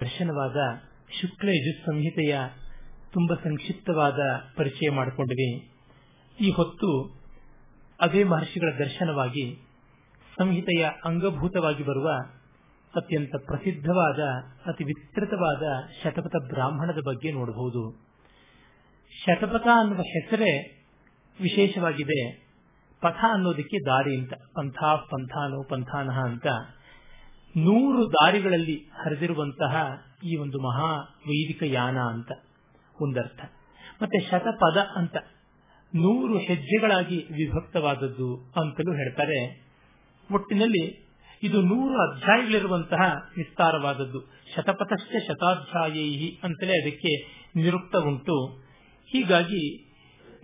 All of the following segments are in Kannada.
ದರ್ಶನವಾದ ಶುಕ್ಲ ಯಜುಸ್ ಸಂಹಿತೆಯ ತುಂಬಾ ಸಂಕ್ಷಿಪ್ತವಾದ ಪರಿಚಯ ಮಾಡಿಕೊಂಡಿವೆ ಈ ಹೊತ್ತು ಅದೇ ಮಹರ್ಷಿಗಳ ದರ್ಶನವಾಗಿ ಸಂಹಿತೆಯ ಅಂಗಭೂತವಾಗಿ ಬರುವ ಅತ್ಯಂತ ಪ್ರಸಿದ್ಧವಾದ, ಅತಿ ವಿಸ್ತೃತವಾದ ಶತಪಥ ಬ್ರಾಹ್ಮಣದ ಬಗ್ಗೆ ನೋಡಬಹುದು. ಶತಪಥ ಅನ್ನುವ ಹೆಸರೇ ವಿಶೇಷವಾಗಿದೆ. ಪಥ ಅನ್ನೋದಕ್ಕೆ ದಾರಿ ಅಂತ, ಪಂಥ ಪಂಥಾನು ಪಂಥಾನಹ ಅಂತ ನೂರು ದಾರಿಗಳಲ್ಲಿ ಹರಿದಿರುವಂತಹ ಈ ಒಂದು ಮಹಾ ವೈದಿಕ ಯಾನ ಅಂತ ಒಂದರ್ಥ. ಮತ್ತೆ ಶತಪದ ಅಂತ ನೂರು ಹೆಜ್ಜೆಗಳಾಗಿ ವಿಭಕ್ತವಾದದ್ದು ಅಂತಲೂ ಹೇಳ್ತಾರೆ. ಒಟ್ಟಿನಲ್ಲಿ ಇದು ನೂರು ಅಧ್ಯಾಯಗಳಿರುವಂತಹ ವಿಸ್ತಾರವಾದದ್ದು. ಶತಪಥಶ್ಚ ಶತಾಧ್ಯಾಯೈ ಅಂತಲೇ ಅದಕ್ಕೆ ನಿರುಕ್ತ ಉಂಟು. ಹೀಗಾಗಿ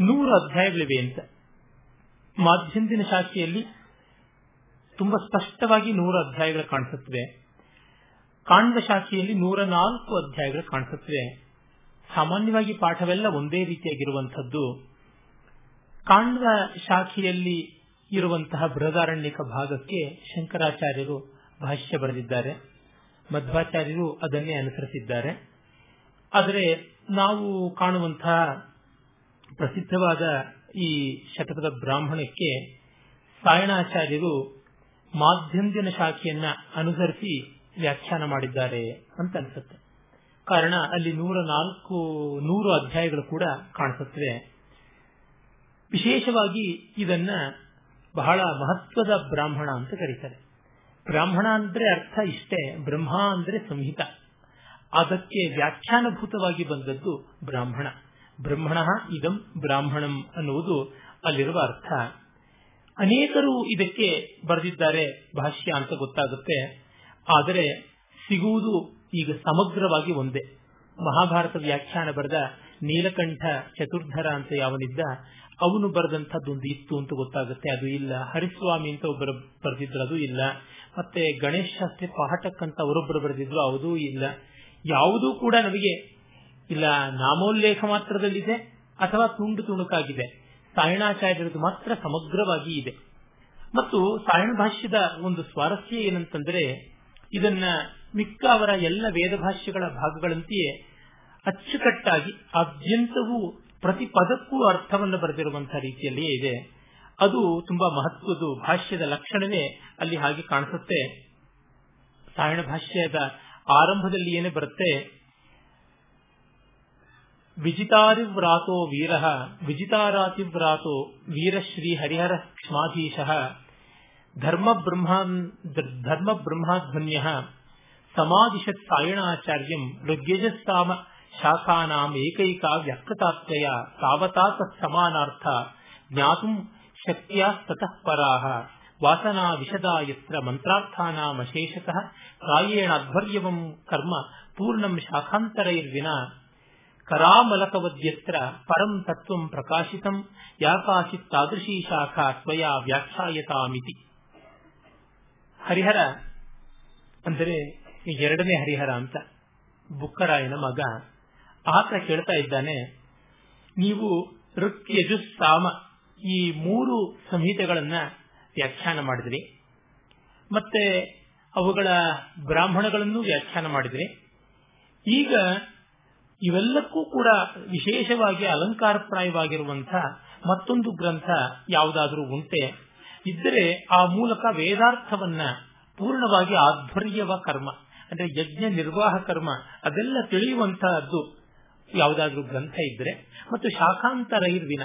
ನೂರು ಅಧ್ಯಾಯಗಳಿವೆ ಅಂತ. ಮಾಧ್ಯಂದಿನ ಶಾಖೆಯಲ್ಲಿ ತುಂಬಾ ಸ್ಪಷ್ಟವಾಗಿ ನೂರು ಅಧ್ಯಾಯಗಳು ಕಾಣಿಸುತ್ತವೆ. ಕಾಂಡ ಶಾಖೆಯಲ್ಲಿ ನೂರ ನಾಲ್ಕು ಅಧ್ಯಾಯಗಳು ಕಾಣಿಸುತ್ತವೆ. ಸಾಮಾನ್ಯವಾಗಿ ಪಾಠವೆಲ್ಲ ಒಂದೇ ರೀತಿಯಾಗಿರುವಂಥದ್ದು. ಕಾಂಡ ಶಾಖೆಯಲ್ಲಿ ಇರುವಂತಹ ಬೃಹದಾರಣ್ಯಕ ಭಾಗಕ್ಕೆ ಶಂಕರಾಚಾರ್ಯರು ಭಾಷ್ಯ ಬರೆದಿದ್ದಾರೆ. ಮಧ್ವಾಚಾರ್ಯರು ಅದನ್ನೇ ಅನುಸರಿಸಿದ್ದಾರೆ. ಆದರೆ ನಾವು ಕಾಣುವಂತಹ ಪ್ರಸಿದ್ಧವಾದ ಈ ಶತಕದ ಬ್ರಾಹ್ಮಣಕ್ಕೆ ಸಾಯಣಾಚಾರ್ಯರು ಮಾಧ್ಯಂದಿನ ಶಾಖೆಯನ್ನ ಅನುಸರಿಸಿ ವ್ಯಾಖ್ಯಾನ ಮಾಡಿದ್ದಾರೆ ಅಂತ ಅನ್ಸುತ್ತೆ. ಕಾರಣ ಅಲ್ಲಿ ನೂರ ನಾಲ್ಕು, ನೂರು ಅಧ್ಯಾಯಗಳು ಕೂಡ ಕಾಣಿಸುತ್ತವೆ. ವಿಶೇಷವಾಗಿ ಇದನ್ನ ಬಹಳ ಮಹತ್ವದ ಬ್ರಾಹ್ಮಣ ಅಂತ ಕರೀತಾರೆ. ಬ್ರಾಹ್ಮಣ ಅಂದ್ರೆ ಅರ್ಥ ಇಷ್ಟೇ, ಬ್ರಹ್ಮ ಅಂದ್ರೆ ಸಂಹಿತ. ಅದಕ್ಕೆ ವ್ಯಾಖ್ಯಾನಭೂತವಾಗಿ ಬಂದದ್ದು ಬ್ರಾಹ್ಮಣ. ಬ್ರಹ್ಮಣ ಇದಂ ಬ್ರಾಹ್ಮಣಂ ಅನ್ನುವುದು ಅಲ್ಲಿರುವ ಅರ್ಥ. ಅನೇಕರು ಇದಕ್ಕೆ ಬರೆದಿದ್ದಾರೆ ಭಾಷ್ಯ ಅಂತ ಗೊತ್ತಾಗುತ್ತೆ. ಆದರೆ ಸಿಗುವುದು ಈಗ ಸಮಗ್ರವಾಗಿ ಒಂದೇ. ಮಹಾಭಾರತ ವ್ಯಾಖ್ಯಾನ ಬರೆದ ನೀಲಕಂಠ ಚತುರ್ಧರ ಅಂತ ಯಾವನಿದ್ದ, ಅವನು ಬರೆದಂತದ್ದೊಂದು ಇತ್ತು ಅಂತ ಗೊತ್ತಾಗುತ್ತೆ. ಅದು ಇಲ್ಲ. ಹರಿಸ್ವಾಮಿ ಅಂತ ಒಬ್ಬರು ಬರೆದಿದ್ರು, ಅದು ಇಲ್ಲ. ಮತ್ತೆ ಗಣೇಶ್ ಶಾಸ್ತ್ರಿ ಪಾಠಕ್ ಅಂತ ಅವರೊಬ್ಬರು ಬರೆದಿದ್ರು ಅದೂ ಇಲ್ಲ. ಯಾವುದೂ ಕೂಡ ನಮಗೆ ಇಲ್ಲ. ನಾಮೋಲ್ಲೇಖ ಮಾತ್ರದಲ್ಲಿದೆ ಅಥವಾ ತುಂಡು ತುಣುಕಾಗಿದೆ. ಸಾಯಣಾಚಾರ್ಯರದು ಮಾತ್ರ ಸಮಗ್ರವಾಗಿ ಇದೆ. ಮತ್ತು ಸಾಯಣ ಭಾಷ್ಯದ ಒಂದು ಸ್ವಾರಸ್ಯ ಏನಂತಂದ್ರೆ, ಇದನ್ನ ಮಿಕ್ಕ ಅವರ ಎಲ್ಲ ವೇದ ಭಾಷ್ಯಗಳ ಭಾಗಗಳಂತೆಯೇ ಅಚ್ಚುಕಟ್ಟಾಗಿ ಅತ್ಯಂತವೂ ಪ್ರತಿ ಪದಕ್ಕೂ ಅರ್ಥವನ್ನು ಬರೆದಿರುವಂತಹ ರೀತಿಯಲ್ಲಿಯೇ ಇದೆ. ಅದು ತುಂಬಾ ಮಹತ್ವದ್ದು ಭಾಷ್ಯದ ಲಕ್ಷಣವೇ ಅಲ್ಲಿ ಹಾಗೆ ಕಾಣಿಸುತ್ತೆ. ಸಾಯಣ ಭಾಷ್ಯದ ಆರಂಭದಲ್ಲಿ ಏನೇ ಬರುತ್ತೆ विजितारिव्रातो वीरः, विजितारातिव्रातो वीरश्रीहरिहरः क्ष्माधीशः। धर्मब्रह्मान् धर्मब्रह्माध्वन्यः। समादिशत् सायणाचार्यम् ऋग्यजस्ताम शाखानाम् एकैका व्यक्ततात्वया तावता तत्समानार्थ ज्ञातुम् शक्त्यास्ततः पराः। वासना विशदा यत्र मन्त्रार्थानामशेषतः प्रायेणाध्वर्यवम् कर्म पूर्णम् शाखान्तरैर्विना ಕರಾಮಲಕವದ್ಯತ್ರ ಪರಂ ತತ್ವಂ ಪ್ರಕಾಶಿತಂ, ಯಾಕಾಚಿತ್ ತಾದೃಶೀ ಶಾಖಾ ತ್ವಯಾ ವ್ಯಾಖ್ಯಾಯತಾಮಿತಿ. ಹರಿಹರ ಅಂದರೆ ಎರಡನೇ ಹರಿಹರ ಅಂತ. ಬುಕ್ಕರಾಯನ ಮಗ. ಆತ ಕೇಳ್ತಾ ಇದ್ದಾನೆ, ನೀವು ಸಾಮ ಈ ಮೂರು ಸಂಹಿತೆಗಳನ್ನ ವ್ಯಾಖ್ಯಾನ ಮಾಡಿದ್ರಿ. ಮತ್ತೆ ಅವುಗಳ ಬ್ರಾಹ್ಮಣಗಳನ್ನು ವ್ಯಾಖ್ಯಾನ ಮಾಡಿದ್ರಿ. ಈಗ ಇವೆಲ್ಲಕ್ಕೂ ಕೂಡ ವಿಶೇಷವಾಗಿ ಅಲಂಕಾರಪ್ರಾಯವಾಗಿರುವಂಥ ಮತ್ತೊಂದು ಗ್ರಂಥ ಯಾವುದಾದರೂ ಉಂಟೆ. ಇದ್ದರೆ ಆ ಮೂಲಕ ವೇದಾರ್ಥವನ್ನ ಪೂರ್ಣವಾಗಿ ಆಧ್ವರ್ಯವ ಕರ್ಮ, ಅಂದ್ರೆ ಯಜ್ಞ ನಿರ್ವಾಹ ಕರ್ಮ, ಅದೆಲ್ಲ ತಿಳಿಯುವಂತಹದ್ದು ಯಾವುದಾದ್ರೂ ಗ್ರಂಥ ಇದ್ರೆ. ಮತ್ತು ಶಾಖಾಂತರ ಇರ್ವಿನ.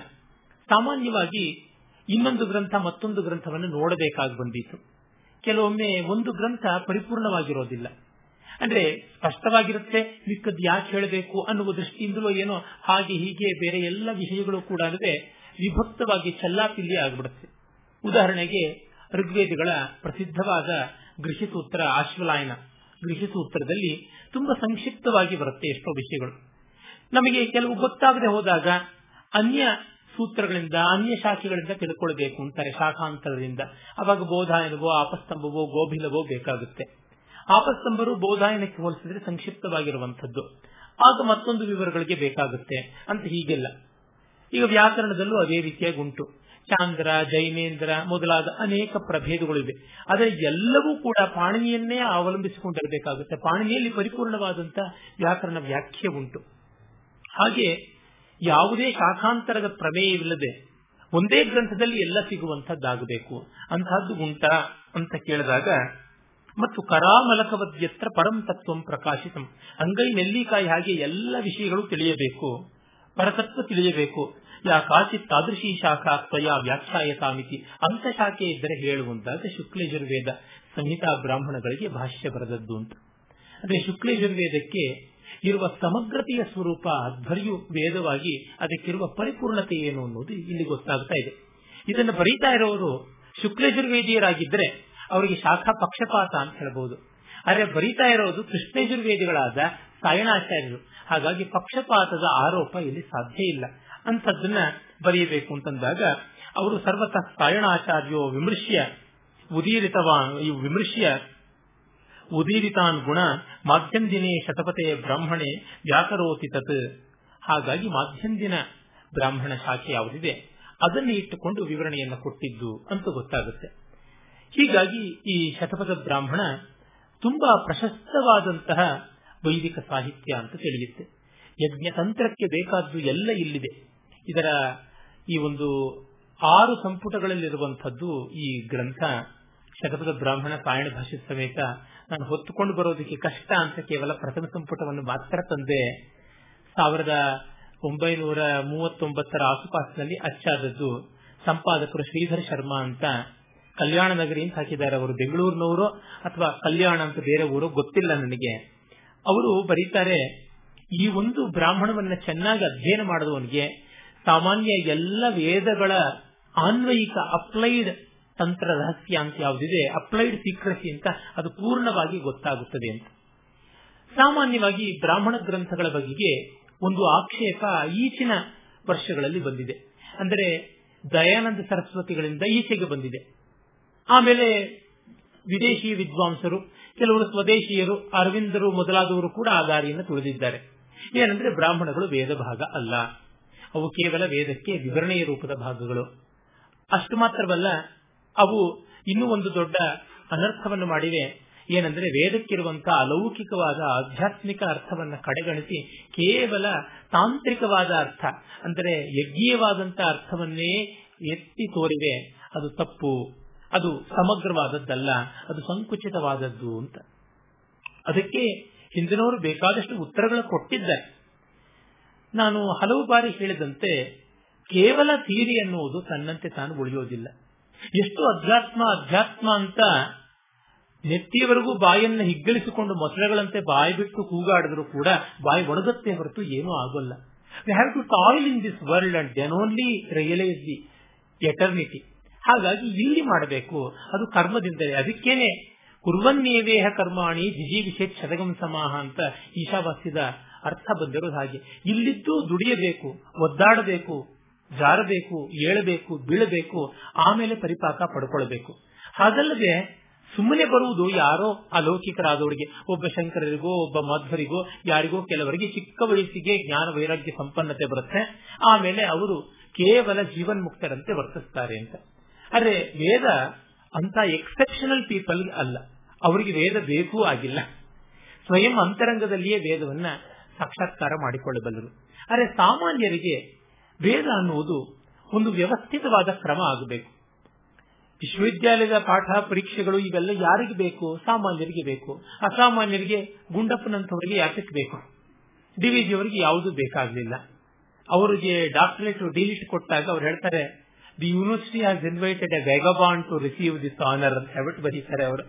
ಸಾಮಾನ್ಯವಾಗಿ ಇನ್ನೊಂದು ಗ್ರಂಥ ಮತ್ತೊಂದು ಗ್ರಂಥವನ್ನು ನೋಡಬೇಕಾಗಿ ಬಂದಿತ್ತು ಕೆಲವೊಮ್ಮೆ ಒಂದು ಗ್ರಂಥ ಪರಿಪೂರ್ಣವಾಗಿರೋದಿಲ್ಲ. ಅಂದ್ರೆ ಸ್ಪಷ್ಟವಾಗಿರುತ್ತೆ, ಮಿಕ್ಕದ್ದು ಯಾಕೆ ಹೇಳಬೇಕು ಅನ್ನುವ ದೃಷ್ಟಿಯಿಂದಲೂ ಏನೋ, ಹಾಗೆ ಹೀಗೆ ಬೇರೆ ಎಲ್ಲ ವಿಷಯಗಳು ಕೂಡ ಅಂದ್ರೆ ವಿಭಕ್ತವಾಗಿ ಚಲ್ಲಾಪಿಲ್ಲಿ ಆಗ್ಬಿಡುತ್ತೆ. ಉದಾಹರಣೆಗೆ, ಋಗ್ವೇದಗಳ ಪ್ರಸಿದ್ಧವಾದ ಗೃಹಿಸೂತ್ರ ಆಶ್ವಲಾಯನ. ಗೃಹಿಸೂತ್ರದಲ್ಲಿ ತುಂಬಾ ಸಂಕ್ಷಿಪ್ತವಾಗಿ ಬರುತ್ತೆ ಎಷ್ಟೋ ವಿಷಯಗಳು. ನಮಗೆ ಕೆಲವು ಗೊತ್ತಾಗದೆ ಹೋದಾಗ ಅನ್ಯ ಸೂತ್ರಗಳಿಂದ, ಅನ್ಯ ಶಾಖೆಗಳಿಂದ ತಿಳ್ಕೊಳ್ಬೇಕು ಅಂತಾರೆ ಶಾಖಾಂತರದಿಂದ. ಅವಾಗ ಬೋಧಾಯನವೋ ಆಪಸ್ತಂಭವೋ ಗೋಭಿಲವೋ ಬೇಕಾಗುತ್ತೆ. ಆಪಸ್ತಂಭರು ಬೋಧಾಯನಕ್ಕೆ ಹೋಲಿಸಿದ್ರೆ ಸಂಕ್ಷಿಪ್ತವಾಗಿರುವಂತದ್ದು ಆಗ ಮತ್ತೊಂದು ವಿವರಗಳಿಗೆ ಬೇಕಾಗುತ್ತೆ. ಅಂತ ಹೀಗೆಲ್ಲ. ಈಗ ವ್ಯಾಕರಣದಲ್ಲೂ ಅದೇ ರೀತಿಯಾಗಿ ಉಂಟು ಚಾಂದ್ರ ಜೈನೇಂದ್ರ ಮೊದಲಾದ ಅನೇಕ ಪ್ರಭೇದಗಳಿವೆ. ಆದರೆ ಎಲ್ಲವೂ ಕೂಡ ಪಾಣಿನಿಯನ್ನೇ ಅವಲಂಬಿಸಿಕೊಂಡಿರಬೇಕಾಗುತ್ತೆ. ಪಾಣಿನಿಯಲ್ಲಿ ಪರಿಪೂರ್ಣವಾದಂತಹ ವ್ಯಾಕರಣ ವ್ಯಾಖ್ಯೆ ಉಂಟು. ಹಾಗೆ ಯಾವುದೇ ಶಾಖಾಂತರದ ಪ್ರಮೇಯವಿಲ್ಲದೆ ಒಂದೇ ಗ್ರಂಥದಲ್ಲಿ ಎಲ್ಲ ಸಿಗುವಂತದ್ದಾಗಬೇಕು ಅಂತಹದ್ದು ಉಂಟಾ ಅಂತ ಕೇಳಿದಾಗ ಮತ್ತು ಕರಾಮಲಕವದ್ಯತ್ರ ಪರಂ ತತ್ವಂ ಪ್ರಕಾಶಿತಂ. ಅಂಗೈ ನೆಲ್ಲಿಕಾಯಿ ಹಾಗೆ ಎಲ್ಲ ವಿಷಯಗಳು ತಿಳಿಯಬೇಕು. ಪರತತ್ವ ತಿಳಿಯಬೇಕು. ಯಾ ಕಾಚಿತ್ ತಾದೃಶಿ ಶಾಖಾ ತ್ವಯ ವ್ಯಾಖ್ಯಾಯತಾಮಿತಿ. ಅಂತ ಶಾಖೆ ಇದ್ದರೆ ಹೇಳುವಂತಾದ ಶುಕ್ಲಯಜುರ್ವೇದ ಸಂಹಿತಾ ಬ್ರಾಹ್ಮಣಗಳಿಗೆ ಭಾಷ್ಯ ಬರೆದದ್ದು ಅಂತ. ಅಂದ್ರೆ ಶುಕ್ಲಯಜುರ್ವೇದಕ್ಕೆ ಇರುವ ಸಮಗ್ರತೆಯ ಸ್ವರೂಪ ಅಧ್ವರ್ಯು ವೇದವಾಗಿ ಅದಕ್ಕಿರುವ ಪರಿಪೂರ್ಣತೆ ಏನು ಅನ್ನೋದು ಇಲ್ಲಿ ಗೊತ್ತಾಗ್ತಾ ಇದೆ. ಇದನ್ನು ಬರೀತಾ ಇರೋರು ಶುಕ್ಲಯಜುರ್ವೇದಿಯರಾಗಿದ್ದರೆ ಅವರಿಗೆ ಶಾಖಾ ಪಕ್ಷಪಾತ ಅಂತ ಹೇಳಬಹುದು ಆದರೆ ಬರೀತಾ ಇರೋದು ಕೃಷ್ಣಯಜುರ್ವೇದಿಗಳಾದ ಸಾಯಣಾಚಾರ್ಯರು. ಹಾಗಾಗಿ ಪಕ್ಷಪಾತದ ಆರೋಪ ಇಲ್ಲಿ ಸಾಧ್ಯ ಇಲ್ಲ. ಅಂತದನ್ನ ಬರೆಯಬೇಕು ಅಂತಂದಾಗ ಅವರು ಸರ್ವತಃ ಸಾಯಣಾಚಾರ್ಯೋ ವಿಮೃಶ್ಯ ಉದೀರಿತವಾನ್ ವಿಮೃಶ್ಯ ಉದೀರಿತಾನ್ ಗುಣ ಮಾಧ್ಯಂದಿನೇ ಶತಪತೆ ಬ್ರಾಹ್ಮಣೆ ವ್ಯಾಕರೋತಿ ತತ್. ಹಾಗಾಗಿ ಮಾಧ್ಯಮ ದಿನ ಬ್ರಾಹ್ಮಣ ಶಾಖೆ ಯಾವುದಿದೆ? ಅದನ್ನು ಇಟ್ಟುಕೊಂಡು ವಿವರಣೆಯನ್ನು ಕೊಟ್ಟಿದ್ದು ಅಂತ ಗೊತ್ತಾಗುತ್ತೆ. ಹೀಗಾಗಿ ಈ ಶತಪಥ ಬ್ರಾಹ್ಮಣ ತುಂಬಾ ಪ್ರಶಸ್ತವಾದಂತಹ ವೈದಿಕ ಸಾಹಿತ್ಯ ಅಂತ ತಿಳಿಯುತ್ತೆ. ಯಜ್ಞತಂತ್ರಕ್ಕೆ ಬೇಕಾದ್ದು ಎಲ್ಲ ಇಲ್ಲಿದೆ. ಇದರ ಈ ಒಂದು ಆರು ಸಂಪುಟಗಳಲ್ಲಿರುವಂಥದ್ದು ಈ ಗ್ರಂಥ ಶತಪಥ ಬ್ರಾಹ್ಮಣ ಪಾಯಣ ಭಾಷೆ ಸಮೇತ ನಾನು ಹೊತ್ತುಕೊಂಡು ಬರೋದಕ್ಕೆ ಕಷ್ಟ ಅಂತ ಕೇವಲ ಪ್ರಥಮ ಸಂಪುಟವನ್ನು ಮಾತ್ರ ತಂದೆ. ಸಾವಿರದ ಒಂಬೈನೂರ ಮೂವತ್ತೊಂಬತ್ತರ ಆಸುಪಾಸಿನಲ್ಲಿ ಅಚ್ಚಾದದ್ದು ಸಂಪಾದಕರು ಶ್ರೀಧರ್ ಶರ್ಮಾ ಅಂತ ಕಲ್ಯಾಣ ನಗರಿ ಅಂತ ಹಾಕಿದ್ದಾರೆ ಅವರು, ಬೆಂಗಳೂರಿನವರು ಅಥವಾ ಕಲ್ಯಾಣ ಅಂತ ಬೇರೆ ಊರು ಗೊತ್ತಿಲ್ಲ ನನಗೆ. ಅವರು ಬರೀತಾರೆ, ಈ ಒಂದು ಬ್ರಾಹ್ಮಣವನ್ನ ಚೆನ್ನಾಗಿ ಅಧ್ಯಯನ ಮಾಡಿದವನಿಗೆ ಸಾಮಾನ್ಯ ಎಲ್ಲ ವೇದಗಳ ಆನ್ವಯಿಕ ಅಪ್ಲೈಡ್ ತಂತ್ರ ರಹಸ್ಯ ಅಂತ ಯಾವುದಿದೆ, ಅಪ್ಲೈಡ್ ಸೀಕ್ರೆಸಿ ಅಂತ ಅದು ಪೂರ್ಣವಾಗಿ ಗೊತ್ತಾಗುತ್ತದೆ ಅಂತ. ಸಾಮಾನ್ಯವಾಗಿ ಬ್ರಾಹ್ಮಣ ಗ್ರಂಥಗಳ ಬಗೆಗೆ ಒಂದು ಆಕ್ಷೇಪ ಈಚಿನ ವರ್ಷಗಳಲ್ಲಿ ಬಂದಿದೆ. ಅಂದರೆ ದಯಾನಂದ ಸರಸ್ವತಿಗಳಿಂದ ಈಚೆಗೆ ಬಂದಿದೆ. ಆಮೇಲೆ ವಿದೇಶಿ ವಿದ್ವಾಂಸರು, ಕೆಲವರು ಸ್ವದೇಶಿಯರು, ಅರವಿಂದರು ಮೊದಲಾದವರು ಕೂಡ ಆ ದಾರಿಯನ್ನು ತುಳಿದಿದ್ದಾರೆ. ಏನಂದ್ರೆ ಬ್ರಾಹ್ಮಣಗಳು ವೇದ ಭಾಗ ಅಲ್ಲ. ಅವು ಕೇವಲ ವೇದಕ್ಕೆ ವಿವರಣೆಯ ರೂಪದ ಭಾಗಗಳು. ಅಷ್ಟು ಮಾತ್ರವಲ್ಲ, ಅವು ಇನ್ನೂ ಒಂದು ದೊಡ್ಡ ಅನರ್ಥವನ್ನು ಮಾಡಿವೆ. ಏನಂದ್ರೆ ವೇದಕ್ಕಿರುವಂತಹ ಅಲೌಕಿಕವಾದ ಆಧ್ಯಾತ್ಮಿಕ ಅರ್ಥವನ್ನ ಕಡೆಗಣಿಸಿ ಕೇವಲ ತಾಂತ್ರಿಕವಾದ ಅರ್ಥ, ಅಂದರೆ ಯಜ್ಞೀಯವಾದಂತಹ ಅರ್ಥವನ್ನೇ ಎತ್ತಿ ತೋರಿವೆ. ಅದು ತಪ್ಪು. ಅದು ಸಮಗ್ರವಾದದ್ದಲ್ಲ, ಅದು ಸಂಕುಚಿತವಾದದ್ದು ಅಂತ. ಅದಕ್ಕೆ ಹಿಂದಿನವರು ಬೇಕಾದಷ್ಟು ಉತ್ತರಗಳು ಕೊಟ್ಟಿದ್ದಾರೆ. ನಾನು ಹಲವು ಬಾರಿ ಹೇಳಿದಂತೆ, ಕೇವಲ ಥೀರಿ ಅನ್ನುವುದು ತನ್ನಂತೆ ತಾನು ಉಳಿಯೋದಿಲ್ಲ. ಎಷ್ಟು ಅಧ್ಯಾತ್ಮ ಅಧ್ಯಾತ್ಮ ಅಂತ ನೆತ್ತಿಯವರೆಗೂ ಬಾಯನ್ನು ಹಿಗ್ಗಳಿಸಿಕೊಂಡು ಮೊಸಳೆಗಳಂತೆ ಬಾಯಿ ಬಿಟ್ಟು ಕೂಗಾಡಿದ್ರು ಕೂಡ ಬಾಯಿ ಒಣಗತ್ತೆ ಹೊರತು ಏನೂ ಆಗೋಲ್ಲ. We have to toil in this world and then only realise the eternity ಹಾಗಾಗಿ ಇಲ್ಲಿ ಮಾಡಬೇಕು. ಅದು ಕರ್ಮದಿಂದಲೇ. ಅದಕ್ಕೇನೆ ಕುರ್ವನ್ನೇವೇಹ ಕರ್ಮಾಣಿ ಜಿಜಿ ವಿಷಯ ಶತಗಂ ಸಮಾಹ ಅಂತ ಈಶಾವಾಸ್ಯದ ಅರ್ಥ ಬಂದಿರೋದು ಹಾಗೆ. ಇಲ್ಲಿದ್ದು ದುಡಿಯಬೇಕು, ಒದ್ದಾಡಬೇಕು, ಜಾರಬೇಕು, ಏಳಬೇಕು, ಬೀಳಬೇಕು, ಆಮೇಲೆ ಪರಿಪಾಕ ಪಡ್ಕೊಳ್ಬೇಕು. ಹಾಗಲ್ಲದೆ, ಸುಮ್ಮನೆ ಬರುವುದು ಯಾರೋ ಅಲೌಕಿಕರಾದವರಿಗೆ, ಒಬ್ಬ ಶಂಕರರಿಗೋ, ಒಬ್ಬ ಮಾಧ್ವರಿಗೋ, ಯಾರಿಗೋ ಕೆಲವರಿಗೆ ಚಿಕ್ಕ ವಯಸ್ಸಿಗೆ ಜ್ಞಾನ ವೈರಾಗ್ಯ ಸಂಪನ್ನತೆ ಬರುತ್ತೆ. ಆಮೇಲೆ ಅವರು ಕೇವಲ ಜೀವನ್ಮುಕ್ತರಂತೆ ವರ್ತಿಸ್ತಾರೆ ಅಂತ. ಅರೆ ವೇದ ಅಂತ ಎಕ್ಸೆಪ್ಷನಲ್ ಪೀಪಲ್ ಅಲ್ಲ. ಅವರಿಗೆ ವೇದ ಬೇಕೂ ಆಗಿಲ್ಲ. ಸ್ವಯಂ ಅಂತರಂಗದಲ್ಲಿಯೇ ವೇದವನ್ನ ಸಾಕ್ಷಾತ್ಕಾರ ಮಾಡಿಕೊಳ್ಳಬಲ್ಲರು. ಅರೆ ಸಾಮಾನ್ಯರಿಗೆ ವೇದ ಅನ್ನುವುದು ಒಂದು ವ್ಯವಸ್ಥಿತವಾದ ಕ್ರಮ ಆಗಬೇಕು. ವಿಶ್ವವಿದ್ಯಾಲಯದ ಪಾಠ ಪರೀಕ್ಷೆಗಳು ಇವೆಲ್ಲ ಯಾರಿಗೆ ಬೇಕು? ಸಾಮಾನ್ಯರಿಗೆ ಬೇಕು. ಅಸಾಮಾನ್ಯರಿಗೆ ಗುಂಡಪ್ಪನಂತವರಿಗೆ ಯಾತಕ್ಕೆ ಬೇಕು? ಡಿವಿಜಿ ಅವರಿಗೆ ಯಾವುದೂ ಬೇಕಾಗಲಿಲ್ಲ. ಅವರಿಗೆ ಡಾಕ್ಟರೇಟ್ ಡಿಲಿಟ್ ಕೊಟ್ಟಾಗ ಅವ್ರು ಹೇಳ್ತಾರೆ university has invited a vagabond to receive this honour ಅಂತ ಹೇಳ್ಬಿಟ್ಟು ಬರೀತಾರೆ ಅವರು.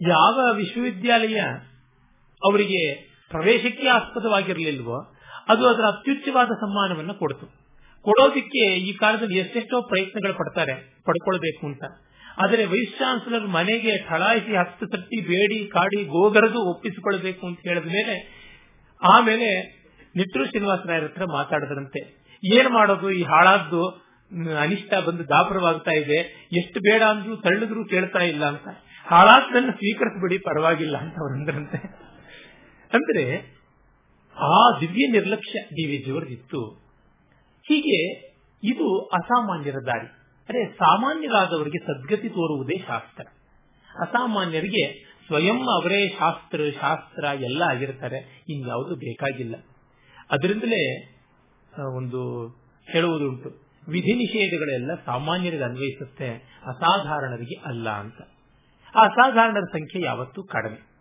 ಯಾವ ವಿಶ್ವವಿದ್ಯಾಲಯ ಅವರಿಗೆ ಪ್ರವೇಶಕ್ಕೆ ಆಸ್ಪದವಾಗಿರಲಿಲ್ವೋ, ಅದು ಅದರ ಅತ್ಯುಚ್ಚವಾದ ಸಮ್ಮಾನವನ್ನು ಕೊಡ್ತು. ಕೊಡೋದಿಕ್ಕೆ ಈ ಕಾಲದಲ್ಲಿ ಎಷ್ಟೆಷ್ಟೋ ಪ್ರಯತ್ನಗಳು ಪಡ್ತಾರೆ, ಪಡ್ಕೊಳ್ಬೇಕು ಅಂತ. ಆದರೆ ವೈಸ್ ಚಾನ್ಸಲರ್ ಮನೆಗೆ ಠಳಾಯಿಸಿ ಹತ್ತು ತಟ್ಟಿ, ಬೇಡಿ, ಕಾಡಿ, ಗೋಗರದು ಒಪ್ಪಿಸಿಕೊಳ್ಬೇಕು ಅಂತ ಹೇಳಿದ ಮೇಲೆ, ಆಮೇಲೆ ನಿಟ್ಟೂರು ಶ್ರೀನಿವಾಸರಾಯರ ಹತ್ರ ಮಾತಾಡಿದ್ರಂತೆ. ಏನ್ ಮಾಡೋದು? ಈ ಹಾಳಾದ್ದು ಅನಿಷ್ಟ ಬಂದು ದಾಪರವಾಗ್ತಾ ಇದೆ. ಎಷ್ಟು ಬೇಡ ಅಂದ್ರೂ ತಳ್ಳಿದ್ರು ಕೇಳ್ತಾ ಇಲ್ಲ ಅಂತ. ಹಾಳಾದ್ದನ್ನು ಸ್ವೀಕರಿಸಬಿಡಿ, ಪರವಾಗಿಲ್ಲ ಅಂತ ಅವರಂದ್ರಂತೆ ಅಂದ್ರೆ, ಆ ದಿವ್ಯ ನಿರ್ಲಕ್ಷ್ಯ ಡಿ ವಿ ಜಿಯವರದಿತ್ತು ಹೀಗೆ ಇದು ಅಸಾಮಾನ್ಯರ ದಾರಿ. ಅರೆ, ಸಾಮಾನ್ಯರಾದವರಿಗೆ ಸದ್ಗತಿ ತೋರುವುದೇ ಶಾಸ್ತ್ರ. ಅಸಾಮಾನ್ಯರಿಗೆ ಸ್ವಯಂ ಅವರೇ ಶಾಸ್ತ್ರ ಶಾಸ್ತ್ರ ಎಲ್ಲ ಆಗಿರ್ತಾರೆ. ಇನ್ಯಾವುದು ಬೇಕಾಗಿಲ್ಲ. ಅದರಿಂದಲೇ ಒಂದು ಹೇಳುವುದುಂಟು. ವಿಧಿ ನಿಷೇಧಗಳೆಲ್ಲ ಸಾಮಾನ್ಯರಿಗೆ ಅನ್ವಯಿಸುತ್ತೆ, ಅಸಾಧಾರಣರಿಗೆ ಅಲ್ಲ ಅಂತ. ಆ ಅಸಾಧಾರಣರ ಸಂಖ್ಯೆ ಯಾವತ್ತೂ ಕಡಿಮೆ.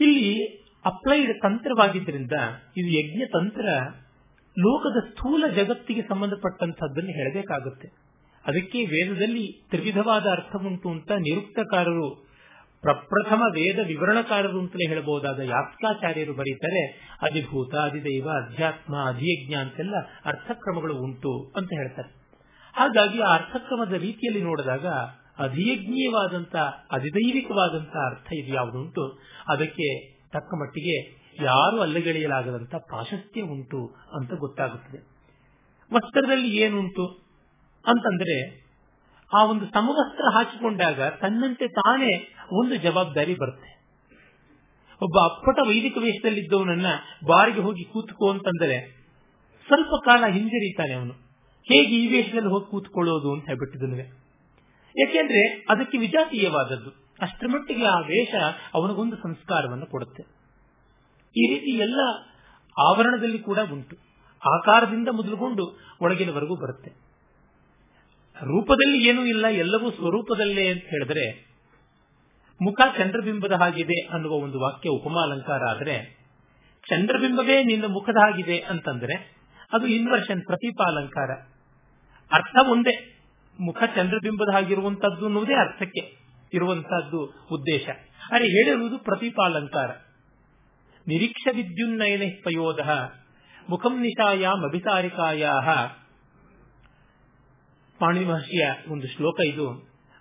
ಇಲ್ಲಿ ಅಪ್ಲೈಡ್ ತಂತ್ರವಾಗಿದ್ದರಿಂದ ಇದು ಯಜ್ಞ ತಂತ್ರ ಲೋಕದ ಸ್ಥೂಲ ಜಗತ್ತಿಗೆ ಸಂಬಂಧಪಟ್ಟಂತಹದ್ದನ್ನು ಹೇಳಬೇಕಾಗುತ್ತೆ. ಅದಕ್ಕೆ ವೇದದಲ್ಲಿ ತ್ರಿವಿಧವಾದ ಅರ್ಥವುಂಟು ಅಂತ ನಿರುಕ್ತಕಾರರು ಪ್ರಪ್ರಥಮ ವೇದ ವಿವರಣಕಾರರು ಅಂತಲೇ ಹೇಳಬಹುದಾದ ಯಾಸ್ಕಾಚಾರ್ಯರು ಬರೀತಾರೆ ಅಧಿಭೂತ ಅಧಿದೈವ ಅಧ್ಯಾತ್ಮ, ಅಧಿಯಜ್ಞ ಅಂತೆಲ್ಲ ಅರ್ಥಕ್ರಮಗಳು ಉಂಟು ಅಂತ ಹೇಳ್ತಾರೆ. ಹಾಗಾಗಿ ಆ ಅರ್ಥಕ್ರಮದ ರೀತಿಯಲ್ಲಿ ನೋಡಿದಾಗ ಅಧಿಯಜ್ಞೀಯವಾದಂತಹ ಅಧಿದೈವಿಕವಾದಂತಹ ಅರ್ಥ ಇದು ಯಾವುದುಂಟು ಅದಕ್ಕೆ ತಕ್ಕ ಮಟ್ಟಿಗೆ ಯಾರು ಅಲ್ಲಗೆಳೆಯಲಾಗದಂತ ಪ್ರಾಶಸ್ತ್ಯ ಉಂಟು ಅಂತ ಗೊತ್ತಾಗುತ್ತದೆ. ವಸ್ತ್ರದಲ್ಲಿ ಏನುಂಟು? ಅಂತಂದ್ರೆ ಆ ಒಂದು ಸಮವಸ್ತ್ರ ಹಾಕಿಕೊಂಡಾಗ ತನ್ನಂತೆ ತಾನೇ ಒಂದು ಜವಾಬ್ದಾರಿ ಬರುತ್ತೆ. ಒಬ್ಬ ಅಪ್ಪಟ ವೈದಿಕ ವೇಷದಲ್ಲಿದ್ದವನನ್ನ ಬಾರಿಗೆ ಹೋಗಿ ಕೂತ್ಕೋ ಅಂತಂದರೆ ಸ್ವಲ್ಪ ಕಾಲ ಹಿಂಜರಿತಾನೆ ಅವನು. ಹೇಗೆ ಈ ವೇಷದಲ್ಲಿ ಹೋಗಿ ಕೂತ್ಕೊಳ್ಳೋದು ಅಂತ ಹೇಳ್ಬಿಟ್ಟಿದನುವೆ. ಯಾಕೆಂದ್ರೆ ಅದಕ್ಕೆ ವಿಜಾತೀಯವಾದದ್ದು. ಅಷ್ಟರ ಮಟ್ಟಿಗೆ ಆ ವೇಷ ಅವನಿಗೊಂದು ಸಂಸ್ಕಾರವನ್ನು ಕೊಡುತ್ತೆ. ಈ ರೀತಿ ಎಲ್ಲ ಆವರಣದಲ್ಲಿ ಕೂಡ ಉಂಟು. ಆಕಾರದಿಂದ ಮೊದಲುಗೊಂಡು ಒಳಗಿನವರೆಗೂ ಬರುತ್ತೆ. ರೂಪದಲ್ಲಿ ಏನೂ ಇಲ್ಲ, ಎಲ್ಲವೂ ಸ್ವರೂಪದಲ್ಲೇ ಅಂತ ಹೇಳಿದ್ರೆ ಮುಖ ಚಂದ್ರಬಿಂಬದ ಹಾಗಿದೆ ಅನ್ನುವ ಒಂದು ವಾಕ್ಯ ಉಪಮಾಲಂಕಾರ ಆದರೆ, ಚಂದ್ರಬಿಂಬವೇ ನಿನ್ನ ಮುಖದ ಹಾಗಿದೆ ಅಂತಂದ್ರೆ, ಅದು ಇನ್ವರ್ಷನ್ ಪ್ರತಿಪಾಲಂಕಾರ. ಅರ್ಥ ಒಂದೇ. ಮುಖ ಚಂದ್ರಬಿಂಬದ ಹಾಗಿರುವಂತದ್ದು ಅನ್ನುವುದೇ ಅರ್ಥಕ್ಕೆ ಇರುವಂತಹದ್ದು ಉದ್ದೇಶ. ಅರೆ ಹೇಳಿರುವುದು ಪ್ರತಿಪಾಲಂಕಾರ. ನಿರೀಕ್ಷ ವಿದ್ಯುನ್ನಯನ ಪಯೋಧ ಮುಖಂ ನಿಶಾಯಾಮ್ ಅಭಿಸಾರಿಕಾಯ ಪಾಣಿ ಮಹರ್ಷಿಯ ಒಂದು ಶ್ಲೋಕ ಇದು.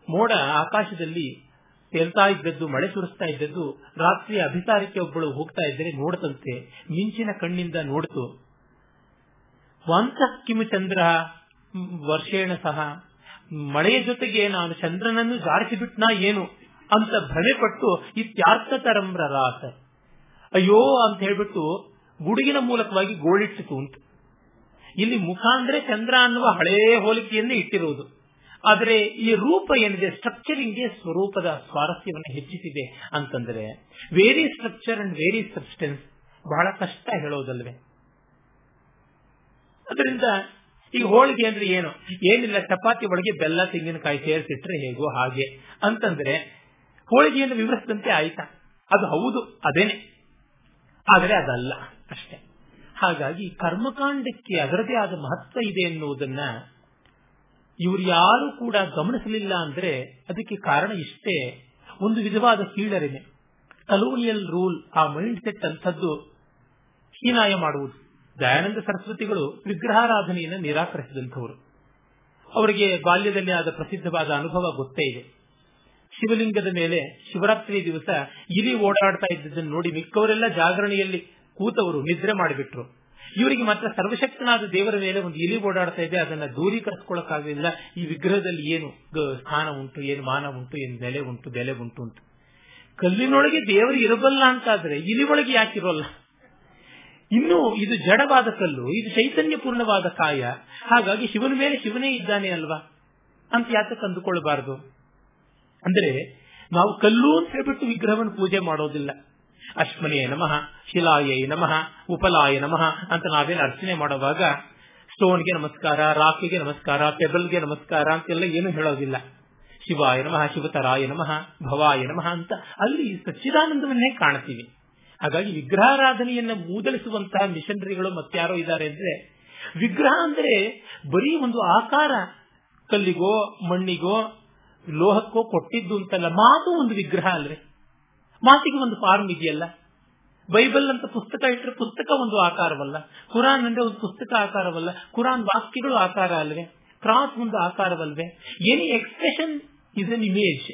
ಮೋಡ ಆಕಾಶದಲ್ಲಿ ತೇಲ್ತಾ ಇದ್ದದ್ದು, ಮಳೆ ಸುರಿಸ್ತಾ ಇದ್ದದ್ದು, ರಾತ್ರಿ ಅಭಿಸಾರಕ್ಕೆ ಒಬ್ಬಳು ಹೋಗ್ತಾ ಇದ್ದರೆ ನೋಡತಂತೆ, ಮಿಂಚಿನ ಕಣ್ಣಿಂದ ನೋಡ್ತು. ವಾಂತಃ ಕಿಮು ಚಂದ್ರ, ವರ್ಷೇಣ ಸಹ, ಮಳೆಯ ಜೊತೆಗೆ ನಾನು ಚಂದ್ರನನ್ನು ಜಾರಿಸಿಬಿಟ್ನಾ ಏನು ಅಂತ ಭ್ರಮೆ ಪಟ್ಟು ಇತ್ಯಾರ್ಥತರಂಬ್ರ ರಾಸ ಅಯ್ಯೋ ಅಂತ ಹೇಳ್ಬಿಟ್ಟು ಗುಡುಗಿನ ಮೂಲಕವಾಗಿ ಗೋಳಿಟ್ಟಿತು ಅಂತ. ಇಲ್ಲಿ ಮುಖ ಅಂದ್ರೆ ಚಂದ್ರ ಅನ್ನುವ ಹಳೇ ಹೋಲಿಕೆಯನ್ನೇ ಇಟ್ಟಿರುವುದು ಆದರೆ ಈ ರೂಪ ಏನಿದೆ ಸ್ಟ್ರಕ್ಚರಿಂಗ್ಗೆ ಸ್ವರೂಪದ ಸ್ವಾರಸ್ಯವನ್ನು ಹೆಚ್ಚಿಸಿದೆ ಅಂತಂದ್ರೆ very structure and very substance ಬಹಳ ಕಷ್ಟ ಹೇಳೋದಲ್ವೇ? ಅದರಿಂದ ಈಗ ಹೋಳಿಗೆ ಅಂದ್ರೆ ಏನು? ಏನಿಲ್ಲ, ಚಪಾತಿ ಒಳಗೆ ಬೆಲ್ಲ, ತೆಂಗಿನಕಾಯಿ ಸೇರಿಸಿಟ್ರೆ ಹೇಗೋ ಹಾಗೆ ಅಂತಂದ್ರೆ, ಹೋಳಿಗೆಯನ್ನು ವಿವರಿಸಿದಂತೆ ಆಯ್ತಾ? ಅದು ಹೌದು, ಅದೇನೆ. ಆದರೆ ಅದಲ್ಲ ಅಷ್ಟೇ. ಹಾಗಾಗಿ ಕರ್ಮಕಾಂಡಕ್ಕೆ ಅದರದೇ ಆದ ಮಹತ್ವ ಇದೆ ಎನ್ನುವುದನ್ನ ಇವರು ಯಾರು ಕೂಡ ಗಮನಿಸಲಿಲ್ಲ ಅಂದ್ರೆ ಅದಕ್ಕೆ ಕಾರಣ ಇಷ್ಟೇ. ಒಂದು ವಿಧವಾದ ಕೀಳರಿಮೆ. ಕಲೋನಿಯಲ್ ರೂಲ್ ಆ ಮೈಂಡ್ ಸೆಟ್ ಅಂಥದ್ದು ಹೀನಾಯ ಮಾಡುವುದು. ದಯಾನಂದ ಸರಸ್ವತಿಗಳು ವಿಗ್ರಹಾರಾಧನೆಯನ್ನು ನಿರಾಕರಿಸಿದಂಥವರು. ಅವರಿಗೆ ಬಾಲ್ಯದಲ್ಲಿ ಆದ ಪ್ರಸಿದ್ಧವಾದ ಅನುಭವ ಗೊತ್ತೇ ಇದೆ. ಶಿವಲಿಂಗದ ಮೇಲೆ ಶಿವರಾತ್ರಿ ದಿವಸ ಇಲಿ ಓಡಾಡ್ತಾ ಇದ್ದದನ್ನು ನೋಡಿ ಮಿಕ್ಕವರೆಲ್ಲ ಜಾಗರಣೆಯಲ್ಲಿ ಕೂತವರು, ನಿದ್ರೆ ಮಾಡಿಬಿಟ್ರು. ಇವರಿಗೆ ಮಾತ್ರ ಸರ್ವಶಕ್ತನಾದ ದೇವರ ಮೇಲೆ ಒಂದು ಇಲಿ ಓಡಾಡ್ತಾ ಇದೆ. ಅದನ್ನ ದೂರೀಕರಿಸಿಕೊಳ್ಳಕ್ಕಾಗಲಿಲ್ಲ. ಈ ವಿಗ್ರಹದಲ್ಲಿ ಏನು ಸ್ಥಾನ ಉಂಟು, ಏನು ಮಾನ ಉಂಟು, ಏನು ನೆಲೆ ಉಂಟು, ಬೆಲೆ ಉಂಟು ಅಂತ. ಕಲ್ಲಿನೊಳಗೆ ದೇವರು ಇರಬಲ್ಲ ಅಂತಾದ್ರೆ ಇಲಿ ಒಳಗೆ ಯಾಕಿರೋಲ್ಲ? ಇನ್ನು ಇದು ಜಡವಾದ ಕಲ್ಲು, ಇದು ಚೈತನ್ಯಪೂರ್ಣವಾದ ಕಾಯ. ಹಾಗಾಗಿ ಶಿವನ ಮೇಲೆ ಶಿವನೇ ಇದ್ದಾನೆ ಅಲ್ವಾ? ಅಂತ ಯಾತಕ್ಕೆ ಕಂದುಕೊಳ್ಳಬಾರದು ಅಂದ್ರೆ ನಾವು ಕಲ್ಲು ಅಂತ ಹೇಳ್ಬಿಟ್ಟು ವಿಗ್ರಹವನ್ನು ಪೂಜೆ ಮಾಡೋದಿಲ್ಲ. ಅಶ್ಮನೇ ನಮಃ, ಶಿಲಾಯೇ ನಮಃ, ಉಪಲಾಯ ನಮಃ ಅಂತ ನಾವೇನು ಅರ್ಚನೆ ಮಾಡುವಾಗ ಸ್ಟೋನ್ಗೆ ನಮಸ್ಕಾರ, ರಾಕಿಗೆ ನಮಸ್ಕಾರ, ಪೆಬಲ್ಗೆ ನಮಸ್ಕಾರ ಅಂತೆಲ್ಲ ಏನು ಹೇಳೋದಿಲ್ಲ. ಶಿವಾಯ ನಮಃ, ಶಿವತರಾಯ ನಮಃ, ಭವಾಯ ನಮಃ ಅಂತ ಅಲ್ಲಿ ಸಚ್ಚಿದಾನಂದವನ್ನೇ ಕಾಣ್ತೀವಿ. ಹಾಗಾಗಿ ವಿಗ್ರಹಾರಾಧನೆಯನ್ನ ಮೂದಲಿಸುವಂತಹ ಮಿಷನರಿಗಳು ಮತ್ತಾರೋ ಇದ್ದಾರೆ ಅಂದ್ರೆ, ವಿಗ್ರಹ ಅಂದ್ರೆ ಬರೀ ಒಂದು ಆಕಾರ, ಕಲ್ಲಿಗೋ, ಮಣ್ಣಿಗೋ, ಲೋಹಕ್ಕೋ ಕೊಟ್ಟಿದ್ದು ಅಂತಲ್ಲ ಮಾತು ಒಂದು ವಿಗ್ರಹ ಅಲ್ವೇ ಮಾತಿಗೆ ಒಂದು ಫಾರ್ಮ್ ಇದೆಯಲ್ಲ? ಬೈಬಲ್ ಅಂತ ಪುಸ್ತಕ ಇಟ್ಟರೆ ಪುಸ್ತಕ ಒಂದು ಆಕಾರವಲ್ಲ. ಕುರಾನ್ ಅಂದ್ರೆ ಒಂದು ಪುಸ್ತಕ ಆಕಾರವಲ್ಲ. ಕುರಾನ್ ವಾಕ್ಯಗಳು ಆಕಾರ ಅಲ್ವೇ? ಕ್ರಾಸ್ ಒಂದು ಆಕಾರವಲ್ವೇ? Any expression is an image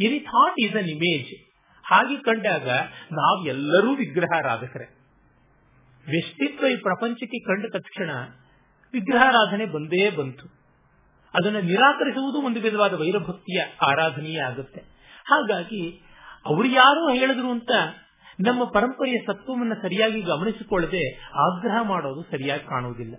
any thought is an image ಹಾಗೆ ಕಂಡಾಗ ನಾವೆಲ್ಲರೂ ವಿಗ್ರಹಾರಾಧಕರೇ. ವ್ಯಕ್ತಿತ್ವ ಈ ಪ್ರಪಂಚಕ್ಕೆ ಕಂಡ ತಕ್ಷಣ ವಿಗ್ರಹಾರಾಧನೆ ಬಂದೇ ಬಂತು. ಅದನ್ನು ನಿರಾಕರಿಸುವುದು ಒಂದು ವಿಧವಾದ ವೈರಭಕ್ತಿಯ ಆರಾಧನೆಯೇ ಆಗುತ್ತೆ. ಹಾಗಾಗಿ ಅವರು ಯಾರೋ ಹೇಳಿದ್ರು ಅಂತ ನಮ್ಮ ಪರಂಪರೆಯ ಸತ್ವವನ್ನು ಸರಿಯಾಗಿ ಗಮನಿಸಿಕೊಳ್ಳದೆ ಆಗ್ರಹ ಮಾಡೋದು ಸರಿಯಾಗಿ ಕಾಣುವುದಿಲ್ಲ.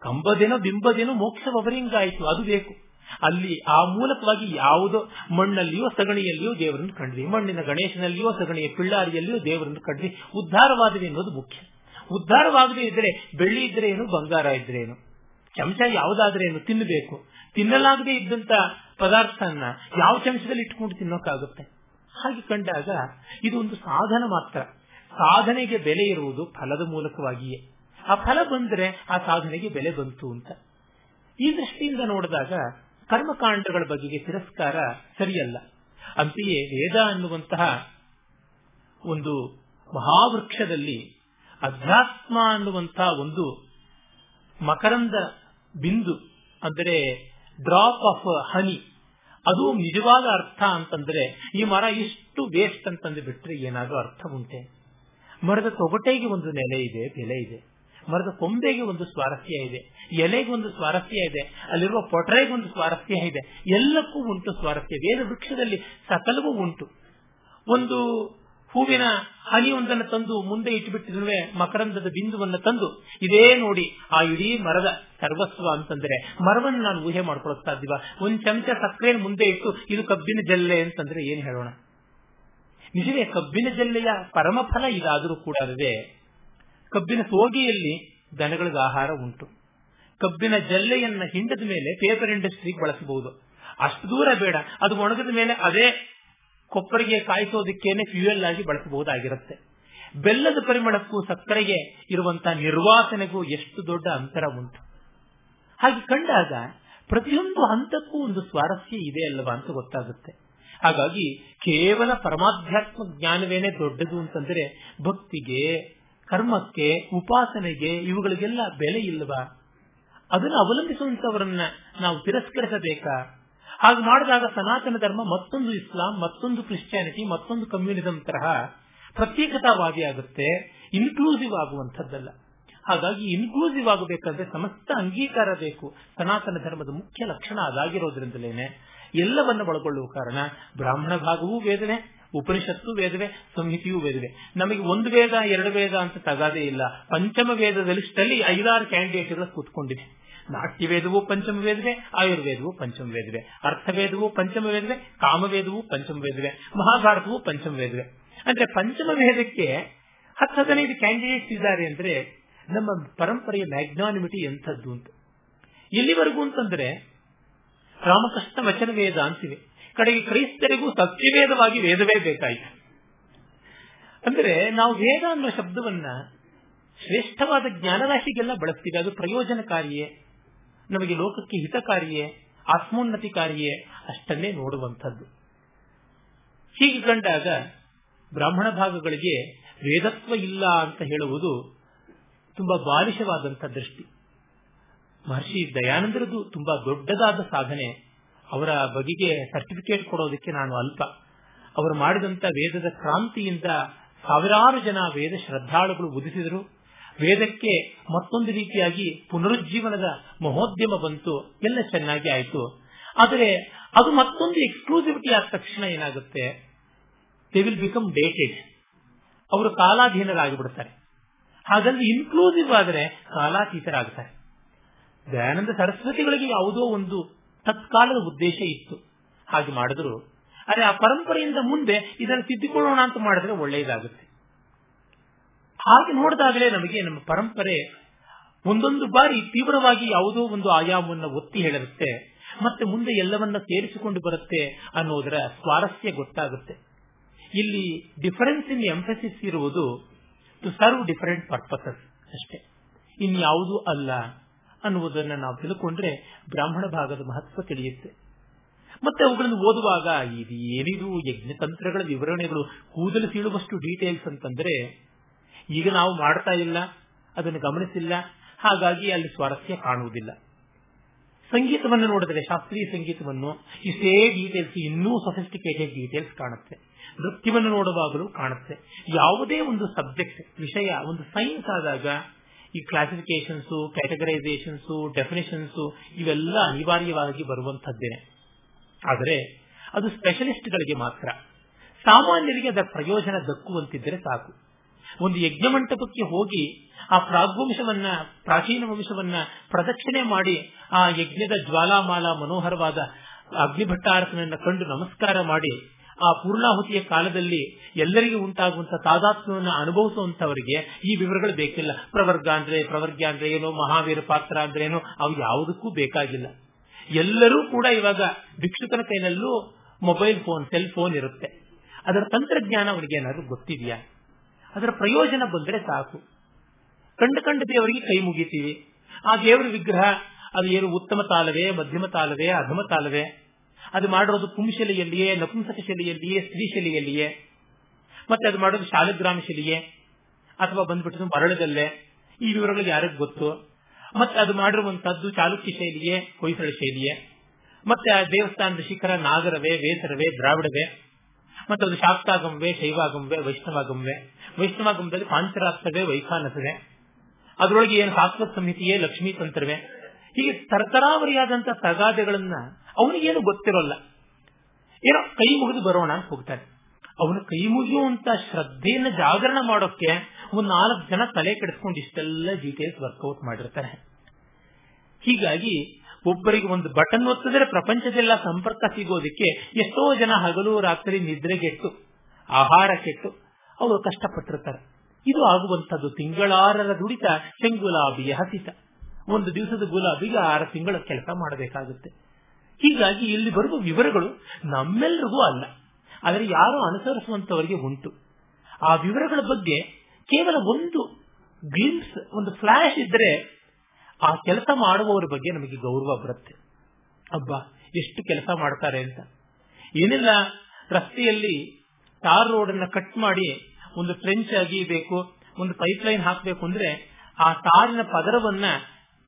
ಕಂಬದೇನೋ ಬಿಂಬದೇನೋ ಮೋಕ್ಷವರಿಂಗಾಯಿತು ಅದು ಬೇಕು. ಅಲ್ಲಿ ಆ ಮೂಲಕವಾಗಿ ಯಾವುದೋ ಮಣ್ಣಲ್ಲಿಯೋ ಸಗಣಿಯಲ್ಲಿಯೋ ದೇವರನ್ನು ಕಂಡ್ವಿ. ಮಣ್ಣಿನ ಗಣೇಶನಲ್ಲಿಯೋ ಸಗಣಿಯ ಪಿಳ್ಳಾರಿಯಲ್ಲಿಯೋ ದೇವರನ್ನು ಕಂಡ್ವಿ. ಉದ್ಧಾರವಾದವೆ ಎನ್ನುವುದು ಮುಖ್ಯ. ಉದ್ಧಾರವಾಗದೇ ಇದ್ರೆ ಬೆಳ್ಳಿ ಇದ್ರೆ ಏನು, ಬಂಗಾರ ಇದ್ರೆ ಏನು? ಚಮಚ ಯಾವುದಾದ್ರೇನು ತಿನ್ನಬೇಕು ತಿನ್ನಲಾಗದೆ ಇದ್ದಂತ ಪದಾರ್ಥನ ಯಾವ ಚಮಚದಲ್ಲಿ ಇಟ್ಕೊಂಡು ತಿನ್ನೋಕ್ಕಾಗುತ್ತೆ ಹಾಗೆ ಕಂಡಾಗ ಇದು ಒಂದು ಸಾಧನ ಮಾತ್ರ. ಸಾಧನೆಗೆ ಬೆಲೆ ಇರುವುದು ಫಲದ ಮೂಲಕವಾಗಿಯೇ. ಆ ಫಲ ಬಂದ್ರೆ ಆ ಸಾಧನೆಗೆ ಬೆಲೆ ಬಂತು ಅಂತ. ಈ ದೃಷ್ಟಿಯಿಂದ ನೋಡಿದಾಗ ಕರ್ಮಕಾಂಡಗಳ ಬಗೆಗೆ ತಿರಸ್ಕಾರ ಸರಿಯಲ್ಲ. ಅಂತೆಯೇ ವೇದ ಅನ್ನುವಂತಹ ಒಂದು ಮಹಾವೃಕ್ಷದಲ್ಲಿ ಅಧ್ಯಾತ್ಮ ಅನ್ನುವಂತಹ ಒಂದು ಮಕರಂದ ಬಿಂದು, ಅಂದರೆ ಡ್ರಾಪ್ ಆಫ್ ಹನಿ ಅದು ನಿಜವಾದ ಅರ್ಥ ಅಂತಂದ್ರೆ ಈ ಮರ ಇಷ್ಟು ವೇಸ್ಟ್ ಅಂತಂದು ಬಿಟ್ರೆ ಏನಾದರೂ ಅರ್ಥ ಉಂಟೆ. ಮರದ ತೊಗಟೆಗೆ ಒಂದು ನೆಲೆ ಇದೆ, ಬೆಲೆ ಇದೆ. ಮರದ ಕೊಂಬೆಗೆ ಒಂದು ಸ್ವಾರಸ್ಯ ಇದೆ. ಎಲೆಗೆ ಒಂದು ಸ್ವಾರಸ್ಯ ಇದೆ. ಅಲ್ಲಿರುವ ಪೊಟರೆಗೆ ಒಂದು ಸ್ವಾರಸ್ಯ ಇದೆ. ಎಲ್ಲಕ್ಕೂ ಉಂಟು ಸ್ವಾರಸ್ಯ. ವೇದ ವೃಕ್ಷದಲ್ಲಿ ಸಕಲವೂ ಉಂಟು. ಒಂದು ಹೂವಿನ ಹನಿಯೊಂದನ್ನು ತಂದು ಮುಂದೆ ಇಟ್ಟುಬಿಟ್ಟಿದ್ರೆ ಮಕರಂದದ ಬಿಂದುವನ್ನು ತಂದು, ಇದೇ ನೋಡಿ, ಆ ಇಡೀ ಮರದ ಸರ್ವಸ್ವ ಅಂತಂದ್ರೆ ಮರವನ್ನು ನಾನು ಊಹೆ ಮಾಡ್ಕೊಳಕ್ ಸಾಧ್ಯವ? ಒಂದ್ ಚಮಚ ಸಕ್ಕರೆ ಮುಂದೆ ಇಟ್ಟು, ಇದು ಕಬ್ಬಿನ ಜಲ್ಲೆ ಅಂತಂದ್ರೆ ಏನ್ ಹೇಳೋಣ? ನಿಜವೇ ಕಬ್ಬಿನ ಜಲ್ಲೆಯ ಪರಮಫಲ ಇದಾದರೂ ಕೂಡ ಅದೇ ಕಬ್ಬಿನ ಸೋಗಿಯಲ್ಲಿ ದನಗಳಿಗೆ ಆಹಾರ ಉಂಟು. ಕಬ್ಬಿನ ಜಲ್ಲೆಯನ್ನ ಹಿಂಡದ ಮೇಲೆ ಪೇಪರ್ ಇಂಡಸ್ಟ್ರಿಗೆ ಬಳಸಬಹುದು. ಅಷ್ಟು ದೂರ ಬೇಡ. ಅದು ಒಣಗದ ಮೇಲೆ ಅದೇ ಕೊಪ್ಪರಿಗೆ ಕಾಯಿಸೋದಕ್ಕೇನೆ ಫ್ಯೂಯಲ್ ಆಗಿ ಬಳಸಬಹುದಾಗಿರುತ್ತೆ. ಬೆಲ್ಲದ ಪರಿಮಳಕ್ಕೂ ಸಕ್ಕರೆಗೆ ಇರುವಂತಹ ನಿರ್ವಾಸನೆಗೂ ಎಷ್ಟು ದೊಡ್ಡ ಅಂತರ ಉಂಟು. ಹಾಗೆ ಕಂಡಾಗ ಪ್ರತಿಯೊಂದು ಹಂತಕ್ಕೂ ಒಂದು ಸ್ವಾರಸ್ಯ ಇದೆ ಅಲ್ವಾ ಅಂತ ಗೊತ್ತಾಗುತ್ತೆ. ಹಾಗಾಗಿ ಕೇವಲ ಪರಮಾಧ್ಯಾತ್ಮ ಜ್ಞಾನವೇನೆ ದೊಡ್ಡದು ಅಂತಂದ್ರೆ ಭಕ್ತಿಗೆ, ಕರ್ಮಕ್ಕೆ, ಉಪಾಸನೆಗೆ ಇವುಗಳಿಗೆಲ್ಲ ಬೆಲೆ ಇಲ್ಲವಾ? ಅದನ್ನು ಅವಲಂಬಿಸುವಂತವರನ್ನ ನಾವು ತಿರಸ್ಕರಿಸಬೇಕಾ? ಹಾಗೆ ಮಾಡಿದಾಗ ಸನಾತನ ಧರ್ಮ ಮತ್ತೊಂದು ಇಸ್ಲಾಂ, ಮತ್ತೊಂದು ಕ್ರಿಶ್ಚಿಯಾನಿಟಿ, ಮತ್ತೊಂದು ಕಮ್ಯುನಿಸಂ ತರಹ ಪ್ರತ್ಯೇಕತಾವಾದಿ ಆಗುತ್ತೆ ಇನ್ಕ್ಲೂಸಿವ್ ಆಗುವಂಥದ್ದಲ್ಲ. ಹಾಗಾಗಿ ಇನ್ಕ್ಲೂಸಿವ್ ಆಗಬೇಕಂದ್ರೆ ಸಮಸ್ತ ಅಂಗೀಕಾರ ಬೇಕು. ಸನಾತನ ಧರ್ಮದ ಮುಖ್ಯ ಲಕ್ಷಣ ಅದಾಗಿರೋದ್ರಿಂದಲೇನೆ ಎಲ್ಲವನ್ನ ಒಳಗೊಳ್ಳುವ ಕಾರಣ ಬ್ರಾಹ್ಮಣ ಭಾಗವೂ ವೇದನೆ ಉಪನಿಷತ್ತು ವೇದವೆ, ಸಂಹಿತೆಯೂ ವೇದವೆ. ನಮಗೆ ಒಂದು ವೇದ, ಎರಡು ವೇದ ಅಂತ ತಗಾದೇ ಇಲ್ಲ. ಪಂಚಮ ವೇದದಲ್ಲಿ ಲಿಸ್ಟಲ್ಲಿ ಐದಾರು ಕ್ಯಾಂಡಿಡೇಟ್ಗಳು ಕೂತ್ಕೊಂಡಿದೆ. ನಾಟ್ಯ ವೇದವು ಪಂಚಮ ವೇದವೇ ಆಯುರ್ವೇದವು ಪಂಚಮ ವೇದವೇ ಅರ್ಥವೇದವು ಪಂಚಮ ವೇದವೇ ಕಾಮವೇದವು ಪಂಚಮ ವೇದವೇ ಮಹಾಭಾರತವು ಪಂಚಮ ವೇದವೇ ಅಂದ್ರೆ ಪಂಚಮ ವೇದಕ್ಕೆ ಹತ್ತು ಹದಿನೈದು ಕ್ಯಾಂಡಿಡೇಟ್ಸ್ ಇದ್ದಾರೆ ಅಂದ್ರೆ ನಮ್ಮ ಪರಂಪರೆಯ ಮ್ಯಾಗ್ನಾನಿಮಿಟಿ ಎಂಥದ್ದು ಅಂತ. ಎಲ್ಲಿವರೆಗೂ ಅಂತಂದ್ರೆ ರಾಮಕೃಷ್ಣ ವಚನ ವೇದ ಅಂತಿವೆ. ಕಡೆಗೆ ಕ್ರೈಸ್ತರಿಗೂ ಸತ್ಯವೇದವಾಗಿ ವೇದವೇ ಬೇಕಾಯಿತು. ಅಂದ್ರೆ ನಾವು ವೇದ ಅನ್ನೋ ಶಬ್ದವನ್ನ ಶ್ರೇಷ್ಠವಾದ ಜ್ಞಾನರಾಶಿಗೆಲ್ಲ ಬಳಸ್ತೀವಿ. ಅದು ಪ್ರಯೋಜನಕಾರಿಯೇ. ನಮಗೆ ಲೋಕಕ್ಕೆ ಹಿತಕಾರಿಯೇ, ಆತ್ಮೋನ್ನತಿಕಾರಿಯೇ ಅಷ್ಟನ್ನೇ ನೋಡುವಂಥದ್ದು. ಹೀಗೆ ಕಂಡಾಗ ಬ್ರಾಹ್ಮಣ ಭಾಗಗಳಿಗೆ ವೇದತ್ವ ಇಲ್ಲ ಅಂತ ಹೇಳುವುದು ತುಂಬಾ ಬಾಲಿಶವಾದಂಥ ದೃಷ್ಟಿ. ಮಹರ್ಷಿ ದಯಾನಂದರದು ತುಂಬಾ ದೊಡ್ಡದಾದ ಸಾಧನೆ. ಅವರ ಬಗೆಗೆ ಸರ್ಟಿಫಿಕೇಟ್ ಕೊಡೋದಕ್ಕೆ ನಾನು ಅಲ್ಪ. ಅವರು ಮಾಡಿದಂತ ವೇದದ ಕ್ರಾಂತಿಯಿಂದ ಸಾವಿರಾರು ಜನ ವೇದ ಶ್ರದ್ಧಾಳುಗಳು ಉದಿಸಿದರು. ವೇದಕ್ಕೆ ಮತ್ತೊಂದು ರೀತಿಯಾಗಿ ಪುನರುಜ್ಜೀವನದ ಮಹೋದ್ಯಮ ಬಂತು, ಎಲ್ಲ ಚೆನ್ನಾಗಿ ಆಯಿತು. ಆದರೆ ಅದು ಮತ್ತೊಂದು ಎಕ್ಸ್ಕ್ಲೂಸಿವಿಟಿ ಆದ ತಕ್ಷಣ ಏನಾಗುತ್ತೆ? ದೇ ವಿಲ್ ಬಿಕಮ್ ಡೇಟೆಡ್ ಅವರು ಕಾಲಾಧೀನರಾಗಿಬಿಡ್ತಾರೆ. ಹಾಗಾಗಿ ಇನ್ಕ್ಲೂಸಿವ್ ಆದರೆ ಕಾಲಾತೀತರಾಗ್ತಾರೆ. ದಯಾನಂದ ಸರಸ್ವತಿಗಳಿಗೆ ಯಾವುದೋ ಒಂದು ತತ್ಕಾಲದ ಉದ್ದೇಶ ಇತ್ತು. ಹಾಗೆ ಮಾಡಿದ್ರು. ಆದರೆ ಆ ಪರಂಪರೆಯಿಂದ ಮುಂದೆ ಇದನ್ನು ತಿದ್ದುಕೊಳ್ಳೋಣ ಅಂತ ಮಾಡಿದ್ರೆ ಒಳ್ಳೆಯದಾಗುತ್ತೆ. ಹಾಗೆ ನೋಡಿದಾಗಲೇ ನಮಗೆ ನಮ್ಮ ಪರಂಪರೆ ಒಂದೊಂದು ಬಾರಿ ತೀವ್ರವಾಗಿ ಯಾವುದೋ ಒಂದು ಆಯಾಮವನ್ನು ಒತ್ತಿ ಹೇಳಿರುತ್ತೆ, ಮತ್ತೆ ಮುಂದೆ ಎಲ್ಲವನ್ನ ಸೇರಿಸಿಕೊಂಡು ಬರುತ್ತೆ ಅನ್ನೋದರ ಸ್ವಾರಸ್ಯ ಗೊತ್ತಾಗುತ್ತೆ. ಇಲ್ಲಿ ಡಿಫರೆನ್ಸ್ ಇನ್ ಎಂಫಸಿಸ್ ಇರುವುದು ಟು ಸರ್ವ್ ಡಿಫರೆಂಟ್ ಪರ್ಪಸಸ್ ಅಷ್ಟೇ. ಇನ್ಯಾವುದೂ ಅಲ್ಲ ಅನ್ನುವುದನ್ನು ನಾವು ತಿಳ್ಕೊಂಡ್ರೆ ಬ್ರಾಹ್ಮಣ ಭಾಗದ ಮಹತ್ವ ತಿಳಿಯುತ್ತೆ. ಮತ್ತೆ ಅವುಗಳನ್ನು ಓದುವಾಗ ಇದು ಏನಿದು ಯಜ್ಞತಂತ್ರಗಳ ವಿವರಣೆಗಳು, ಕೂದಲು ಸೀಳುವಷ್ಟು ಡೀಟೇಲ್ಸ್ ಅಂತಂದ್ರೆ ಈಗ ನಾವು ಮಾಡ್ತಾ ಇಲ್ಲ, ಅದನ್ನು ಗಮನಿಸಿಲ್ಲ. ಹಾಗಾಗಿ ಅಲ್ಲಿ ಸ್ವಾರಸ್ಯ ಕಾಣುವುದಿಲ್ಲ. ಸಂಗೀತವನ್ನು ನೋಡಿದರೆ ಶಾಸ್ತ್ರೀಯ ಸಂಗೀತವನ್ನು ಇಷ್ಟೇ ಡೀಟೇಲ್ಸ್ ಇನ್ನೂ ಸೊಫಿಸ್ಟಿಕೇಟೆಡ್ ಡೀಟೇಲ್ಸ್ ಕಾಣುತ್ತೆ. ನೃತ್ಯವನ್ನು ನೋಡುವಾಗಲೂ ಕಾಣುತ್ತೆ. ಯಾವುದೇ ಒಂದು ಸಬ್ಜೆಕ್ಟ್ ವಿಷಯ, ಒಂದು ಸೈನ್ಸ್ ಆದಾಗ ಈ ಕ್ಲಾಸಿಫಿಕೇಶನ್ಸ್ ಕ್ಯಾಟಗರೈಸೇಷನ್ಸ್ ಡೆಫಿನೇಷನ್ಸ್ ಇವೆಲ್ಲ ಅನಿವಾರ್ಯವಾಗಿ ಬರುವಂತಹದ್ದೇನೆ ಆದರೆ ಅದು ಸ್ಪೆಷಲಿಸ್ಟ್ಗಳಿಗೆ ಮಾತ್ರ. ಸಾಮಾನ್ಯರಿಗೆ ಅದರ ಪ್ರಯೋಜನ ದಕ್ಕುವಂತಿದ್ದರೆ ಸಾಕು. ಒಂದು ಯಜ್ಞ ಮಂಟಪಕ್ಕೆ ಹೋಗಿ ಆ ಪ್ರಾಗ್ವಂಶವನ್ನ ಪ್ರಾಚೀನ ವಂಶವನ್ನ ಪ್ರದಕ್ಷಿಣೆ ಮಾಡಿ ಆ ಯಜ್ಞದ ಜ್ವಾಲಾಮಾಲ ಮನೋಹರವಾದ ಅಗ್ನಿಭಟ್ಟಾರಕನನ್ನ ಕಂಡು ನಮಸ್ಕಾರ ಮಾಡಿ ಆ ಪೂರ್ಣಾಹುತಿಯ ಕಾಲದಲ್ಲಿ ಎಲ್ಲರಿಗೂ ಉಂಟಾಗುವಂತಹ ತಾದಾತ್ಮ್ಯವನ್ನು ಅನುಭವಿಸುವಂತವರಿಗೆ ಈ ವಿವರಗಳು ಬೇಕಿಲ್ಲ. ಪ್ರವರ್ಗ ಅಂದ್ರೆ ಪ್ರವರ್ಗ ಅಂದ್ರೆ ಏನು, ಮಹಾವೀರ ಪಾತ್ರ ಅಂದ್ರೆ ಏನು, ಅವು ಯಾವುದಕ್ಕೂ ಬೇಕಾಗಿಲ್ಲ. ಎಲ್ಲರೂ ಕೂಡ ಇವಾಗ ಭಿಕ್ಷುಕನ ಕೈನಲ್ಲೂ ಮೊಬೈಲ್ ಫೋನ್, ಸೆಲ್ ಫೋನ್ ಇರುತ್ತೆ. ಅದರ ತಂತ್ರಜ್ಞಾನ ಅವರಿಗೆ ಏನಾದ್ರು ಗೊತ್ತಿದೆಯಾ? ಅದರ ಪ್ರಯೋಜನ ಬಂದರೆ ಸಾಕು. ಕಂಡು ಕಂಡ ದೇವರಿಗೆ ಕೈ ಮುಗಿತೀವಿ. ಆ ದೇವರ ವಿಗ್ರಹ, ಅದು ಏನು ಉತ್ತಮ ತಾಲವೇ ಮಧ್ಯಮ ತಾಲವೇ ಅಧಮ ತಾಲವೇ ಅದು ಮಾಡಿರೋದು ಪುಂಶಲೆಯಲ್ಲಿಯೇ ನಪುಂಸಕ ಶೈಲಿಯಲ್ಲಿಯೇ, ಸ್ತ್ರೀ ಶೈಲಿಯಲ್ಲಿಯೇ? ಮತ್ತೆ ಅದು ಮಾಡೋದು ಶಾಲಗ್ರಾಮ ಶೈಲಿಯೇ? ಅಥವಾ ಬಂದ್ಬಿಟ್ಟು ಮರಳದಲ್ಲೇ? ಈ ವಿವರಗಳು ಯಾರಿಗೆ ಗೊತ್ತು? ಮತ್ತೆ ಅದು ಮಾಡಿರುವಂತಹದ್ದು ಚಾಲುಕ್ಯ ಶೈಲಿಯೇ, ಹೊಯ್ಸಳ ಶೈಲಿಯೇ? ಮತ್ತೆ ಆ ದೇವಸ್ಥಾನದ ಶಿಖರ ನಾಗರವೇ, ವೇಸರವೇ, ದ್ರಾವಿಡವೇ? ಮತ್ತೆ ಅದು ಶಾಕ್ತಾಗಮವೇ ಶೈವಾಗಮವೇ ವೈಷ್ಣವಾಗಮವೇ ವೈಷ್ಣವಾಗಮದಲ್ಲಿ ಪಾಂಚರಾತ್ರವೇ ವೈಖಾನಸವೇ ಅದರೊಳಗೆ ಏನು ಶಾಸ್ತ್ರ ಸಂಹಿತೆಯೇ, ಲಕ್ಷ್ಮೀ ತಂತ್ರವೇ. ಹೀಗೆ ತರತರಾವರಿಯಾದಂತಹ ತಗಾದೆಗಳನ್ನ ಅವನಿಗೇನು ಗೊತ್ತಿರೋಲ್ಲ. ಏನೋ ಕೈ ಮುಗಿದು ಬರೋಣ ಅಂತ ಹೋಗ್ತಾನೆ. ಅವನು ಕೈ ಮುಗಿಯುವಂತ ಶ್ರದ್ಧೆಯನ್ನ ಜಾಗರಣ ಮಾಡೋಕೆ ಒಂದು ನಾಲ್ಕು ಜನ ತಲೆ ಕೆಡಿಸ್ಕೊಂಡು ಇಷ್ಟೆಲ್ಲ ಡೀಟೇಲ್ಸ್ ವರ್ಕೌಟ್ ಮಾಡಿರ್ತಾರೆ. ಹೀಗಾಗಿ ಒಬ್ಬರಿಗೆ ಒಂದು ಬಟನ್ ಒತ್ತಿದ್ರೆ ಪ್ರಪಂಚದೆಲ್ಲ ಸಂಪರ್ಕ ಸಿಗೋದಕ್ಕೆ ಎಷ್ಟೋ ಜನ ಹಗಲು ರಾತ್ರಿ ನಿದ್ರೆಗೆಟ್ಟು ಆಹಾರ ಕೆಟ್ಟು ಅವರು ಕಷ್ಟಪಟ್ಟಿರ್ತಾರೆ. ಇದು ಆಗುವಂತದ್ದು ತಿಂಗಳಾರರ ದುಡಿತ ಚೆಂಗುಲಾಬಿಯ ಹಸಿತ. ಒಂದು ದಿವಸದ ಗುಲಾಬಿಗೆ ಆರು ತಿಂಗಳ ಕೆಲಸ ಮಾಡಬೇಕಾಗುತ್ತೆ. ಹೀಗಾಗಿ ಇಲ್ಲಿ ಬರುವ ವಿವರಗಳು ನಮ್ಮೆಲ್ಲರಿಗೂ ಅಲ್ಲ. ಆದರೆ ಯಾರು ಅನುಸರಿಸುವಂತವರಿಗೆ ಉಂಟು. ಆ ವಿವರಗಳ ಬಗ್ಗೆ ಕೇವಲ ಒಂದು ಗ್ಲಿಮ್ಸ್ ಒಂದು ಫ್ಲಾಶ್ ಇದ್ರೆ ಆ ಕೆಲಸ ಮಾಡುವವರ ಬಗ್ಗೆ ನಮಗೆ ಗೌರವ ಬರುತ್ತೆ. ಅಬ್ಬಾ, ಎಷ್ಟು ಕೆಲಸ ಮಾಡ್ತಾರೆ ಅಂತ. ಏನಿಲ್ಲ, ರಸ್ತೆಯಲ್ಲಿ ಟಾರ್ ರೋಡ್ ಅನ್ನ ಕಟ್ ಮಾಡಿ ಒಂದು ಟ್ರೆಂಚ್ ಅಗಿಬೇಕು ಒಂದು ಪೈಪ್ ಲೈನ್ ಹಾಕಬೇಕು ಅಂದ್ರೆ ಆ ತಾರಿನ ಪದರವನ್ನ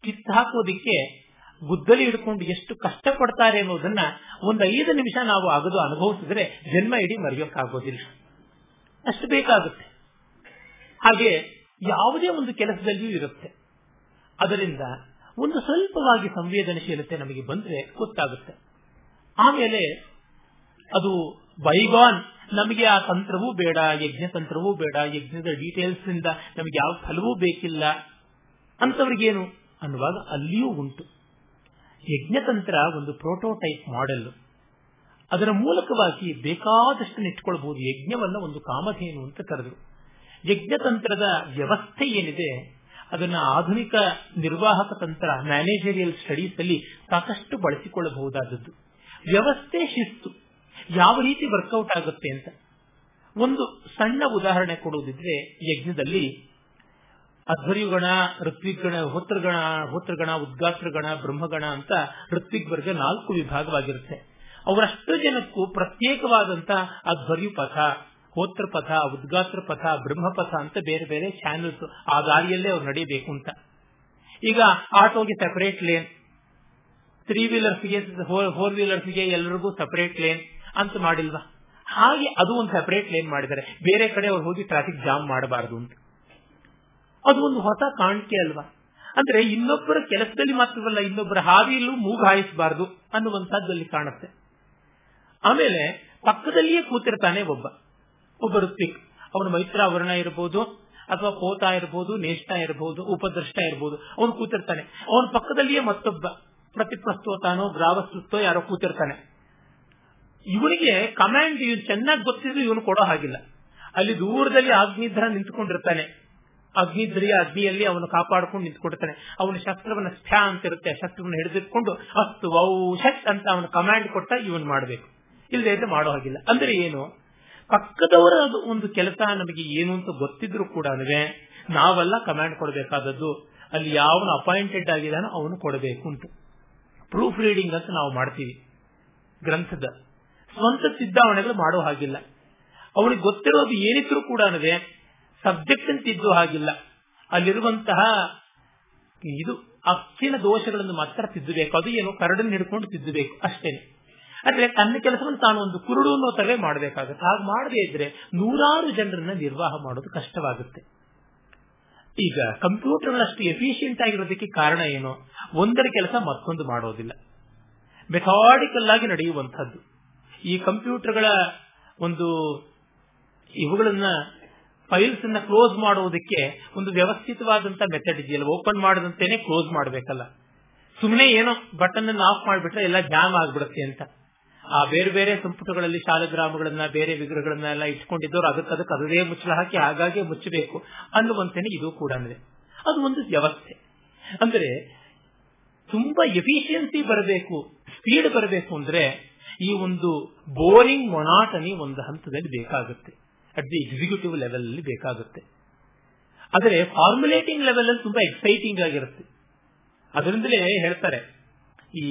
ಕಿತ್ತು ಹಾಕೋದಿಕ್ಕೆ ಗುದ್ದಲಿ ಹಿಡ್ಕೊಂಡು ಎಷ್ಟು ಕಷ್ಟ ಪಡ್ತಾರೆ ಅನ್ನೋದನ್ನ ಒಂದು ಐದು ನಿಮಿಷ ನಾವು ಅಗದು ಅನುಭವಿಸಿದ್ರೆ ಜನ್ಮ ಇಡೀ ಮರೆಯೋಕ್ಕಾಗೋದಿಲ್ಲ. ಅಷ್ಟು ಬೇಕಾಗುತ್ತೆ. ಹಾಗೆ ಯಾವುದೇ ಒಂದು ಕೆಲಸದಲ್ಲಿಯೂ ಇರುತ್ತೆ. ಅದರಿಂದ ಒಂದು ಸ್ವಲ್ಪವಾಗಿ ಸಂವೇದನಶೀಲತೆ ನಮಗೆ ಬಂದ್ರೆ ಗೊತ್ತಾಗುತ್ತೆ. ಆಮೇಲೆ ಅದು ಬೈಗಾನ್ ನಮಗೆ ಆ ತಂತ್ರವೂ ಬೇಡ ಯಜ್ಞ ತಂತ್ರವೂ ಬೇಡ, ಯಜ್ಞದ ಡೀಟೇಲ್ಸ್ ಇಂದ ನಮಗೆ ಯಾವ ಫಲವೂ ಬೇಕಿಲ್ಲ. ಅಂತವ್ರಿಗೇನು ಅನ್ನುವಾಗ ಅಲ್ಲಿಯೂ ಉಂಟು. ಯಜ್ಞತಂತ್ರ ಒಂದು ಪ್ರೋಟೋಟೈಪ್ ಮಾಡೆಲ್ ಅದರ ಮೂಲಕವಾಗಿ ಬೇಕಾದಷ್ಟು ಇಟ್ಕೊಳ್ಬಹುದು ಯಜ್ಞವನ್ನ ಒಂದು ಕಾಮಧೇನು ಅಂತ ಕರೆದರು. ಯಜ್ಞತಂತ್ರದ ವ್ಯವಸ್ಥೆ ಏನಿದೆ? ಅದನ್ನ ಆಧುನಿಕ ನಿರ್ವಾಹಕ ತಂತ್ರ ಮ್ಯಾನೇಜರಿಯಲ್ ಸ್ಟಡೀಸ್ ಅಲ್ಲಿ ಸಾಕಷ್ಟು ಬಳಸಿಕೊಳ್ಳಬಹುದಾದದ್ದು. ವ್ಯವಸ್ಥೆ ಶಿಸ್ತು. ಯಾವ ರೀತಿ ವರ್ಕೌಟ್ ಆಗುತ್ತೆ ಅಂತ. ಒಂದು ಸಣ್ಣ ಉದಾಹರಣೆ ಕೊಡುವುದಿದ್ರೆ, ಯಜ್ಞದಲ್ಲಿ ಅಧ್ವರ್ಯುಗಣ ಋತ್ವಿಗಣ ಹೋತ್ರಗಣ ಹೋತ್ರಗಣ, ಉದ್ಗಾತ್ರಗಣ, ಬ್ರಹ್ಮಗಣ ಅಂತ ಋತ್ವಿಗ್ ನಾಲ್ಕು ವಿಭಾಗವಾಗಿರುತ್ತೆ. ಅವರಷ್ಟು ಜನಕ್ಕೂ ಪ್ರತ್ಯೇಕವಾದಂತಹ ಅಧ್ವರ್ಯು ಪಥ ಹೋತ್ರ ಪಥ ಉದ್ಗಾತ್ರ ಪಥ ಬ್ರಹ್ಮಪಥ ಅಂತ ಬೇರೆ ಬೇರೆ ಚಾನೆಲ್ಸ್ ಆ ದಾರಿಯಲ್ಲೇ ಅವ್ರು ನಡೀಬೇಕು ಅಂತ. ಈಗ ಆಟೋಗೆ ಸೆಪರೇಟ್ ಲೇನ್ ತ್ರೀ ವೀಲರ್ಸ್ಗೆ ಫೋರ್ ವೀಲರ್ಸ್ಗೆ ಎಲ್ಲರಿಗೂ ಸಪರೇಟ್ ಲೇನ್ ಅಂತ ಮಾಡಿಲ್ವಾ? ಹಾಗೆ ಅದು ಒಂದು ಸಪರೇಟ್ ಲೇನ್ ಮಾಡಿದರೆ ಬೇರೆ ಕಡೆ ಅವ್ರು ಹೋಗಿ ಟ್ರಾಫಿಕ್ ಜಾಮ್ ಮಾಡಬಾರದು ಅಂತ. ಅದು ಒಂದು ಹೊಸ ಕಾಣಿಕೆ ಅಲ್ವಾ? ಅಂದ್ರೆ ಇನ್ನೊಬ್ಬರ ಕೆಲಸದಲ್ಲಿ ಮಾತ್ರವಲ್ಲ, ಇನ್ನೊಬ್ಬರ ಹಾದಿಯಲ್ಲೂ ಮೂಗು ಹಾಯಿಸಬಾರದು ಅನ್ನುವಂಥದ್ದಲ್ಲಿ ಕಾಣುತ್ತೆ. ಆಮೇಲೆ ಪಕ್ಕದಲ್ಲಿಯೇ ಕೂತಿರ್ತಾನೆ ಒಬ್ಬ. ಒಬ್ಬ ಋತ್ವಿಕ್ ಅವನ ಮೈತ್ರಾವರಣ ಇರಬಹುದು ಅಥವಾ ಪೋತ ಇರಬಹುದು ನೇಷ್ಟ ಇರಬಹುದು ಉಪದೃಷ್ಟ ಇರಬಹುದು ಅವನು ಕೂತಿರ್ತಾನೆ. ಅವನ ಪಕ್ಕದಲ್ಲಿಯೇ ಮತ್ತೊಬ್ಬ ಪ್ರತಿಪ್ರಸ್ತೋತಾನೋ ಗ್ರಾವಸ್ತೋ ಯಾರೋ ಕೂತಿರ್ತಾನೆ. ಇವನಿಗೆ ಕಮಾಂಡ್ ಇವ್ ಚೆನ್ನಾಗಿ ಗೊತ್ತಿದ್ರು ಇವನು ಕೊಡೋ ಹಾಗಿಲ್ಲ. ಅಲ್ಲಿ ದೂರದಲ್ಲಿ ಅಗ್ನಿಧ್ರ ನಿಂತ್ಕೊಂಡಿರ್ತಾನೆ. ಅಗ್ನಿಧ್ರಿಯ ಅಗ್ನಿಯಲ್ಲಿ ಅವನು ಕಾಪಾಡಿಕೊಂಡು ನಿಂತ್ಕೊಂಡಿರ್ತಾನೆ. ಅವನ ಶಸ್ತ್ರವನ್ನ ಸ್ಥ್ಯಾ ಅಂತ ಇರುತ್ತೆ. ಶಸ್ತ್ರವನ್ನು ಹಿಡಿದಿಟ್ಕೊಂಡು ಅಸ್ತು ವೌ ಶಟ್ ಅಂತ ಅವನು ಕಮಾಂಡ್ ಕೊಟ್ಟ ಇವನು ಮಾಡಬೇಕು. ಇಲ್ಲದೆ ಮಾಡೋ ಹಾಗಿಲ್ಲ. ಅಂದ್ರೆ ಏನು? ಪಕ್ಕದವರ ಒಂದು ಕೆಲಸ ನಮಗೆ ಏನು ಅಂತ ಗೊತ್ತಿದ್ರು ಕೂಡ ನಾವೆಲ್ಲ ಕಮಾಂಡ್ ಕೊಡಬೇಕಾದದ್ದು ಅಲ್ಲಿ ಯಾವನು ಅಪಾಯಿಂಟೆಡ್ ಆಗಿದಾನೋ ಅವನು ಕೊಡಬೇಕು ಅಂತ. ಪ್ರೂಫ್ ರೀಡಿಂಗ್ ಅಂತ ನಾವು ಮಾಡ್ತೀವಿ ಗ್ರಂಥದ. ಸ್ವಂತ ಸಿದ್ಧಾವಣೆಗಳು ಮಾಡೋ ಹಾಗಿಲ್ಲ. ಅವನಿಗೆ ಗೊತ್ತಿರೋದು ಏನಿದ್ರು ಕೂಡ ಸಬ್ಜೆಕ್ಟ್ ಅಂತ ಇದ್ದು ಹಾಗಿಲ್ಲ. ಅಲ್ಲಿರುವಂತಹ ಇದು ಅಕ್ಕಿನ ದೋಷಗಳನ್ನು ಮಾತ್ರ ತಿದ್ದಬೇಕು. ಅದು ಏನು ಕರಡನ್ನು ಹಿಡ್ಕೊಂಡು ತಿದ್ದಬೇಕು ಅಷ್ಟೇನೆ. ಆದ್ರೆ ತನ್ನ ಕೆಲಸವನ್ನು ತಾನು ಒಂದು ಕುರುಡು ಅನ್ನೋ ತರವೇ ಮಾಡಬೇಕಾಗುತ್ತೆ. ಹಾಗೆ ಮಾಡದೇ ಇದ್ರೆ ನೂರಾರು ಜನರನ್ನ ನಿರ್ವಾಹ ಮಾಡೋದು ಕಷ್ಟವಾಗುತ್ತೆ. ಈಗ ಕಂಪ್ಯೂಟರ್ಗಳಷ್ಟು ಎಫಿಷಿಯಂಟ್ ಆಗಿರೋದಕ್ಕೆ ಕಾರಣ ಏನು? ಒಂದರ ಕೆಲಸ ಮತ್ತೊಂದು ಮಾಡೋದಿಲ್ಲ. ಮೆಥಾಡಿಕಲ್ ಆಗಿ ನಡೆಯುವಂತಹದ್ದು ಈ ಕಂಪ್ಯೂಟರ್ಗಳ ಒಂದು ಇವುಗಳನ್ನ ಫೈಲ್ಸ್ ಅನ್ನ ಕ್ಲೋಸ್ ಮಾಡುವುದಕ್ಕೆ ಒಂದು ವ್ಯವಸ್ಥಿತವಾದಂತಹ ಮೆಥಡ್ ಇದೆಯಲ್ಲ, ಓಪನ್ ಮಾಡದಂತೇನೆ ಕ್ಲೋಸ್ ಮಾಡಬೇಕಲ್ಲ. ಸುಮ್ಮನೆ ಏನೋ ಬಟನ್ ಅನ್ನು ಆಫ್ ಮಾಡಿಬಿಟ್ರೆ ಎಲ್ಲ ಜಾಮ್ ಆಗ್ಬಿಡುತ್ತೆ ಅಂತ. ಆ ಬೇರೆ ಬೇರೆ ಸಂಪುಟಗಳಲ್ಲಿ ಶಾಲಗ್ರಾಮಗಳನ್ನ ಬೇರೆ ವಿಗ್ರಹಗಳನ್ನ ಎಲ್ಲ ಇಟ್ಕೊಂಡಿದ್ದವರು ಅದಕ್ಕೆ ಅದಕ್ಕೆ ಅದೇ ಮುಚ್ಚಳ ಹಾಕಿ ಹಾಗಾಗಿ ಮುಚ್ಚಬೇಕು ಅನ್ನುವಂತೇನೆ ಇದು ಕೂಡ ಅಂದ್ರೆ ಅದು ಒಂದು ವ್ಯವಸ್ಥೆ. ಅಂದ್ರೆ ತುಂಬಾ ಎಫಿಷಿಯನ್ಸಿ ಬರಬೇಕು ಸ್ಪೀಡ್ ಬರಬೇಕು ಅಂದ್ರೆ ಈ ಒಂದು ಬೋರಿಂಗ್ ಮೊನಾಟನಿ ಒಂದು ಹಂತದಲ್ಲಿ ಬೇಕಾಗುತ್ತೆ. ಅಟ್ ದಿ ಎಕ್ಸಿಕ್ಯೂಟಿವ್ ಲೆವೆಲ್ ಅಲ್ಲಿ ಬೇಕಾಗುತ್ತೆ. ಆದರೆ ಫಾರ್ಮುಲೇಟಿಂಗ್ ಲೆವೆಲ್ ಅಲ್ಲಿ ತುಂಬಾ ಎಕ್ಸೈಟಿಂಗ್ ಆಗಿರುತ್ತೆ. ಅದರಿಂದಲೇ ಹೇಳ್ತಾರೆ, ಈ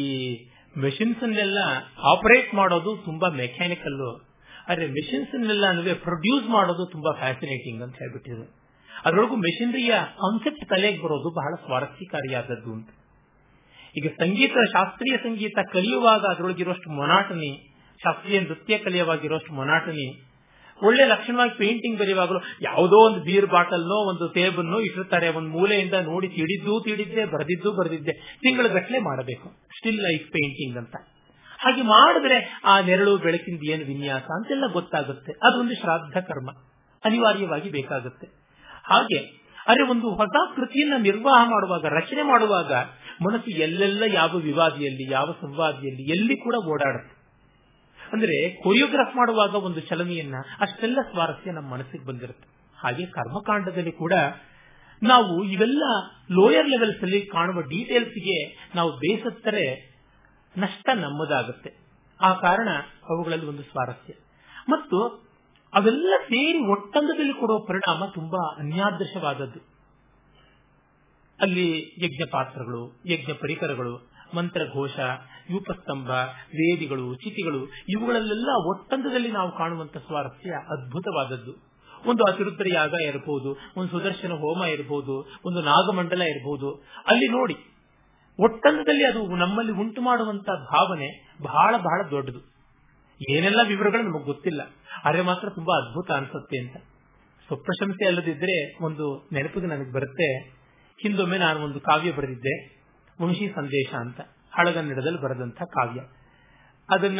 ಮೆಷಿನ್ಸ್ ಅನ್ನೆಲ್ಲ ಆಪರೇಟ್ ಮಾಡೋದು ತುಂಬಾ ಮೆಕ್ಯಾನಿಕಲ್ ಆದ್ರೆ ಮೆಷಿನ್ಸ್ ಅನ್ನೆಲ್ಲ ಪ್ರೊಡ್ಯೂಸ್ ಮಾಡೋದು ತುಂಬಾ ಫ್ಯಾಸಿನೇಟಿಂಗ್ ಅಂತ ಹೇಳ್ಬಿಟ್ಟಿದೆ ಅದರೊಳಗೂ ಮೆಷಿನರಿಯ ಕಾನ್ಸೆಪ್ಟ್ ತಲೆಗೆ ಬರೋದು ಬಹಳ ಸ್ವಾರಸ್ಯಕಾರಿಯಾದದ್ದು ಅಂತ. ಈಗ ಸಂಗೀತ, ಶಾಸ್ತ್ರೀಯ ಸಂಗೀತ ಕಲಿಯುವಾಗ ಅದರೊಳಗಿರುವಷ್ಟು ಮೊನಾಟನಿ ಶಾಸ್ತ್ರೀಯ ನೃತ್ಯ ಕಲಿಯುವಾಗಿರುವಷ್ಟು ಮೊನಾಟನಿ ಒಳ್ಳೆ ಲಕ್ಷಣವಾಗಿ ಪೇಂಟಿಂಗ್ ಬರೆಯುವಾಗಲೂ ಯಾವುದೋ ಒಂದು ಬೀರ್ ಬಾಟಲ್ನೋ ಒಂದು ಟೇಬಲ್ನೋ ಇಟ್ಟಿರ್ತಾರೆ. ಒಂದು ಮೂಲೆಯಿಂದ ನೋಡಿ ತಿಳಿದ್ದು ತಿಳಿದ್ದೆ, ಬರೆದಿದ್ದು ಬರೆದಿದ್ದೆ. ತಿಂಗಳ ಗಟ್ಟಲೆ ಮಾಡಬೇಕು. ಸ್ಟಿಲ್ ಲೈಫ್ ಪೇಂಟಿಂಗ್ ಅಂತ. ಹಾಗೆ ಮಾಡಿದ್ರೆ ಆ ನೆರಳು, ಬೆಳಕಿಂದ ಏನು ವಿನ್ಯಾಸ ಅಂತೆಲ್ಲ ಗೊತ್ತಾಗುತ್ತೆ. ಅದೊಂದು ಶ್ರಾದ್ದ ಕರ್ಮ. ಅನಿವಾರ್ಯವಾಗಿ ಬೇಕಾಗುತ್ತೆ. ಹಾಗೆ, ಅರೆ ಒಂದು ಹೊಸ ಕೃತಿಯನ್ನ ನಿರ್ವಾಹ ಮಾಡುವಾಗ, ರಚನೆ ಮಾಡುವಾಗ ಮನಸ್ಸು ಎಲ್ಲೆಲ್ಲ ಯಾವ ವಿವಾದಿಯಲ್ಲಿ, ಯಾವ ಸಂವಾದಿಯಲ್ಲಿ, ಎಲ್ಲಿ ಕೂಡ ಓಡಾಡುತ್ತೆ. ಅಂದ್ರೆ ಕೊರಿಯೋಗ್ರಾಫ್ ಮಾಡುವಾಗ ಒಂದು ಚಲನೆಯನ್ನ ಅಷ್ಟೆಲ್ಲ ಸ್ವಾರಸ್ಯ ನಮ್ಮ ಮನಸ್ಸಿಗೆ ಬಂದಿರುತ್ತೆ. ಹಾಗೆ ಕರ್ಮಕಾಂಡದಲ್ಲಿ ಕೂಡ ನಾವು ಇವೆಲ್ಲ ಲೋಯರ್ ಲೆವೆಲ್ಸ್ ಅಲ್ಲಿ ಕಾಣುವ ಡೀಟೇಲ್ಸ್ಗೆ ನಾವು ಬೇಸತ್ತರೆ ನಷ್ಟ ನಮ್ಮದಾಗುತ್ತೆ. ಆ ಕಾರಣ ಅವುಗಳಲ್ಲಿ ಒಂದು ಸ್ವಾರಸ್ಯ. ಮತ್ತು ಅವೆಲ್ಲ ಸೇರಿ ಒಟ್ಟಂಗದಲ್ಲಿ ಕೊಡುವ ಪರಿಣಾಮ ತುಂಬಾ ಅನ್ಯಾದೃಶವಾದದ್ದು. ಅಲ್ಲಿ ಯಜ್ಞ ಪಾತ್ರಗಳು ಯಜ್ಞ ಪರಿಕರಗಳು ಮಂತ್ರಘೋಷ, ಯೂಪಸ್ತಂಭ, ವೇದಿಗಳು, ಚಿತಿಗಳು, ಇವುಗಳಲ್ಲೆಲ್ಲ ಒಟ್ಟಂದದಲ್ಲಿ ನಾವು ಕಾಣುವಂತ ಸ್ವಾರಸ್ಯ ಅದ್ಭುತವಾದದ್ದು. ಒಂದು ಅತಿರುದ್ರ ಯಾಗ ಇರಬಹುದು ಒಂದು ಸುದರ್ಶನ ಹೋಮ ಇರಬಹುದು ಒಂದು ನಾಗಮಂಡಲ ಇರಬಹುದು ಅಲ್ಲಿ ನೋಡಿ, ಒಟ್ಟಂದದಲ್ಲಿ ಅದು ನಮ್ಮಲ್ಲಿ ಉಂಟು ಮಾಡುವಂತ ಭಾವನೆ ಬಹಳ ಬಹಳ ದೊಡ್ಡದು. ಏನೆಲ್ಲ ವಿವರಗಳು ನಮಗೆ ಗೊತ್ತಿಲ್ಲ. ಆದರೆ ಮಾತ್ರ ತುಂಬಾ ಅದ್ಭುತ ಅನ್ಸುತ್ತೆ ಅಂತ. ಸ್ವಪ್ರಶಂಸೆ ಅಲ್ಲದಿದ್ರೆ ಒಂದು ನೆನಪಿಗೆ ನನಗೆ ಬರುತ್ತೆ. ಹಿಂದೊಮ್ಮೆ ನಾನು ಒಂದು ಕಾವ್ಯ ಬರೆದಿದ್ದೆ. ವಂಶಿ ಸಂದೇಶ ಅಂತ, ಹಳಗನ್ನಡದಲ್ಲಿ ಬರೆದಂತ ಕಾವ್ಯ. ಅದನ್ನ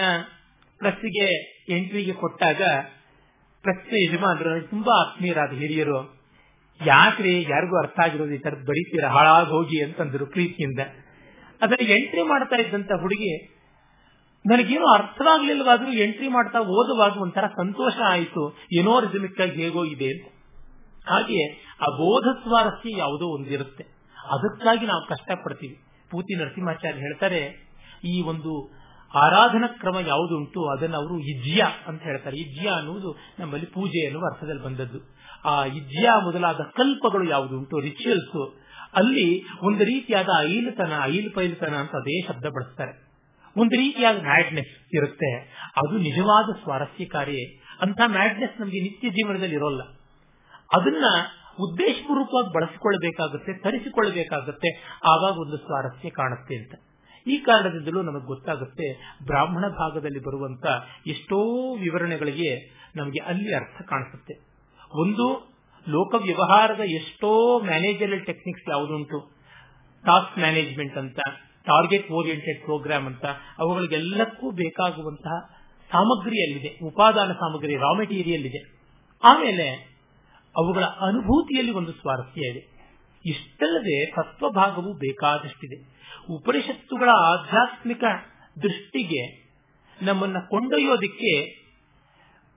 ಪ್ರೆಸ್ಸಿಗೆ ಎಂಟ್ರಿಗೆ ಕೊಟ್ಟಾಗ ಪ್ರೆಸ್ ಯಜಮಾನರು, ತುಂಬಾ ಆತ್ಮೀಯರಾದ ಹಿರಿಯರು, ಯಾಕ್ರಿ, ಯಾರಿಗೂ ಅರ್ಥ ಆಗಿರೋದು ಈ ತರದ್ ಬರೀತೀರ, ಹಾಳಾಗಿ ಹೋಗಿ ಅಂತಂದ್ರು ಪ್ರೀತಿಯಿಂದ. ಅದನ್ನ ಎಂಟ್ರಿ ಮಾಡ್ತಾ ಇದ್ದಂತ ಹುಡುಗಿ, ನನಗೇನು ಅರ್ಥವಾಗ್ಲಿಲ್ಲವಾದ್ರೂ ಎಂಟ್ರಿ ಮಾಡ್ತಾ ಓದುವಾಗ ಒಂಥರ ಸಂತೋಷ ಆಯಿತು, ಏನೋ ರಿಸಮಿಕ್ ಆಗಿ ಹೇಗೋ ಇದೆ ಹಾಗೆ ಆ ಬೋಧ ಸ್ವಾರಸ್ಯ ಯಾವುದೋ ಒಂದಿರುತ್ತೆ. ಅದಕ್ಕಾಗಿ ನಾವು ಕಷ್ಟಪಡ್ತೀವಿ. ಪೂತಿ ನರಸಿಂಹಾಚಾರ್ಯ ಹೇಳ್ತಾರೆ, ಈ ಒಂದು ಆರಾಧನಾ ಕ್ರಮ ಯಾವುದು ಉಂಟು ಅದನ್ನು ಅವರು ಇಜ್ಯ ಅಂತ ಹೇಳ್ತಾರೆ. ಇಜ್ಯ ಅನ್ನುವುದು ನಮ್ಮಲ್ಲಿ ಪೂಜೆ ಎನ್ನುವ ಅರ್ಥದಲ್ಲಿ ಬಂದದ್ದು. ಆ ಇಜ್ಯ ಮೊದಲಾದ ಕಲ್ಪಗಳು ಯಾವುದು ಉಂಟು ರಿಚುವಲ್ಸ್ ಅಲ್ಲಿ ಒಂದು ರೀತಿಯಾದ ಐಲತನ ಐಲ್ ಪೈಲತನ ಅಂತ ಅದೇ ಶಬ್ದ ಬಳಸ್ತಾರೆ. ಒಂದು ರೀತಿಯಾದ ಮ್ಯಾಡ್ನೆಸ್ ಇರುತ್ತೆ. ಅದು ನಿಜವಾದ ಸ್ವಾರಸ್ಯಕಾರಿ ಅಂತ ಮ್ಯಾಡ್ನೆಸ್ ನಮಗೆ ನಿತ್ಯ ಜೀವನದಲ್ಲಿ ಇರೋಲ್ಲ. ಅದನ್ನ ಉದ್ದೇಶಪೂರ್ವಕವಾಗಿ ಬಳಸಿಕೊಳ್ಳಬೇಕಾಗುತ್ತೆ, ತರಿಸಿಕೊಳ್ಳಬೇಕಾಗುತ್ತೆ. ಆವಾಗ ಒಂದು ಸ್ವಾರಸ್ಯ ಕಾಣುತ್ತೆ ಅಂತ. ಈ ಕಾರಣದಿಂದಲೂ ನಮಗೆ ಗೊತ್ತಾಗುತ್ತೆ, ಬ್ರಾಹ್ಮಣ ಭಾಗದಲ್ಲಿ ಬರುವಂತ ಎಷ್ಟೋ ವಿವರಣೆಗಳಿಗೆ ನಮಗೆ ಅಲ್ಲಿ ಅರ್ಥ ಕಾಣಿಸುತ್ತೆ. ಒಂದು ಲೋಕ ವ್ಯವಹಾರದ ಎಷ್ಟೋ ಮ್ಯಾನೇಜರಲ್ ಟೆಕ್ನಿಕ್ಸ್ ಯಾವುದುಂಟು ಟಾಸ್ಕ್ ಮ್ಯಾನೇಜ್ಮೆಂಟ್ ಅಂತ ಟಾರ್ಗೆಟ್ ಓರಿಯೆಂಟೆಡ್ ಪ್ರೋಗ್ರಾಮ್ ಅಂತ, ಅವುಗಳಿಗೆಲ್ಲಕ್ಕೂ ಬೇಕಾಗುವಂತಹ ಸಾಮಗ್ರಿಯಲ್ಲಿದೆ. ಉಪಾದಾನ ಸಾಮಗ್ರಿ ರಾ ಮೆಟೀರಿಯಲ್ ಇದೆ. ಆಮೇಲೆ ಅವುಗಳ ಅನುಭೂತಿಯಲ್ಲಿ ಒಂದು ಸ್ವಾರಸ್ಯ ಇದೆ. ಇಷ್ಟಲ್ಲದೆ ತತ್ವಭಾಗವು ಬೇಕಾದಷ್ಟಿದೆ. ಉಪನಿಷತ್ತುಗಳ ಆಧ್ಯಾತ್ಮಿಕ ದೃಷ್ಟಿಗೆ ನಮ್ಮನ್ನ ಕೊಂಡೊಯ್ಯೋದಿಕ್ಕೆ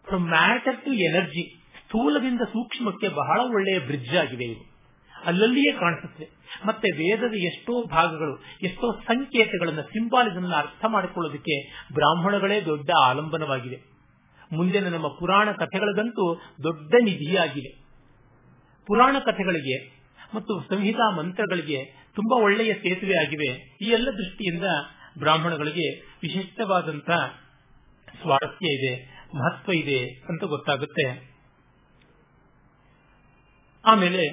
ಫ್ರಮ್ ಮ್ಯಾಟರ್ ಟು ಎನರ್ಜಿ ಸ್ಥೂಲದಿಂದ ಸೂಕ್ಷ್ಮಕ್ಕೆ ಬಹಳ ಒಳ್ಳೆಯ ಬ್ರಿಡ್ಜ್ ಆಗಿದೆ ಇವು. ಅಲ್ಲಲ್ಲಿಯೇ ಕಾಣಿಸುತ್ತೆ. ಮತ್ತೆ ವೇದದ ಎಷ್ಟೋ ಭಾಗಗಳು, ಎಷ್ಟೋ ಸಂಕೇತಗಳನ್ನು ಸಿಂಬಾಲಿಸಮ್ ಅರ್ಥ ಮಾಡಿಕೊಳ್ಳೋದಕ್ಕೆ ಬ್ರಾಹ್ಮಣಗಳೇ ದೊಡ್ಡ ಆಲಂಬನವಾಗಿದೆ. ಮುಂದಿನ ನಮ್ಮ ಪುರಾಣ ಕಥೆಗಳದಂತೂ ದೊಡ್ಡ ನಿಧಿಯಾಗಿವೆ ಪುರಾಣ ಕಥೆಗಳಿಗೆ ಮತ್ತು ಸಂಹಿತಾ ಮಂತ್ರಗಳಿಗೆ ತುಂಬಾ ಒಳ್ಳೆಯ ಸೇತುವೆ ಆಗಿವೆ. ಈ ಎಲ್ಲ ದೃಷ್ಟಿಯಿಂದ ಬ್ರಾಹ್ಮಣಗಳಿಗೆ ವಿಶಿಷ್ಟವಾದಂತಹ ಸ್ವಾರಸ್ಯ ಇದೆ, ಮಹತ್ವ ಇದೆ ಅಂತ ಗೊತ್ತಾಗುತ್ತೆ. ಆಮೇಲೆ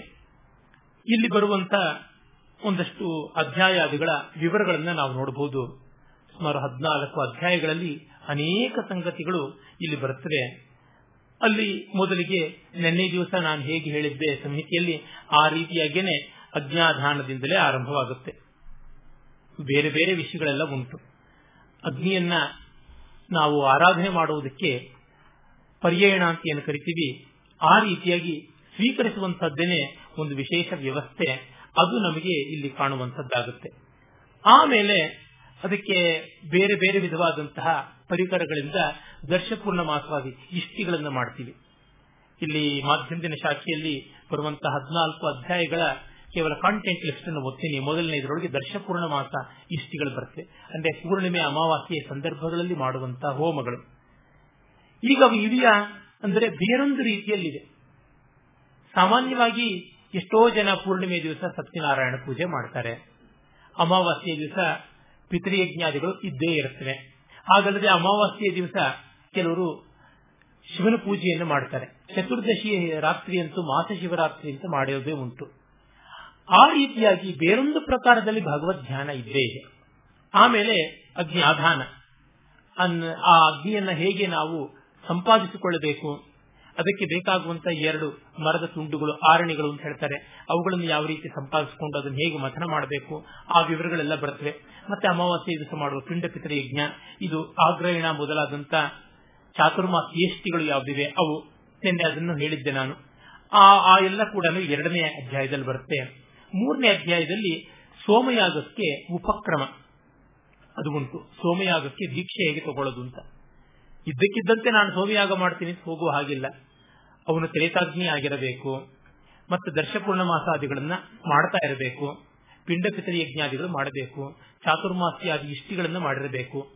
ಇಲ್ಲಿ ಬರುವಂತ ಒಂದಷ್ಟು ಅಧ್ಯಾಯಾದಿಗಳ ವಿವರಗಳನ್ನ ನಾವು ನೋಡಬಹುದು ಸುಮಾರು ಹದಿನಾಲ್ಕು ಅಧ್ಯಾಯಗಳಲ್ಲಿ ಅನೇಕ ಸಂಗತಿಗಳು ಇಲ್ಲಿ ಬರುತ್ತದೆ ಅಲ್ಲಿ ಮೊದಲಿಗೆ ನಿನ್ನೆ ದಿವಸ ನಾನು ಹೇಗೆ ಹೇಳಿದ್ದೆ ಸಂಹಿತೆಯಲ್ಲಿ ಆ ರೀತಿಯಾಗೇನೆ ಅಜ್ಞಾಧಾನದಿಂದಲೇ ಆರಂಭವಾಗುತ್ತೆ. ಬೇರೆ ಬೇರೆ ವಿಷಯಗಳೆಲ್ಲ ಉಂಟು. ಅಗ್ನಿಯನ್ನ ನಾವು ಆರಾಧನೆ ಮಾಡುವುದಕ್ಕೆ ಪರ್ಯಾಯಣ ಅಂತ ಏನು ಕರಿತೀವಿ. ಆ ರೀತಿಯಾಗಿ ಸ್ವೀಕರಿಸುವಂತದ್ದೇನೆ ಒಂದು ವಿಶೇಷ ವ್ಯವಸ್ಥೆ. ಅದು ನಮಗೆ ಇಲ್ಲಿ ಕಾಣುವಂತದ್ದಾಗುತ್ತೆ. ಆಮೇಲೆ ಅದಕ್ಕೆ ಬೇರೆ ಬೇರೆ ವಿಧವಾದಂತಹ ಪರಿಕರಗಳಿಂದ ದರ್ಶಪೂರ್ಣ ಮಾಸವಾದಿ ಇಷ್ಟಿಗಳನ್ನು ಮಾಡ್ತೀವಿ. ಇಲ್ಲಿ ಮಾಧ್ಯಮದಿನ ಶಾಖೆಯಲ್ಲಿ ಬರುವಂತಹ ಹದಿನಾಲ್ಕು ಅಧ್ಯಾಯಗಳ ಕೇವಲ ಕಾಂಟೆಂಟ್ ಲಿಸ್ಟ್ ಅನ್ನು ಓದ್ತೀನಿ. ಮೊದಲನೇದರೊಳಗೆ ದರ್ಶಪೂರ್ಣ ಮಾಸ ಇಷ್ಟಿಗಳು ಬರುತ್ತೆ. ಅಂದ್ರೆ ಪೂರ್ಣಿಮೆ ಅಮಾವಾಸ್ಯೆಯ ಸಂದರ್ಭಗಳಲ್ಲಿ ಮಾಡುವಂತಹ ಹೋಮಗಳು. ಈಗ ಅವು ಇದೆಯಾ ಅಂದ್ರೆ ಬೇರೊಂದು ರೀತಿಯಲ್ಲಿದೆ. ಸಾಮಾನ್ಯವಾಗಿ ಎಷ್ಟೋ ಜನ ಪೂರ್ಣಿಮೆ ದಿವಸ ಸತ್ಯನಾರಾಯಣ ಪೂಜೆ ಮಾಡ್ತಾರೆ. ಅಮಾವಾಸ್ಯೆಯ ದಿವಸ ಪಿತೃಯಜ್ಞಾದಿಗಳು ಇದ್ದೇ ಇರುತ್ತವೆ. ಹಾಗಲ್ಲದೆ ಅಮಾವಾಸ್ಯೆಯ ದಿವಸ ಕೆಲವರು ಶಿವನ ಪೂಜೆಯನ್ನು ಮಾಡ್ತಾರೆ. ಚತುರ್ದಶಿ ರಾತ್ರಿ ಅಂತೂ ಮಾಸ ಶಿವರಾತ್ರಿ ಅಂತ ಮಾಡೋದೇ ಉಂಟು. ಆ ರೀತಿಯಾಗಿ ಬೇರೊಂದು ಪ್ರಕಾರದಲ್ಲಿ ಭಗವದ್ ಧ್ಯಾನ ಇದ್ದೇ ಇದೆ. ಆಮೇಲೆ ಅಗ್ನಿ ಆಧಾನ ಆ ಅಗ್ನಿಯನ್ನ ಹೇಗೆ ನಾವು ಸಂಪಾದಿಸಿಕೊಳ್ಳಬೇಕು? ಅದಕ್ಕೆ ಬೇಕಾಗುವಂತ ಎರಡು ಮರದ ತುಂಡುಗಳು, ಆರಣಿಗಳು ಅಂತ ಹೇಳ್ತಾರೆ. ಅವುಗಳನ್ನು ಯಾವ ರೀತಿ ಸಂಪಾದಿಸಿಕೊಂಡು ಅದನ್ನು ಹೇಗೆ ಮಥನ ಮಾಡಬೇಕು? ಆ ವಿವರಗಳೆಲ್ಲ ಬರ್ತವೆ. ಮತ್ತೆ ಅಮಾವಾಸ್ಯೆ ದಿವಸ ಮಾಡುವ ಪಿಂಡ ಪಿತರ ಯಜ್ಞ ಇದು ಆಗ್ರಹಣ ಮೊದಲಾದಂತ ಚಾತುರ್ಮಾಸ ಯಷ್ಟಿಗಳು ಯಾವುದಿವೆ ಅವು. ನಿನ್ನೆ ಅದನ್ನು ಹೇಳಿದ್ದೆ ನಾನು. ಆ ಆ ಎಲ್ಲ ಕೂಡ ಎರಡನೇ ಅಧ್ಯಾಯದಲ್ಲಿ ಬರುತ್ತೆ. ಮೂರನೇ ಅಧ್ಯಾಯದಲ್ಲಿ ಸೋಮಯಾಗಕ್ಕೆ ಉಪಕ್ರಮ. ಅದು ಉಂಟು. ಸೋಮಯಾಗಕ್ಕೆ ದೀಕ್ಷೆ ಹೇಗೆ ತಗೊಳ್ಳೋದು ಅಂತ. ಇದ್ದಕ್ಕಿದ್ದಂತೆ ನಾನು ಸೋಮಯಾಗ ಮಾಡ್ತೀನಿ ಹೋಗುವ ಹಾಗಿಲ್ಲ. ಅವನು ತ್ರೇತಾಗ್ನಿ ಆಗಿರಬೇಕು. ಮತ್ತು ದರ್ಶಪೂರ್ಣ ಮಾಸಾದಿಗಳನ್ನ ಮಾಡ್ತಾ ಇರಬೇಕು. ಪಿಂಡ ಪಿತರಿ ಯಜ್ಞಾದಿಗಳು ಮಾಡಬೇಕು. ಚಾತುರ್ಮಾಸಿಯಾದಿ ಇಷ್ಟಿಗಳನ್ನು ಮಾಡಿರಬೇಕು.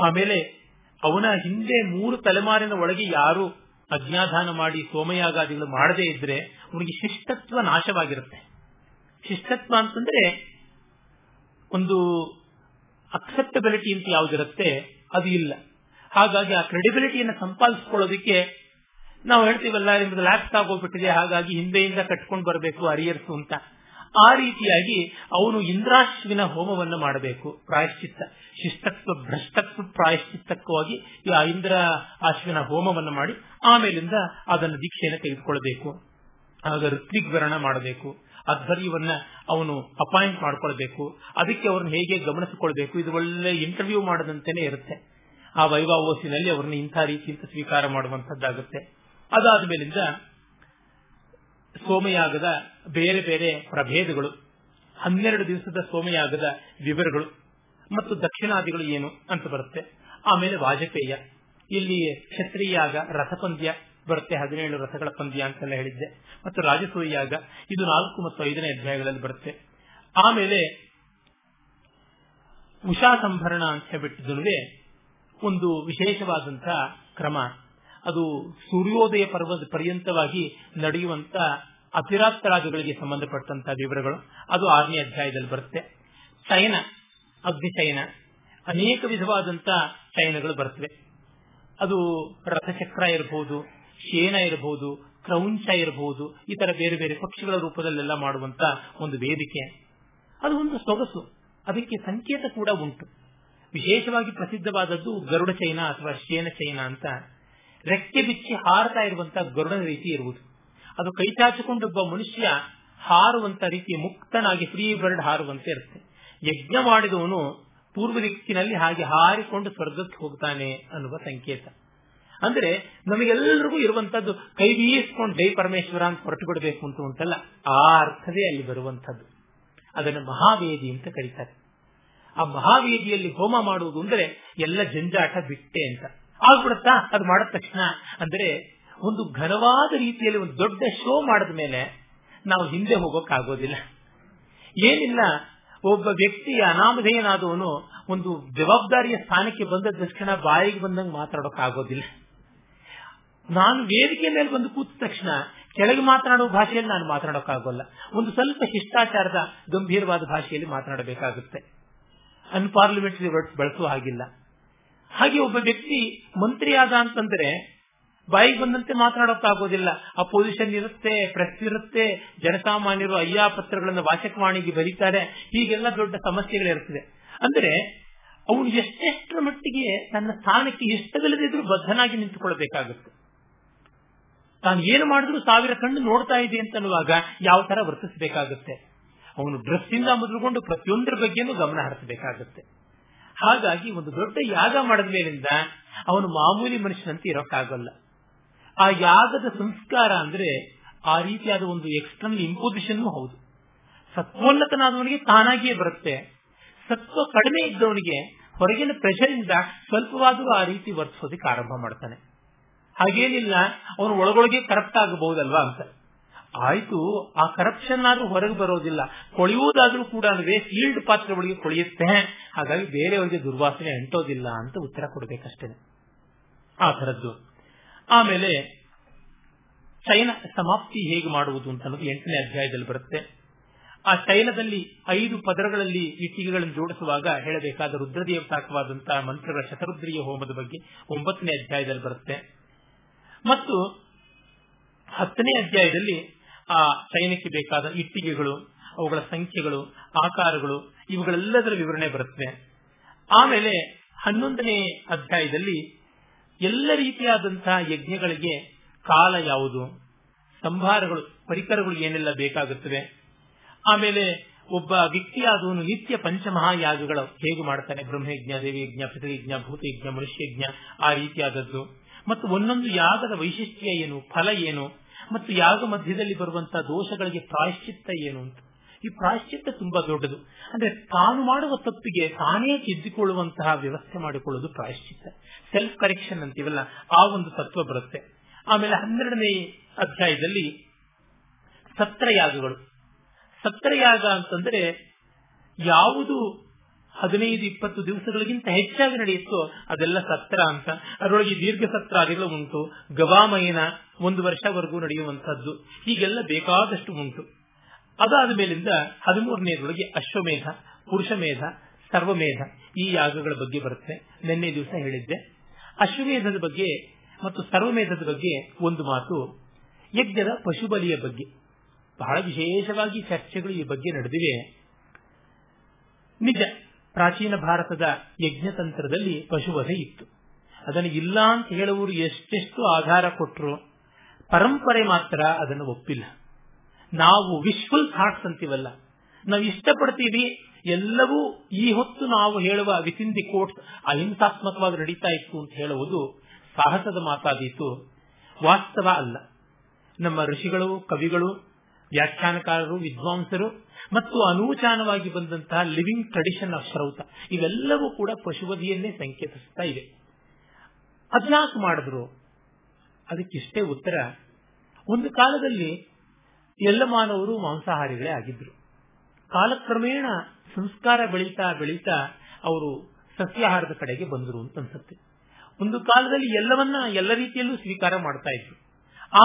ಆಮೇಲೆ ಅವನ ಹಿಂದೆ ಮೂರು ತಲೆಮಾರಿನ ಒಳಗೆ ಯಾರು ಅಜ್ಞಾಧಾನ ಮಾಡಿ ಸೋಮಯಾಗಾದಿಗಳು ಮಾಡದೇ ಇದ್ರೆ ಅವನಿಗೆ ಶಿಷ್ಟತ್ವ ನಾಶವಾಗಿರುತ್ತೆ. ಶಿಷ್ಟತ್ವ ಅಂತಂದ್ರೆ ಒಂದು ಅಕ್ಸೆಪ್ಟಬಿಲಿಟಿ ಅಂತ ಯಾವುದಿರುತ್ತೆ? ಅದು ಇಲ್ಲ. ಹಾಗಾಗಿ ಆ ಕ್ರೆಡಿಬಿಲಿಟಿಯನ್ನು ಸಂಪಾದಿಸಿಕೊಳ್ಳೋದಕ್ಕೆ ನಾವು ಹೇಳ್ತೀವಲ್ಲ ನಿಮ್ಗೆ ಲ್ಯಾಪ್ಸ್ ಆಗೋಗ್ಬಿಟ್ಟಿದೆ ಹಾಗಾಗಿ ಹಿಂದೆಯಿಂದ ಕಟ್ಕೊಂಡು ಬರಬೇಕು ಅರಿಯರ್ಸು ಅಂತ. ಆ ರೀತಿಯಾಗಿ ಅವನು ಇಂದ್ರಾಶ್ವಿನ ಹೋಮವನ್ನು ಮಾಡಬೇಕು. ಪ್ರಾಯಶ್ಚಿತ್ತ ಶಿಸ್ತತ್ವ ಭ್ರಷ್ಟತ್ವ ಪ್ರಾಯಶ್ಚಿತ್ತಕ್ಕಾಗಿ ಆ ಇಂದ್ರ ಅಶ್ವಿನ ಹೋಮವನ್ನು ಮಾಡಿ ಆಮೇಲಿಂದ ಅದನ್ನು ದೀಕ್ಷೆಯನ್ನು ತೆಗೆದುಕೊಳ್ಳಬೇಕು. ಆಗ ಋತ್ವಿಗ್ವರಣ ಮಾಡಬೇಕು. ಅಧ್ವರ್ಯವನ್ನ ಅವನು ಅಪಾಯಿಂಟ್ ಮಾಡ್ಕೊಳ್ಬೇಕು. ಅದಕ್ಕೆ ಅವ್ರನ್ನ ಹೇಗೆ ಗಮನಿಸಿಕೊಳ್ಬೇಕು? ಇದು ಒಳ್ಳೆ ಇಂಟರ್ವ್ಯೂ ಮಾಡದಂತೆ ಇರುತ್ತೆ. ಆ ವೈವಾವೋಸಿನಲ್ಲಿ ಅವ್ರನ್ನ ಇಂಥ ರೀತಿಯಿಂದ ಸ್ವೀಕಾರ ಮಾಡುವಂತದ್ದಾಗುತ್ತೆ ಅದಾದ ಮೇಲಿಂದ ಸೋಮಯಾಗದ ಬೇರೆ ಬೇರೆ ಪ್ರಭೇದಗಳು, ಹನ್ನೆರಡು ದಿವಸದ ಸೋಮಯಾಗದ ವಿವರಗಳು ಮತ್ತು ದಕ್ಷಿಣಾದಿಗಳು ಏನು ಅಂತ ಬರುತ್ತೆ. ಆಮೇಲೆ ವಾಜಪೇಯ ಇಲ್ಲಿ ಕ್ಷತ್ರಿಯಾಗ ರಥಪಂದ್ಯ ಬರುತ್ತೆ, ಹದಿನೇಳು ರಥಗಳ ಪಂದ್ಯ ಅಂತೆಲ್ಲ ಹೇಳಿದ್ದೆ. ಮತ್ತು ರಾಜಸೂಯಾಗ ಇದು ನಾಲ್ಕು ಮತ್ತು ಐದನೇ ಅಧ್ಯಾಯಗಳಲ್ಲಿ ಬರುತ್ತೆ. ಆಮೇಲೆ ಉಷಾ ಸಂಭರಣ ಅಂತ ಹೇಳ್ಬಿಟ್ಟಿದ್ದುನುವೆ ಒಂದು ವಿಶೇಷವಾದಂತಹ ಕ್ರಮ. ಅದು ಸೂರ್ಯೋದಯ ಪರ್ವದ ಪರ್ಯಂತವಾಗಿ ನಡೆಯುವಂತ ಅತಿರಾತ್ರಾದಿಗಳಿಗೆ ಸಂಬಂಧಪಟ್ಟಂತಹ ವಿವರಗಳು. ಅದು ಆರನೇ ಅಧ್ಯಾಯದಲ್ಲಿ ಬರುತ್ತೆ. ಶಯನ ಅಗ್ನಿಶಯನ ಅನೇಕ ವಿಧವಾದಂತ ಶಯನಗಳು ಬರ್ತವೆ. ಅದು ರಥಚಕ್ರ ಇರಬಹುದು ಶೇನ ಇರಬಹುದು ಕ್ರೌಂಚ ಇರಬಹುದು ಇತರ ತರ ಬೇರೆ ಬೇರೆ ಪಕ್ಷಿಗಳ ರೂಪದಲ್ಲೆಲ್ಲ ಮಾಡುವಂತ ಒಂದು ವೇದಿಕೆ. ಅದು ಒಂದು ಸೊಗಸು. ಅದಕ್ಕೆ ಸಂಕೇತ ಕೂಡ ಉಂಟು. ವಿಶೇಷವಾಗಿ ಪ್ರಸಿದ್ಧವಾದದ್ದು ಗರುಡ ಚೈನ ಅಥವಾ ಶೇನ ಚೈನ ಅಂತ. ರೆಕ್ಕೆ ಬಿಚ್ಚಿ ಹಾರತಾ ಇರುವಂತಹ ಗರುಡನ ರೀತಿ ಇರುವುದು. ಅದು ಕೈ ಚಾಚಿಕೊಂಡೊಬ್ಬ ಮನುಷ್ಯ ಹಾರುವಂತ ರೀತಿ ಮುಕ್ತನಾಗಿ ಫ್ರೀ ಬರ್ಡ್ ಹಾರುವಂತೆ ಇರುತ್ತೆ. ಯಜ್ಞ ಮಾಡಿದವನು ಪೂರ್ವ ದಿಕ್ಕಿನಲ್ಲಿ ಹಾಗೆ ಹಾರಿಕೊಂಡು ಸ್ವರ್ಗಕ್ಕೆ ಹೋಗ್ತಾನೆ ಅನ್ನುವ ಸಂಕೇತ. ಅಂದ್ರೆ ನಮಗೆಲ್ಲರಿಗೂ ಇರುವಂತದ್ದು ಕೈ ಬೀಸ್ಕೊಂಡು ಜೈ ಪರಮೇಶ್ವರ ಅಂತ ಹೊರಟು ಬಿಡಬೇಕು ಅಂತ ಉಂಟಲ್ಲ, ಆ ಅರ್ಥವೇ ಅಲ್ಲಿ ಬರುವಂತದ್ದು ಅದನ್ನು ಮಹಾವೇದಿ ಅಂತ ಕರೀತಾರೆ. ಆ ಮಹಾವೇದಿಯಲ್ಲಿ ಹೋಮ ಮಾಡುವುದು ಅಂದ್ರೆ ಎಲ್ಲ ಜಂಜಾಟ ಬಿಟ್ಟೆ ಅಂತ. ಆಗ್ಬಿಡುತ್ತಾ? ಅದು ಮಾಡಿದ ತಕ್ಷಣ. ಅಂದ್ರೆ ಒಂದು ಘನವಾದ ರೀತಿಯಲ್ಲಿ ಒಂದು ದೊಡ್ಡ ಶೋ ಮಾಡಿದ ಮೇಲೆ ನಾವು ಹಿಂದೆ ಹೋಗೋಕ್ಕಾಗೋದಿಲ್ಲ. ಏನಿಲ್ಲ, ಒಬ್ಬ ವ್ಯಕ್ತಿ ಅನಾಮಧೇಯನಾದವನು ಒಂದು ಜವಾಬ್ದಾರಿಯ ಸ್ಥಾನಕ್ಕೆ ಬಂದ ತಕ್ಷಣ ಬಾಯಿಗೆ ಬಂದಂಗೆ ಮಾತಾಡೋಕ್ಕಾಗೋದಿಲ್ಲ. ನಾನು ವೇದಿಕೆ ಮೇಲೆ ಬಂದು ಕೂತ ತಕ್ಷಣ ಕೆಳಗೆ ಮಾತನಾಡುವ ಭಾಷೆಯಲ್ಲಿ ನಾನು ಮಾತನಾಡೋಕ್ಕಾಗೋಲ್ಲ. ಒಂದು ಸ್ವಲ್ಪ ಶಿಷ್ಟಾಚಾರದ ಗಂಭೀರವಾದ ಭಾಷೆಯಲ್ಲಿ ಮಾತನಾಡಬೇಕಾಗುತ್ತೆ. ಅನ್ಪಾರ್ಲಿಮೆಂಟರಿ ವರ್ಡ್ಸ್ ಬಳಸುವ ಹಾಗಿಲ್ಲ. ಹಾಗೆ ಒಬ್ಬ ವ್ಯಕ್ತಿ ಮಂತ್ರಿ ಅಂತಂದ್ರೆ ಬಾಯಿಗೆ ಬಂದಂತೆ ಮಾತನಾಡೋಕ್ಕಾಗೋದಿಲ್ಲ. ಅಪೋಸಿಷನ್ ಇರುತ್ತೆ ಪ್ರೆಸ್ ಇರುತ್ತೆ, ಜನಸಾಮಾನ್ಯರು ಅಯ್ಯ ಪತ್ರಗಳನ್ನು ವಾಚಕವಾಣಿಗೆ ಬರೀತಾರೆ. ಹೀಗೆಲ್ಲ ದೊಡ್ಡ ಸಮಸ್ಯೆಗಳಿರುತ್ತದೆ. ಅಂದ್ರೆ ಅವನು ಎಷ್ಟೆಷ್ಟರ ಮಟ್ಟಿಗೆ ತನ್ನ ಸ್ಥಾನಕ್ಕೆ ಇಷ್ಟವಿಲ್ಲದಿದ್ರೂ ಬದ್ಧನಾಗಿ ನಿಂತುಕೊಳ್ಬೇಕಾಗುತ್ತೆ ತಾನು ಏನು ಮಾಡಿದ್ರು ಸಾವಿರ ಕಣ್ಣು ನೋಡ್ತಾ ಇದೆ ಅಂತನ್ನುವಾಗ ಯಾವ ತರ ವರ್ತಿಸಬೇಕಾಗುತ್ತೆ. ಅವನು ಡ್ರೆಸ್ ಇಂದ ಮೊದಲುಗೊಂಡು ಪ್ರತಿಯೊಂದರ ಬಗ್ಗೆನೂ ಗಮನ ಹರಿಸಬೇಕಾಗುತ್ತೆ. ಹಾಗಾಗಿ ಒಂದು ದೊಡ್ಡ ಯಾಗ ಮಾಡಿದ ಮೇಲಿಂದ ಅವನು ಮಾಮೂಲಿ ಮನುಷ್ಯನಂತೆ ಇರೋಕ್ಕಾಗಲ್ಲ. ಆ ಯಾಗದ ಸಂಸ್ಕಾರ ಅಂದ್ರೆ ಆ ರೀತಿಯಾದ ಒಂದು ಎಕ್ಸ್ಟರ್ನಲ್ ಇಂಪೋಸಿಷನ್ ಹೌದು. ಸತ್ವೋನ್ನತನಾದವನಿಗೆ ತಾನಾಗಿಯೇ ಬರುತ್ತೆ. ಸತ್ವ ಕಡಿಮೆ ಇದ್ದವನಿಗೆ ಹೊರಗಿನ ಪ್ರೆಷರ್ ಇಂದ ಸ್ವಲ್ಪವಾದರೂ ಆ ರೀತಿ ವರ್ತಿಸೋದಕ್ಕೆ ಆರಂಭ ಮಾಡ್ತಾನೆ. ಹಾಗೇನಿಲ್ಲ, ಅವನು ಒಳಗೊಳಗೆ ಕರಪ್ಟ್ ಆಗಬಹುದಲ್ವಾ ಅಂತ. ಆಯ್ತು, ಆ ಕರಪ್ಷನ್ ಆದ್ರೂ ಹೊರಗೆ ಬರೋದಿಲ್ಲ. ಕೊಳೆಯುವುದಾದ್ರೂ ಕೂಡ ಅಂದ್ರೆ ಫೀಲ್ಡ್ ಒಳಗೆ ಕೊಳೆಯುತ್ತೆ. ಹಾಗಾಗಿ ಬೇರೆಯವರಿಗೆ ದುರ್ವಾಸನೆ ಅಂಟೋದಿಲ್ಲ ಅಂತ ಉತ್ತರ ಕೊಡಬೇಕಷ್ಟೇ ಆ ತರದ್ದು ಆಮೇಲೆ ಚೈನ ಸಮಾಪ್ತಿ ಹೇಗೆ ಮಾಡುವುದು ಅಂತ ಅನ್ನೋದು ಎಂಟನೇ ಅಧ್ಯಾಯದಲ್ಲಿ ಬರುತ್ತೆ. ಆ ಚೈನದಲ್ಲಿ ಐದು ಪದರಗಳಲ್ಲಿ ಇಟ್ಟಿಗೆಗಳನ್ನು ಜೋಡಿಸುವಾಗ ಹೇಳಬೇಕಾದ ರುದ್ರದೇವತಾಕವಾದಂತಹ ಮಂತ್ರಗಳ ಶತರುದ್ರಿಯ ಹೋಮದ ಬಗ್ಗೆ ಒಂಬತ್ತನೇ ಅಧ್ಯಾಯದಲ್ಲಿ ಬರುತ್ತೆ. ಮತ್ತು ಹತ್ತನೇ ಅಧ್ಯಾಯದಲ್ಲಿ ಆ ಚೈನಕ್ಕೆ ಬೇಕಾದ ಇಟ್ಟಿಗೆಗಳು, ಅವುಗಳ ಸಂಖ್ಯೆಗಳು, ಆಕಾರಗಳು, ಇವುಗಳೆಲ್ಲದರ ವಿವರಣೆ ಬರುತ್ತೆ. ಆಮೇಲೆ ಹನ್ನೊಂದನೇ ಅಧ್ಯಾಯದಲ್ಲಿ ಎಲ್ಲ ರೀತಿಯಾದಂತಹ ಯಜ್ಞಗಳಿಗೆ ಕಾಲ ಯಾವುದು? ಸಂಭಾರಗಳು, ಪರಿಕರಗಳು ಏನೆಲ್ಲ ಬೇಕಾಗುತ್ತವೆ? ಆಮೇಲೆ ಒಬ್ಬ ವ್ಯಕ್ತಿಯಾದವನು ನಿತ್ಯ ಪಂಚಮಹಾಯಾಗಗಳು ಹೇಗೆ ಮಾಡ್ತಾನೆ? ಬ್ರಹ್ಮಯಜ್ಞ, ದೇವಿಯಜ್ಞ ಪಿತೃಯಜ್ಞ ಭೂತಯಜ್ಞ ಮನುಷ್ಯಜ್ಞ ಆ ರೀತಿಯಾದದ್ದು. ಮತ್ತು ಒಂದೊಂದು ಯಾಗದ ವೈಶಿಷ್ಟ್ಯ ಏನು? ಫಲ ಏನು? ಮತ್ತು ಯಾಗ ಮಧ್ಯದಲ್ಲಿ ಬರುವಂತಹ ದೋಷಗಳಿಗೆ ಪ್ರಾಯಶ್ಚಿತ್ತ ಏನು ಅಂತ? ಈ ಪ್ರಾಯಶ್ಚಿತ್ತ ತುಂಬಾ ದೊಡ್ಡದು. ಅಂದ್ರೆ ತಾನು ಮಾಡುವ ತಪ್ಪಿಗೆ ತಾನೇ ತಿದ್ದಿಕೊಳ್ಳುವಂತಹ ವ್ಯವಸ್ಥೆ ಮಾಡಿಕೊಳ್ಳುವುದು ಪ್ರಾಯಶ್ಚಿತ್ತ. ಸೆಲ್ಫ್ ಕರೆಕ್ಷನ್ ಅಂತೀವಲ್ಲ, ಆ ಒಂದು ತತ್ವ ಬರುತ್ತೆ. ಆಮೇಲೆ ಹನ್ನೆರಡನೇ ಅಧ್ಯಾಯದಲ್ಲಿ ಸತ್ರಯಾಗಗಳು. ಸತ್ರಯಾಗ ಅಂತಂದ್ರೆ ಯಾವುದು ಹದಿನೈದು, ಇಪ್ಪತ್ತು ದಿವಸಗಳಿಗಿಂತ ಹೆಚ್ಚಾಗಿ ನಡೆಯುತ್ತೋ ಅದೆಲ್ಲ ಸತ್ರ ಅಂತ. ಅದರೊಳಗೆ ದೀರ್ಘ ಸತ್ರ ಆಗಿರಲು ಉಂಟು. ಗವಾಮಯನ ಒಂದು ವರ್ಷವರೆಗೂ ನಡೆಯುವಂತಹದ್ದು ಹೀಗೆಲ್ಲ ಬೇಕಾದಷ್ಟು ಉಂಟು. ಅದಾದ ಮೇಲಿಂದ ಹದಿಮೂರನೇದೊಳಗೆ ಅಶ್ವಮೇಧ, ಪುರುಷಮೇಧ, ಸರ್ವಮೇಧ ಈ ಯಾಗಗಳ ಬಗ್ಗೆ ಬರುತ್ತೆ. ನಿನ್ನೆ ದಿವಸ ಹೇಳಿದ್ದೆ. ಅಶ್ವಮೇಧದ ಬಗ್ಗೆ ಮತ್ತು ಸರ್ವಮೇಧದ ಬಗ್ಗೆ ಒಂದು ಮಾತು, ಯಜ್ಞದ ಪಶುಬಲಿಯ ಬಗ್ಗೆ. ಬಹಳ ವಿಶೇಷವಾಗಿ ಚರ್ಚೆಗಳು ಈ ಬಗ್ಗೆ ನಡೆದಿವೆ. ನಿಜ, ಪ್ರಾಚೀನ ಭಾರತದ ಯಜ್ಞತಂತ್ರದಲ್ಲಿ ಪಶುವಧೆ ಇತ್ತು. ಅದನ್ನು ಇಲ್ಲ ಅಂತ ಹೇಳುವವರು ಎಷ್ಟೆಷ್ಟು ಆಧಾರ ಕೊಟ್ಟರು ಪರಂಪರೆ ಮಾತ್ರ ಅದನ್ನು ಒಪ್ಪಿಲ್ಲ. ನಾವು ವಿಶ್ವಲ್ ಥಾಟ್ಸ್ ಅಂತೀವಲ್ಲ. ನಾವು ಇಷ್ಟಪಡ್ತೀವಿ, ಎಲ್ಲವೂ ಈ ಹೊತ್ತು ನಾವು ಹೇಳುವ ವಿತಿನ್ ದಿ ಕೋಟ್ಸ್ ಅಹಿಂಸಾತ್ಮಕವಾಗಿ ನಡೀತಾ ಇತ್ತು ಅಂತ ಹೇಳುವುದು ಸಾಹಸದ ಮಾತಾದೀತು. ವಾಸ್ತವ ಅಲ್ಲ. ನಮ್ಮ ಋಷಿಗಳು, ಕವಿಗಳು, ವ್ಯಾಖ್ಯಾನಕಾರರು, ವಿದ್ವಾಂಸರು ಮತ್ತು ಅನೂಚಾನವಾಗಿ ಬಂದಂತಹ ಲಿವಿಂಗ್ ಟ್ರೆಡಿಷನ್ ಆಫ್ ಶ್ರೌತ ಇವೆಲ್ಲವೂ ಕೂಡ ಪಶುವದಿಯನ್ನೇ ಸಂಕೇತಿಸ್ತಾ ಇವೆ. ಅದ್ಯಾಕೆ ಮಾಡಿದ್ರು. ಅದಕ್ಕಿಷ್ಟೇ ಉತ್ತರ. ಒಂದು ಕಾಲದಲ್ಲಿ ಎಲ್ಲ ಮಾನವರು ಮಾಂಸಾಹಾರಿಗಳೇ ಆಗಿದ್ರು. ಕಾಲಕ್ರಮೇಣ ಸಂಸ್ಕಾರ ಬೆಳೀತಾ ಬೆಳೀತಾ ಅವರು ಸಸ್ಯಾಹಾರದ ಕಡೆಗೆ ಬಂದರು ಅಂತ ಅನ್ಸುತ್ತೆ. ಒಂದು ಕಾಲದಲ್ಲಿ ಎಲ್ಲವನ್ನ ಎಲ್ಲ ರೀತಿಯಲ್ಲೂ ಸ್ವೀಕಾರ ಮಾಡ್ತಾ ಇದ್ರು.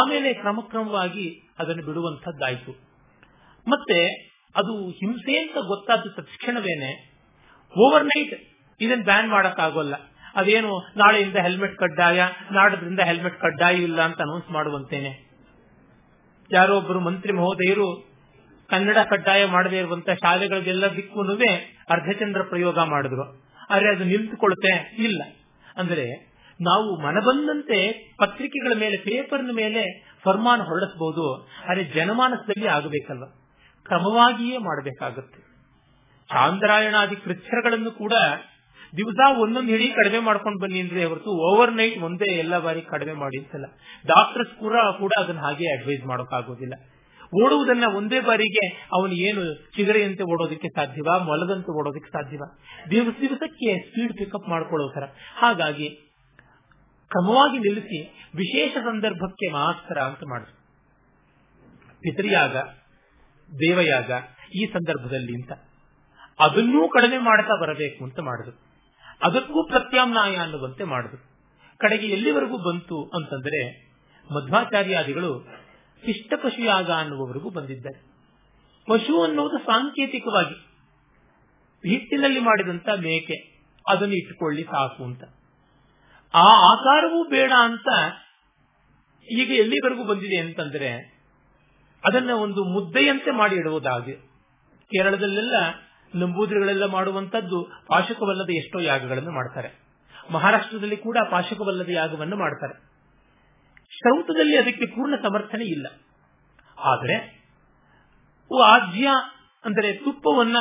ಆಮೇಲೆ ಕ್ರಮಕ್ರಮವಾಗಿ ಅದನ್ನು ಬಿಡುವಂತದ್ದಾಯಿತು ಮತ್ತೆ ಅದು ಹಿಂಸೆ ಅಂತ ಗೊತ್ತಾದ ತಕ್ಷಣವೇನೆ ಓವರ್ ನೈಟ್ ಇದನ್ನು ಬ್ಯಾನ್ ಮಾಡಕ್ಕಾಗೋಲ್ಲ. ಅದೇನು ನಾಳೆಯಿಂದ ಹೆಲ್ಮೆಟ್ ಕಡ್ಡಾಯ, ನಾಡದ್ರಿಂದ ಹೆಲ್ಮೆಟ್ ಕಡ್ಡಾಯ ಇಲ್ಲ ಅಂತ ಅನೌನ್ಸ್ ಮಾಡುವಂತೇನೆ. ಯಾರೋ ಒಬ್ಬರು ಮಂತ್ರಿ ಮಹೋದಯರು ಕನ್ನಡ ಕಡ್ಡಾಯ ಮಾಡದೇ ಇರುವಂತಹ ಶಾಲೆಗಳಿಗೆಲ್ಲ ದಿಕ್ಕುನುವೆ ಅರ್ಧಚಂದ್ರ ಪ್ರಯೋಗ ಮಾಡಿದ್ರು. ಆದ್ರೆ ಅದು ನಿಂತುಕೊಳ್ಳುತ್ತೆ ಇಲ್ಲ. ಅಂದ್ರೆ ನಾವು ಮನಬಂದಂತೆ ಪತ್ರಿಕೆಗಳ ಮೇಲೆ, ಪೇಪರ್ನ ಮೇಲೆ ಫರ್ಮಾನ್ ಹೊರಡಿಸಬಹುದು ಆದರೆ ಜನಮಾನಸದಲ್ಲಿ ಆಗಬೇಕಲ್ಲ. ಕ್ರಮವಾಗಿಯೇ ಮಾಡಬೇಕಾಗುತ್ತೆ. ಚಾಂದ್ರಾಯಣಾದಿ ಕೃತ್ಯಗಳನ್ನು ಕೂಡ ದಿವಸ ಒಂದೊಂದು ಹಿಡಿ ಕಡಿಮೆ ಮಾಡ್ಕೊಂಡು ಬನ್ನಿ ಅಂದ್ರೆ ಹೊರತು ಓವರ್ ನೈಟ್ ಒಂದೇ ಎಲ್ಲ ಬಾರಿ ಕಡಿಮೆ ಮಾಡಿ ಅಂತಲ್ಲ ಡಾಕ್ಟರ್ಸ್ ಕೂಡ ಕೂಡ ಅದನ್ನ ಹಾಗೆ ಅಡ್ವೈಸ್ ಮಾಡೋಕ್ಕಾಗೋದಿಲ್ಲ. ಓಡುವುದನ್ನ ಒಂದೇ ಬಾರಿಗೆ ಅವನು ಏನು ಚಿಗರೆಯಂತೆ ಓಡೋದಕ್ಕೆ ಸಾಧ್ಯವಾ ಮೊಲದಂತೆ ಓಡೋದಕ್ಕೆ ಸಾಧ್ಯವಾ? ದಿವಸ ದಿವಸಕ್ಕೆ ಸ್ಪೀಡ್ ಪಿಕಪ್ ಮಾಡ್ಕೊಳ್ಳೋ ತರ ಹಾಗಾಗಿ ಕ್ರಮವಾಗಿ ನಿಲ್ಲಿಸಿ ವಿಶೇಷ ಸಂದರ್ಭಕ್ಕೆ ಮಾತ್ರ ಅಂತ ಮಾಡಿದ್ರು ಪಿತೃಯಾಗ, ದೇವಯಾಗ ಈ ಸಂದರ್ಭದಲ್ಲಿ ಅಂತ. ಅದನ್ನೂ ಕಡಿಮೆ ಮಾಡ್ತಾ ಬರಬೇಕು ಅಂತ ಮಾಡಿದ್ರು ಅದಕ್ಕೂ ಪ್ರತ್ಯಾಮ್ನಾಯ ಅನ್ನುವಂತೆ ಮಾಡಿದ್ರು ಕಡೆಗೆ ಎಲ್ಲಿವರೆಗೂ ಬಂತು ಅಂತಂದ್ರೆ ಮಧ್ವಾಚಾರ್ಯಾದಿಗಳು ಇಷ್ಟ ಪಶುಯಾಗ ಅನ್ನುವವರೆಗೂ ಬಂದಿದ್ದಾರೆ. ಪಶು ಅನ್ನುವುದು ಸಾಂಕೇತಿಕವಾಗಿ ಹಿಟ್ಟಿನಲ್ಲಿ ಮಾಡಿದಂತ ಮೇಕೆ, ಅದನ್ನು ಇಟ್ಟುಕೊಳ್ಳಿ ಸಾಕು ಅಂತ. ಆ ಆಕಾರವೂ ಬೇಡ ಅಂತ ಈಗ ಎಲ್ಲಿವರೆಗೂ ಬಂದಿದೆ ಅಂತಂದ್ರೆ ಅದನ್ನ ಒಂದು ಮುದ್ದೆಯಂತೆ ಮಾಡಿ ಇಡುವುದಾಗಿ ಕೇರಳದಲ್ಲೆಲ್ಲ ನಂಬೂದ್ರಿಗಳೆಲ್ಲ ಮಾಡುವಂತದ್ದು ಪಾಶಕವಲ್ಲದ ಎಷ್ಟೋ ಯಾಗಗಳನ್ನು ಮಾಡ್ತಾರೆ. ಮಹಾರಾಷ್ಟ್ರದಲ್ಲಿ ಕೂಡ ಪಾಶಕವಲ್ಲದ ಯಾಗವನ್ನು ಮಾಡ್ತಾರೆ. ಶ್ರೌತದಲ್ಲಿ ಅದಕ್ಕೆ ಪೂರ್ಣ ಸಮರ್ಥನೆ ಇಲ್ಲ. ಆದರೆ ಆಜ್ಯ ಅಂದರೆ ತುಪ್ಪವನ್ನ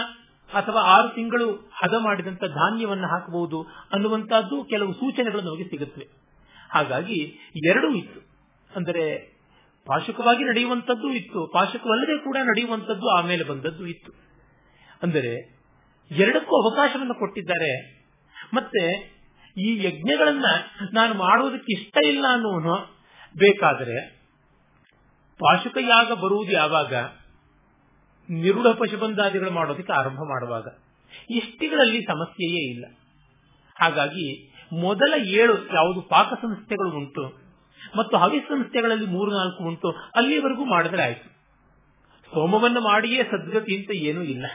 ಅಥವಾ ಆರು ತಿಂಗಳು ಹದ ಮಾಡಿದಂತ ಧಾನ್ಯವನ್ನ ಹಾಕಬಹುದು ಅನ್ನುವಂತಹದ್ದು ಕೆಲವು ಸೂಚನೆಗಳು ನಮಗೆ ಸಿಗುತ್ತವೆ. ಹಾಗಾಗಿ ಎರಡೂ ಇತ್ತು. ಅಂದರೆ ಪಾಶುಕವಾಗಿ ನಡೆಯುವಂತದ್ದು ಇತ್ತು. ಪಾಶುಕವಲ್ಲದೆ ಕೂಡ ನಡೆಯುವಂತದ್ದು ಆಮೇಲೆ ಬಂದದ್ದು ಇತ್ತು. ಅಂದರೆ ಎರಡಕ್ಕೂ ಅವಕಾಶವನ್ನು ಕೊಟ್ಟಿದ್ದಾರೆ. ಮತ್ತೆ ಈ ಯಜ್ಞಗಳನ್ನ ನಾನು ಮಾಡುವುದಕ್ಕೆ ಇಷ್ಟ ಇಲ್ಲ ಅನ್ನೋನು ಬೇಕಾದರೆ ಪಾಶುಕಯಾಗ ಬರುವುದು ಯಾವಾಗ? ನಿರುಢ ಪಶುಬಂಧಾದಿಗಳು ಮಾಡೋದಕ್ಕೆ ಆರಂಭ ಮಾಡುವಾಗ. ಇಷ್ಟಿಗಳಲ್ಲಿ ಸಮಸ್ಯೆಯೇ ಇಲ್ಲ. ಹಾಗಾಗಿ ಮೊದಲ ಏಳು ಯಾವುದು ಪಾಕ ಸಂಸ್ಥೆಗಳು ಉಂಟು ಮತ್ತು ಹವಿ ಸಂಸ್ಥೆಗಳಲ್ಲಿ ಮೂರು ನಾಲ್ಕು ಉಂಟು ಅಲ್ಲಿವರೆಗೂ ಮಾಡಿದ್ರೆ ಆಯಿತು. ಸೋಮವನ್ನು ಮಾಡಿಯೇ ಸದ್ಗತಿ ಅಂತ ಏನೂ ಇಲ್ಲ.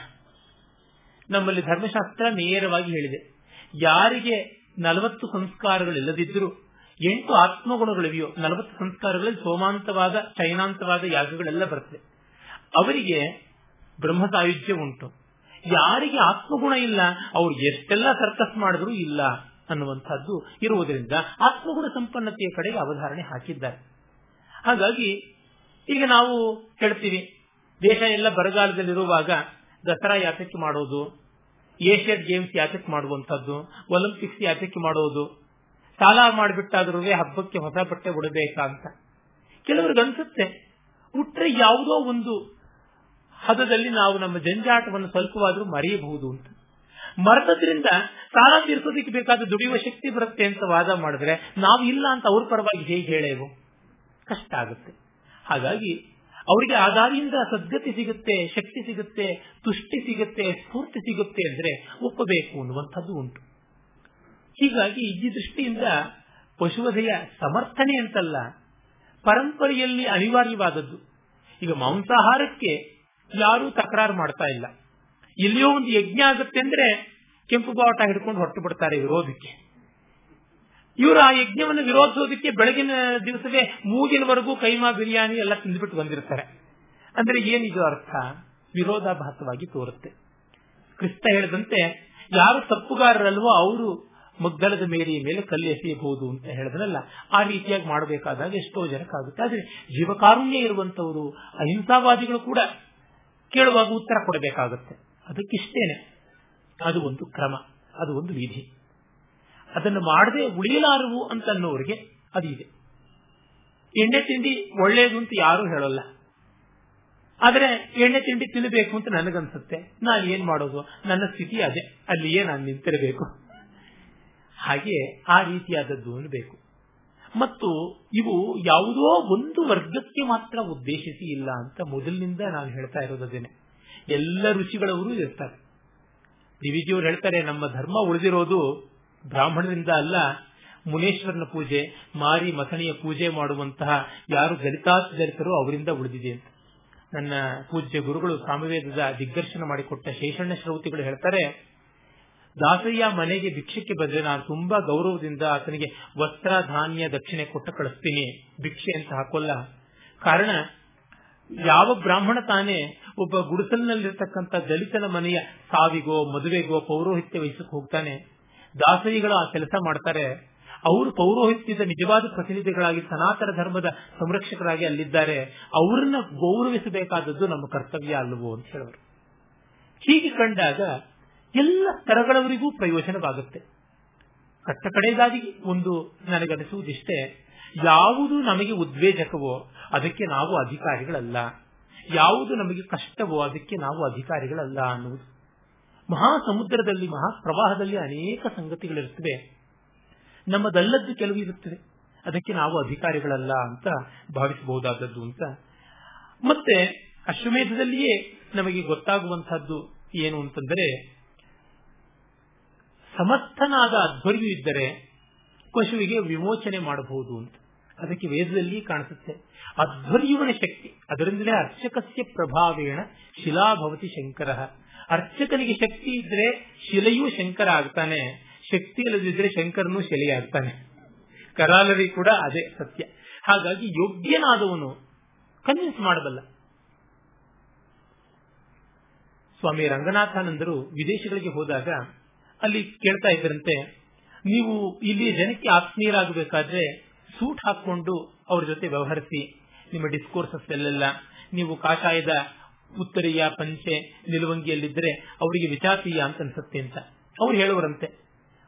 ನಮ್ಮಲ್ಲಿ ಧರ್ಮಶಾಸ್ತ್ರ ನೇರವಾಗಿ ಹೇಳಿದೆ. ಯಾರಿಗೆ ನಲವತ್ತು ಸಂಸ್ಕಾರಗಳಿಲ್ಲದಿದ್ದರೂ, ಎಂಟು ಆತ್ಮಗುಣಗಳಿವೆಯೋ, ನಲವತ್ತು ಸಂಸ್ಕಾರಗಳಲ್ಲಿ ಸೋಮಾಂತವಾದ ಚೈನಾಂತವಾದ ಯಾಗಗಳೆಲ್ಲ ಬರುತ್ತೆ ಅವರಿಗೆ ಬ್ರಹ್ಮ ಸಾಯುಜ್ಯ ಉಂಟು. ಯಾರಿಗೆ ಆತ್ಮಗುಣ ಇಲ್ಲ, ಅವ್ರು ಎಷ್ಟೆಲ್ಲ ಸರ್ಕಸ್ ಮಾಡಿದ್ರು ಇಲ್ಲ ಅನ್ನುವಂತಹದ್ದು ಇರುವುದರಿಂದ ಆತ್ಮಗುಣ ಸಂಪನ್ನತೆಯ ಕಡೆಗೆ ಅವಧಾರಣೆ ಹಾಕಿದ್ದಾರೆ. ಹಾಗಾಗಿ, ಈಗ ನಾವು ಹೇಳ್ತೀವಿ ದೇಶ ಎಲ್ಲ ಬರಗಾಲದಲ್ಲಿರುವಾಗ ದಸರಾ ಯಾತಕ್ಕೆ ಮಾಡೋದು ಏಷ್ಯನ್ ಗೇಮ್ಸ್ ಯಾತಕ್ಕೆ ಮಾಡುವಂತದ್ದು ಒಲಿಂಪಿಕ್ಸ್ ಯಾತಕ್ಕೆ ಮಾಡೋದು? ಸಾಲ ಮಾಡಿಬಿಟ್ಟಾದ್ರೂ ಹಬ್ಬಕ್ಕೆ ಹೊಸ ಬಟ್ಟೆ ಉಡಬೇಕಾ ಅಂತ. ಕೆಲವ್ರಿಗೆ ಅನ್ಸುತ್ತೆ, ಉಟ್ರೆ ಯಾವುದೋ ಒಂದು ಹದದಲ್ಲಿ ನಾವು ನಮ್ಮ ಜಂಜಾಟವನ್ನು ಸ್ವಲ್ಪವಾದ್ರೂ ಮರೆಯಬಹುದು ಅಂತ. ಮರೆತದ್ರಿಂದ ಸಾಲ ತೀರಿಸೋದಕ್ಕೆ ಬೇಕಾದ ದುಡಿಯುವ ಶಕ್ತಿ ಬರುತ್ತೆ ಅಂತ ವಾದ ಮಾಡಿದ್ರೆ ನಾವು ಇಲ್ಲ ಅಂತ ಅವ್ರ ಪರವಾಗಿ ಹೇಗೆ ಹೇಳೇವು? ಕಷ್ಟ ಆಗುತ್ತೆ. ಹಾಗಾಗಿ ಅವರಿಗೆ ಆಧಾರಿಯಿಂದ ಸದ್ಗತಿ ಸಿಗುತ್ತೆ, ಶಕ್ತಿ ಸಿಗುತ್ತೆ, ತುಷ್ಟಿ ಸಿಗುತ್ತೆ, ಸ್ಫೂರ್ತಿ ಸಿಗುತ್ತೆ ಅಂದ್ರೆ ಒಪ್ಪಬೇಕು ಅನ್ನುವಂಥದ್ದು ಉಂಟು. ಹೀಗಾಗಿ ಈ ದೃಷ್ಟಿಯಿಂದ ಪಶುವಧೆಯ ಸಮರ್ಥನೆ ಅಂತಲ್ಲ, ಪರಂಪರೆಯಲ್ಲಿ ಅನಿವಾರ್ಯವಾದದ್ದು. ಈಗ ಮಾಂಸಾಹಾರಕ್ಕೆ ಯಾರೂ ತಕರಾರು ಮಾಡ್ತಾ ಇಲ್ಲ. ಎಲ್ಲಿಯೋ ಒಂದು ಯಜ್ಞ ಆಗುತ್ತೆ ಅಂದ್ರೆ ಕೆಂಪು ಬಾವಟ ಹಿಡ್ಕೊಂಡು ಹೊರಟು ಬಿಡ್ತಾರೆ ವಿರೋಧಕ್ಕೆ. ಇವರು ಆ ಯಜ್ಞವನ್ನು ವಿರೋಧಿಸೋದಕ್ಕೆ ಬೆಳಗಿನ ದಿವಸವೇ ಮೂಗಿನವರೆಗೂ ಕೈಮಾ ಬಿರಿಯಾನಿ ಎಲ್ಲ ತಿಂದ್ಬಿಟ್ಟು ಬಂದಿರ್ತಾರೆ. ಅಂದ್ರೆ ಏನಿದು ಅರ್ಥ? ವಿರೋಧಾಭಾಸವಾಗಿ ತೋರುತ್ತೆ. ಕ್ರಿಸ್ತ ಹೇಳಿದಂತೆ ಯಾರು ತಪ್ಪುಗಾರರಲ್ವೋ ಅವರು ಮಗ್ಗಲದ ಮೇರಿಯ ಮೇಲೆ ಕಲ್ಲು ಎಸೆಯಬಹುದು ಅಂತ ಹೇಳಿದ್ರಲ್ಲ ಆ ರೀತಿಯಾಗಿ ಮಾಡಬೇಕಾದಾಗ ಎಷ್ಟೋ ಜನಕ್ಕಾಗುತ್ತೆ. ಆದ್ರೆ ಜೀವಕಾರುಣ್ಯ ಇರುವಂತವರು ಅಹಿಂಸಾವಾದಿಗಳು ಕೂಡ ಕೇಳುವಾಗ ಉತ್ತರ ಕೊಡಬೇಕಾಗುತ್ತೆ. ಅದಕ್ಕಿಷ್ಟೇನೆ. ಅದು ಒಂದು ಕ್ರಮ, ಅದು ಒಂದು ವಿಧಿ. ಅದನ್ನು ಮಾಡದೆ ಉಳಿಯಲಾರವು ಅಂತ ಅನ್ನೋರಿಗೆ ಅದು ಎಣ್ಣೆ ತಿಂಡಿ ಒಳ್ಳೆಯದು ಅಂತ ಯಾರು ಹೇಳಲ್ಲ. ಆದರೆ ಎಣ್ಣೆ ತಿಂಡಿ ತಿನ್ನಬೇಕು ಅಂತ ನನಗನ್ಸುತ್ತೆ. ನಾನು ಏನ್ ಮಾಡೋದು? ನನ್ನ ಸ್ಥಿತಿ ಅದೇ. ಅಲ್ಲಿಯೇ ನಾನು ನಿಂತಿರಬೇಕು? ಹಾಗೆ ಆ ರೀತಿಯಾದದ್ದು ಅನ್ಬೇಕು. ಮತ್ತು ಇವು ಯಾವುದೋ ಒಂದು ವರ್ಗಕ್ಕೆ ಮಾತ್ರ ಉದ್ದೇಶಿಸಿ ಇಲ್ಲ ಅಂತ ಮೊದಲಿನಿಂದ ನಾನು ಹೇಳ್ತಾ ಇರೋದೇನೆ ಎಲ್ಲ ರುಚಿಗಳವರು ಇರ್ತಾರೆ. ದಿವಿಜಿಯವರು ಹೇಳ್ತಾರೆ, ನಮ್ಮ ಧರ್ಮ ಉಳಿದಿರೋದು ಬ್ರಾಹ್ಮಣರಿಂದ ಅಲ್ಲ, ಮುನೇಶ್ವರನ ಪೂಜೆ, ಮಾರಿ ಮಸಣಿಯ ಪೂಜೆ ಮಾಡುವಂತಹ ಯಾರು ದಲಿತಾತ್ ದಲಿತರು ಅವರಿಂದ ಉಳಿದಿದೆ ಅಂತ. ನನ್ನ ಪೂಜ್ಯ ಗುರುಗಳು ಸಾಮವೇದದ ದಿಗ್ದರ್ಶನ ಮಾಡಿಕೊಟ್ಟ ಶೇಷಣ್ಣ ಶ್ರೌತಿಗಳು ಹೇಳ್ತಾರೆ, ದಾಸಯ್ಯ ಮನೆಗೆ ಭಿಕ್ಷಕ್ಕೆ ಬಂದ್ರೆ ನಾನು ತುಂಬಾ ಗೌರವದಿಂದ ಆತನಿಗೆ ವಸ್ತ್ರ, ಧಾನ್ಯ, ದಕ್ಷಿಣೆ ಕೊಟ್ಟು ಕಳಿಸ್ತೀನಿ. ಭಿಕ್ಷೆ ಅಂತ ಹಾಕೋಲ್ಲ. ಕಾರಣ, ಯಾವ ಬ್ರಾಹ್ಮಣ ತಾನೇ ಒಬ್ಬ ಗುಡಿಸಲಿನಲ್ಲಿರ್ತಕ್ಕಂಥ ದಲಿತನ ಮನೆಯ ಸಾವಿಗೋ, ಮದುವೆಗೋ ಪೌರೋಹಿತ್ಯ ವಹಿಸಕ್ಕೆ ಹೋಗ್ತಾನೆ. ದಾಸರಿಗಳು ಆ ಕೆಲಸ ಮಾಡ್ತಾರೆ. ಅವರು ಪೌರೋಹಿತ್ಯದ ನಿಜವಾದ ಪ್ರತಿನಿಧಿಗಳಾಗಿ ಸನಾತನ ಧರ್ಮದ ಸಂರಕ್ಷಕರಾಗಿ ಅಲ್ಲಿದ್ದಾರೆ. ಅವರನ್ನ ಗೌರವಿಸಬೇಕಾದದ್ದು ನಮ್ಮ ಕರ್ತವ್ಯ ಅಲ್ಲವೋ ಅಂತ ಹೇಳೋರು. ಹೀಗೆ ಕಂಡಾಗ ಎಲ್ಲ ಸ್ತರಗಳವರಿಗೂ ಪ್ರಯೋಜನವಾಗುತ್ತೆ. ಕಟ್ಟ ಕಡೆಯದಾಗಿ ಒಂದು ನನಗನಿಸುವುದಿಷ್ಟೇ, ಯಾವುದು ನಮಗೆ ಉದ್ವೇಜಕವೋ ಅದಕ್ಕೆ ನಾವು ಅಧಿಕಾರಿಗಳಲ್ಲ. ಯಾವುದು ನಮಗೆ ಕಷ್ಟವೋ ಅದಕ್ಕೆ ನಾವು ಅಧಿಕಾರಿಗಳಲ್ಲ ಅನ್ನುವುದು. ಮಹಾ ಸಮುದ್ರದಲ್ಲಿ ಮಹಾ ಪ್ರವಾಹದಲ್ಲಿ ಅನೇಕ ಸಂಗತಿಗಳಿರುತ್ತವೆ. ನಮ್ಮದಲ್ಲದ್ದು ಕೆಲವು ಇರುತ್ತದೆ. ಅದಕ್ಕೆ ನಾವು ಅಧಿಕಾರಿಗಳಲ್ಲ ಅಂತ ಭಾವಿಸಬಹುದಾದದ್ದು ಅಂತ. ಮತ್ತೆ ಅಶ್ವಮೇಧದಲ್ಲಿಯೇ ನಮಗೆ ಗೊತ್ತಾಗುವಂತಹದ್ದು ಏನು ಅಂತಂದರೆ, ಸಮರ್ಥನಾದ ಅಧ್ವರ್ಯು ಇದ್ದರೆ ಪಶುವಿಗೆ ವಿಮೋಚನೆ ಮಾಡಬಹುದು ಅಂತ. ಅದಕ್ಕೆ ವೇದದಲ್ಲಿ ಕಾಣಿಸುತ್ತೆ. ಅಧ್ವರ್ಯುವನ ಶಕ್ತಿ, ಅದರಿಂದಲೇ ಅರ್ಚಕಸ್ಯ ಪ್ರಭಾವೇಣ ಶಿಲಾಭವತಿ ಶಂಕರ. ಅರ್ಚಕನಿಗೆ ಶಕ್ತಿ ಇದ್ರೆ ಶಿಲೆಯೂ ಶಂಕರ ಆಗ್ತಾನೆ, ಶಕ್ತಿ ಇಲ್ಲದಿದ್ರೆ ಶಂಕರನು ಶಿಲೆಯಾಗ್ತಾನೆ. ಕರಾಲರಿ ಕೂಡ ಅದೇ ಸತ್ಯ. ಹಾಗಾಗಿ ಯೋಗ್ಯನಾದವನು ಕನ್ವಿನ್ಸ್ ಮಾಡಬಲ್ಲ. ಸ್ವಾಮಿ ರಂಗನಾಥಾನಂದರು ವಿದೇಶಗಳಿಗೆ ಹೋದಾಗ ಅಲ್ಲಿ ಕೇಳ್ತಾ ಇದ್ರಂತೆ ನೀವು ಇಲ್ಲಿ ಜನಕ್ಕೆ ಆತ್ಮೀಯರಾಗಬೇಕಾದ್ರೆ ಸೂಟ್ ಹಾಕೊಂಡು ಅವ್ರ ಜೊತೆ ವ್ಯವಹರಿಸಿ, ನಿಮ್ಮ ಡಿಸ್ಕೋರ್ಸಸ್ ಎಲ್ಲೆಲ್ಲ ನೀವು ಕಾಷಾಯದ ಉತ್ತರೀಯ ಪಂಚೆ ನಿಲುವಂಗಿಯಲ್ಲಿದ್ದರೆ ಅವರಿಗೆ ವಿಚಾತೀಯ ಅಂತ ಅನ್ಸುತ್ತೆ ಅಂತ. ಅವ್ರು ಹೇಳುವರಂತೆ,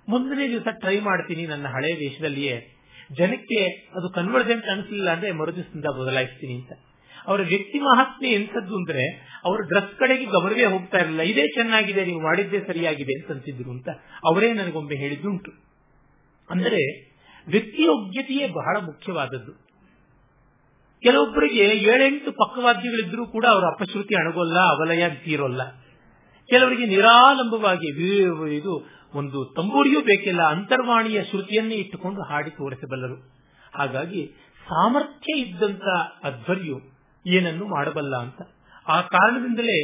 ಮುಂದನೇ ದಿವಸ ಟ್ರೈ ಮಾಡ್ತೀನಿ ನನ್ನ ಹಳೆಯ ವೇಷದಲ್ಲಿಯೇ. ಜನಕ್ಕೆ ಅದು ಕನ್ವರ್ಜೆಂಟ್ ಅನಿಸಲಿಲ್ಲ ಅಂದ್ರೆ ಮರುದಿವಸದಿಂದ ಬದಲಾಯಿಸ್ತೀನಿ ಅಂತ. ಅವರ ವ್ಯಕ್ತಿ ಮಹಾತ್ಮೆ ಎಂಥದ್ದು ಅಂದ್ರೆ ಅವ್ರ ಡ್ರೆಸ್ ಕಡೆಗೆ ಗಮನವೇ ಹೋಗ್ತಾ ಇರಲಿಲ್ಲ. ಇದೇ ಚೆನ್ನಾಗಿದೆ, ನೀವು ಮಾಡಿದ್ದೇ ಸರಿಯಾಗಿದೆ ಅಂತ ಅಂತಿದ್ರು ಅಂತ ಅವರೇ ನನಗೊಮ್ಮೆ ಹೇಳಿದ್ದುಂಟು. ಅಂದರೆ ವ್ಯಕ್ತಿಯೋಗ್ಯತೆಯೇ ಬಹಳ ಮುಖ್ಯವಾದದ್ದು. ಕೆಲವೊಬ್ಬರಿಗೆ ಏಳೆಂಟು ಪಕ್ಕವಾದ್ಯಗಳಿದ್ರೂ ಕೂಡ ಅವರ ಅಪಶ್ರುತಿ ಅಣಗೋಲ್ಲ, ಅವಲಯ ತೀರೋಲ್ಲ. ಕೆಲವರಿಗೆ ನಿರಾಲಂಬವಾಗಿ ಇದು ಒಂದು ತಂಬೂರಿಯೂ ಬೇಕಿಲ್ಲ, ಅಂತರ್ವಾಣಿಯ ಶ್ರುತಿಯನ್ನೇ ಇಟ್ಟುಕೊಂಡು ಹಾಡಿ ತೋರಿಸಬಲ್ಲರು. ಹಾಗಾಗಿ ಸಾಮರ್ಥ್ಯ ಇದ್ದಂತ ಅಧ್ವರ್ಯು ಏನನ್ನು ಮಾಡಬಲ್ಲ ಅಂತ. ಆ ಕಾರಣದಿಂದಲೇ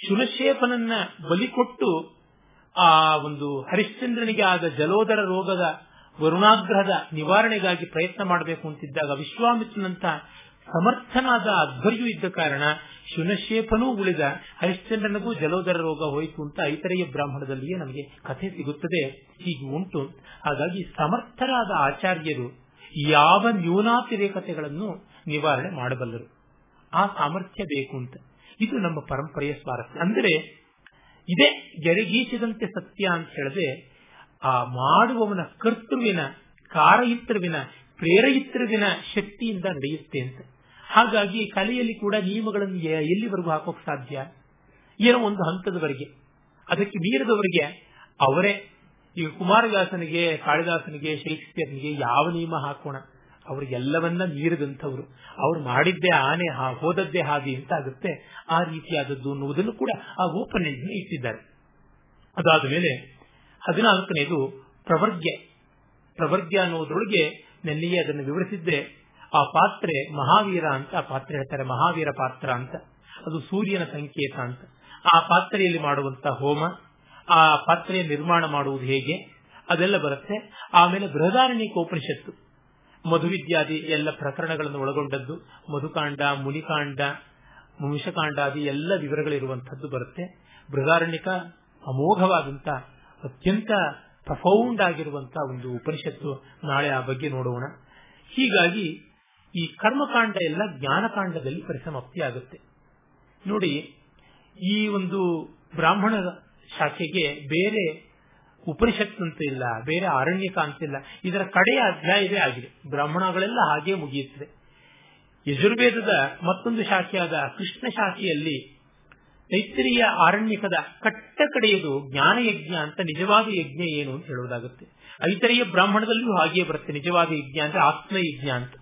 ಶುನಶೇಪನನ್ನ ಬಲಿಕೊಟ್ಟು ಆ ಒಂದು ಹರಿಶ್ಚಂದ್ರನಿಗೆ ಆದ ಜಲೋದರ ರೋಗದ ವರುಣಾಗ್ರಹದ ನಿವಾರಣೆಗಾಗಿ ಪ್ರಯತ್ನ ಮಾಡಬೇಕು ಅಂತಿದ್ದಾಗ ವಿಶ್ವಾಮಿತ್ರನಂತ ಸಮರ್ಥನಾದ ಅಧ್ವರ್ಯು ಇದ್ದ ಕಾರಣ ಶುನಶೇಪನೂ ಉಳಿದ ಹರಿಶ್ಚಂದ್ರನಿಗೂ ಜಲೋದರ ರೋಗ ಹೋಯಿತು ಅಂತ ಐತರೆಯ ಬ್ರಾಹ್ಮಣದಲ್ಲಿಯೇ ನಮಗೆ ಕಥೆ ಸಿಗುತ್ತದೆ, ಹೀಗೆ ಉಂಟು. ಹಾಗಾಗಿ ಸಮರ್ಥರಾದ ಆಚಾರ್ಯರು ಯಾವ ನ್ಯೂನಾತಿರೇಕತೆಗಳನ್ನು ನಿವಾರಣೆ ಮಾಡಬಲ್ಲರು. ಆ ಸಾಮರ್ಥ್ಯ ಬೇಕು ಅಂತ. ಇದು ನಮ್ಮ ಪರಂಪರೆಯ ಸ್ವಾರಸ್ಯ. ಅಂದರೆ ಇದೇ ಗೆರೆಗೀಚದಂತೆ ಸತ್ಯ ಅಂತ ಹೇಳಿದ್ರೆ ಆ ಮಾಡುವವನ ಕರ್ತೃವಿನ ಕಾರಯಿತ್ರವಿನ ಪ್ರೇರಯಿತ್ರವಿನ ಶಕ್ತಿಯಿಂದ ನಡೆಯುತ್ತೆ ಅಂತ. ಹಾಗಾಗಿ ಕಲೆಯಲ್ಲಿ ಕೂಡ ನಿಯಮಗಳನ್ನು ಎಲ್ಲಿವರೆಗೂ ಹಾಕೋಕ್ ಸಾಧ್ಯ? ಏನೋ ಒಂದು ಹಂತದವರೆಗೆ. ಅದಕ್ಕೆ ಮೀರಿದವರಿಗೆ ಅವರೇ. ಈಗ ಕುಮಾರದಾಸನಿಗೆ, ಕಾಳಿದಾಸನಿಗೆ ಶೇಕ್ಸ್ಪಿಯರ್ನಿಗೆ ಯಾವ ನಿಯಮ ಹಾಕೋಣ? ಅವ್ರಿಗೆಲ್ಲವನ್ನ ಮೀರಿದಂಥವ್ರು. ಅವ್ರು ಮಾಡಿದ್ದೇ ಆನೆ ಹೋದದ್ದೇ ಹಾದಿ ಅಂತ ಆಗುತ್ತೆ. ಆ ರೀತಿಯಾದದ್ದು ಅನ್ನುವುದನ್ನು ಕೂಡ ಆ ಓಪನ್ ಇಟ್ಟಿದ್ದಾರೆ. ಅದಾದ ಹದಿನಾಲ್ಕನೇದು ಪ್ರವರ್ಗ್ಯ. ಪ್ರವರ್ಗ್ಯ ಅನ್ನೋದ್ರೊಳಗೆ ನೆನ್ನೆಯೇ ಅದನ್ನು ವಿವರಿಸಿದ್ದೆ. ಆ ಪಾತ್ರೆ ಮಹಾವೀರ ಅಂತ ಪಾತ್ರೆ ಹೇಳ್ತಾರೆ, ಮಹಾವೀರ ಪಾತ್ರ ಅಂತ. ಅದು ಸೂರ್ಯನ ಸಂಕೇತ ಅಂತ. ಆ ಪಾತ್ರೆಯಲ್ಲಿ ಮಾಡುವಂತ ಹೋಮ, ಆ ಪಾತ್ರೆಯ ನಿರ್ಮಾಣ ಮಾಡುವುದು ಹೇಗೆ, ಅದೆಲ್ಲ ಬರುತ್ತೆ. ಆಮೇಲೆ ಬೃಹದಾರಣ್ಯಕ ಉಪನಿಷತ್ತು ಮಧುವಿದ್ಯಾದಿ ಎಲ್ಲ ಪ್ರಕರಣಗಳನ್ನು ಒಳಗೊಂಡದ್ದು, ಮಧುಕಾಂಡ, ಮುನಿಕಾಂಡ ಮುಂಶಕಾಂಡಾದಿ ಎಲ್ಲ ವಿವರಗಳಿರುವಂತದ್ದು ಬರುತ್ತೆ. ಬೃಹದಾರಣ್ಯಕ ಅಮೋಘವಾದಂತ ಅತ್ಯಂತ ಪ್ರಫೌಂಡ್ ಆಗಿರುವಂತಹ ಒಂದು ಉಪನಿಷತ್ತು ನಾಳೆ ಆ ಬಗ್ಗೆ ನೋಡೋಣ. ಹೀಗಾಗಿ ಈ ಕರ್ಮಕಾಂಡ ಎಲ್ಲ ಜ್ಞಾನಕಾಂಡದಲ್ಲಿ ಪರಿಸಮಾಪ್ತಿ ಆಗುತ್ತೆ ನೋಡಿ, ಈ ಒಂದು ಬ್ರಾಹ್ಮಣ ಶಾಖೆಗೆ ಬೇರೆ ಉಪನಿಷತ್ ಅಂತ ಇಲ್ಲ, ಬೇರೆ ಅರಣ್ಯಕ ಅಂತಿಲ್ಲ ಇದರ ಕಡೆಯ ಅಧ್ಯಾಯವೇ ಆಗಿದೆ. ಬ್ರಾಹ್ಮಣಗಳೆಲ್ಲ ಹಾಗೆ ಮುಗಿಯುತ್ತದೆ. ಯಜುರ್ವೇದದ ಮತ್ತೊಂದು ಶಾಖೆಯಾದ ಕೃಷ್ಣ ಶಾಖೆಯಲ್ಲಿ ತೈತ್ರಿಯ ಆರಣ್ಯಕದ ಕಟ್ಟ ಕಡೆಯದು ಜ್ಞಾನ ಯಜ್ಞ ಅಂತ ನಿಜವಾದ ಯಜ್ಞ ಏನು ಅಂತ ಹೇಳುವುದಾಗುತ್ತೆ. ಐತರೆಯ ಬ್ರಾಹ್ಮಣದಲ್ಲೂ ಹಾಗೆಯೇ ಬರುತ್ತೆ, ನಿಜವಾದ ಯಜ್ಞ ಅಂದ್ರೆ ಆತ್ಮಯಜ್ಞ ಅಂತ.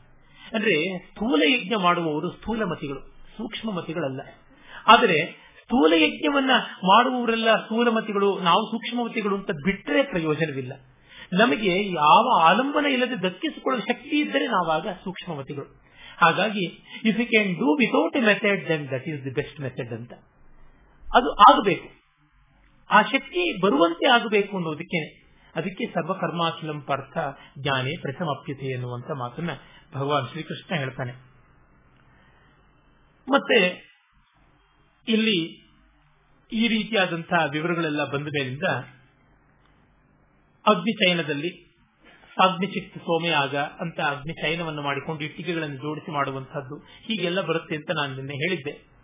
ಅಂದ್ರೆ ಸ್ಥೂಲ ಯಜ್ಞ ಮಾಡುವವರು ಸ್ಥೂಲ ಮತಿಗಳು ಸೂಕ್ಷ್ಮ ಮತಿಗಳಲ್ಲ ಆದರೆ ಸ್ಥೂಲ ಯಜ್ಞವನ್ನ ಮಾಡುವವರೆಲ್ಲ ಸ್ಥೂಲಮತಿಗಳು, ನಾವು ಸೂಕ್ಷ್ಮಮತಿಗಳು ಅಂತ ಬಿಟ್ಟರೆ ಪ್ರಯೋಜನವಿಲ್ಲ. ನಮಗೆ ಯಾವ ಆಲಂಬನ ಇಲ್ಲದೆ ದಕ್ಕಿಸಿಕೊಳ್ಳುವ ಶಕ್ತಿ ಇದ್ದರೆ ನಾವಾಗ ಸೂಕ್ಷ್ಮಮತಿಗಳು. ಹಾಗಾಗಿ if you can do without a method then that is the best method ಅಂತ. ಅದು ಆಗಬೇಕು. ಆ ಶಕ್ತಿ ಬರುವಂತೆ ಆಗಬೇಕು ಅನ್ನೋದಕ್ಕೆ ಅದಕ್ಕೆ ಸರ್ವಕರ್ಮಾಖಿಲಂ ಪರ್ಥ ಜ್ಞಾನೇ ಪ್ರಥಮಾಪ್ಯತೆ ಎನ್ನುವಂತ ಮಾತನ್ನ ಭಗವಾನ್ ಶ್ರೀಕೃಷ್ಣ ಹೇಳ್ತಾನೆ. ಮತ್ತೆ ಇಲ್ಲಿ ಈ ರೀತಿಯಾದಂತಹ ವಿವರಗಳೆಲ್ಲ ಬಂದ ಮೇಲಿಂದ ಅಗ್ನಿಚಯನದಲ್ಲಿ ಅಗ್ನಿಚಿತ್ ಸೋಮಯಾಗ ಅಂತ ಅಗ್ನಿಚಯನವನ್ನು ಮಾಡಿಕೊಂಡು ಇಟ್ಟಿಗೆಗಳನ್ನು ಜೋಡಿಸಿ ಮಾಡುವಂತಹದ್ದು ಹೀಗೆಲ್ಲ ಬರುತ್ತೆ ಅಂತ ನಾನು ನಿನ್ನೆ ಹೇಳಿದ್ದೆ.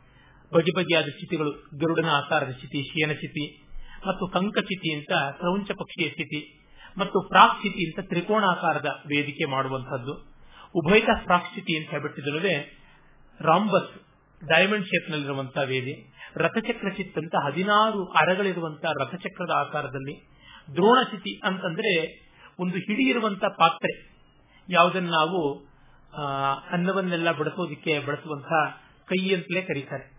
ಬಗೆ ಬಗೆಯಾದ ಸ್ಥಿತಿಗಳು, ಗರುಡನ ಆಕಾರದ ಸ್ಥಿತಿ ಶಿಯನ ಸ್ಥಿತಿ, ಮತ್ತು ಕಂಕಚಿತಿ ಅಂತ ಕ್ರೌಂಚ ಪಕ್ಷಿಯ ಸ್ಥಿತಿ, ಮತ್ತು ಪ್ರಾಕ್ ಸ್ಥಿತಿ ಅಂತ ತ್ರಿಕೋಣಾಕಾರದ ವೇದಿಕೆ ಮಾಡುವಂತಹದ್ದು ಉಭಯತ ಪ್ರಾಕ್ ಸ್ಥಿತಿ ಅಂತ ಹೇಳ್ಬಿಟ್ಟಿದ್ರೆ ರಾಂಬಸ್ ಡೈಮಂಡ್ ಶೇಪ್ ನಲ್ಲಿರುವಂತಹ ವೇದಿ, ರಥಚಕ್ರ ಚಿತ್ ಅಂತ ಹದಿನಾರು ಅರಗಳಿರುವಂತಹ ರಥಚಕ್ರದ ಆಕಾರದಲ್ಲಿ, ದ್ರೋಣ ಸ್ಥಿತಿ ಅಂತಂದ್ರೆ ಒಂದು ಹಿಡಿ ಇರುವಂತಹ ಪಾತ್ರೆ. ಯಾವುದನ್ನು ನಾವು ಅನ್ನವನ್ನೆಲ್ಲ ಬಡಿಸೋದಿಕ್ಕೆ ಬಳಸುವಂತಹ ಕೈ ಅಂತಲೇ ಕರೀತಾರೆ.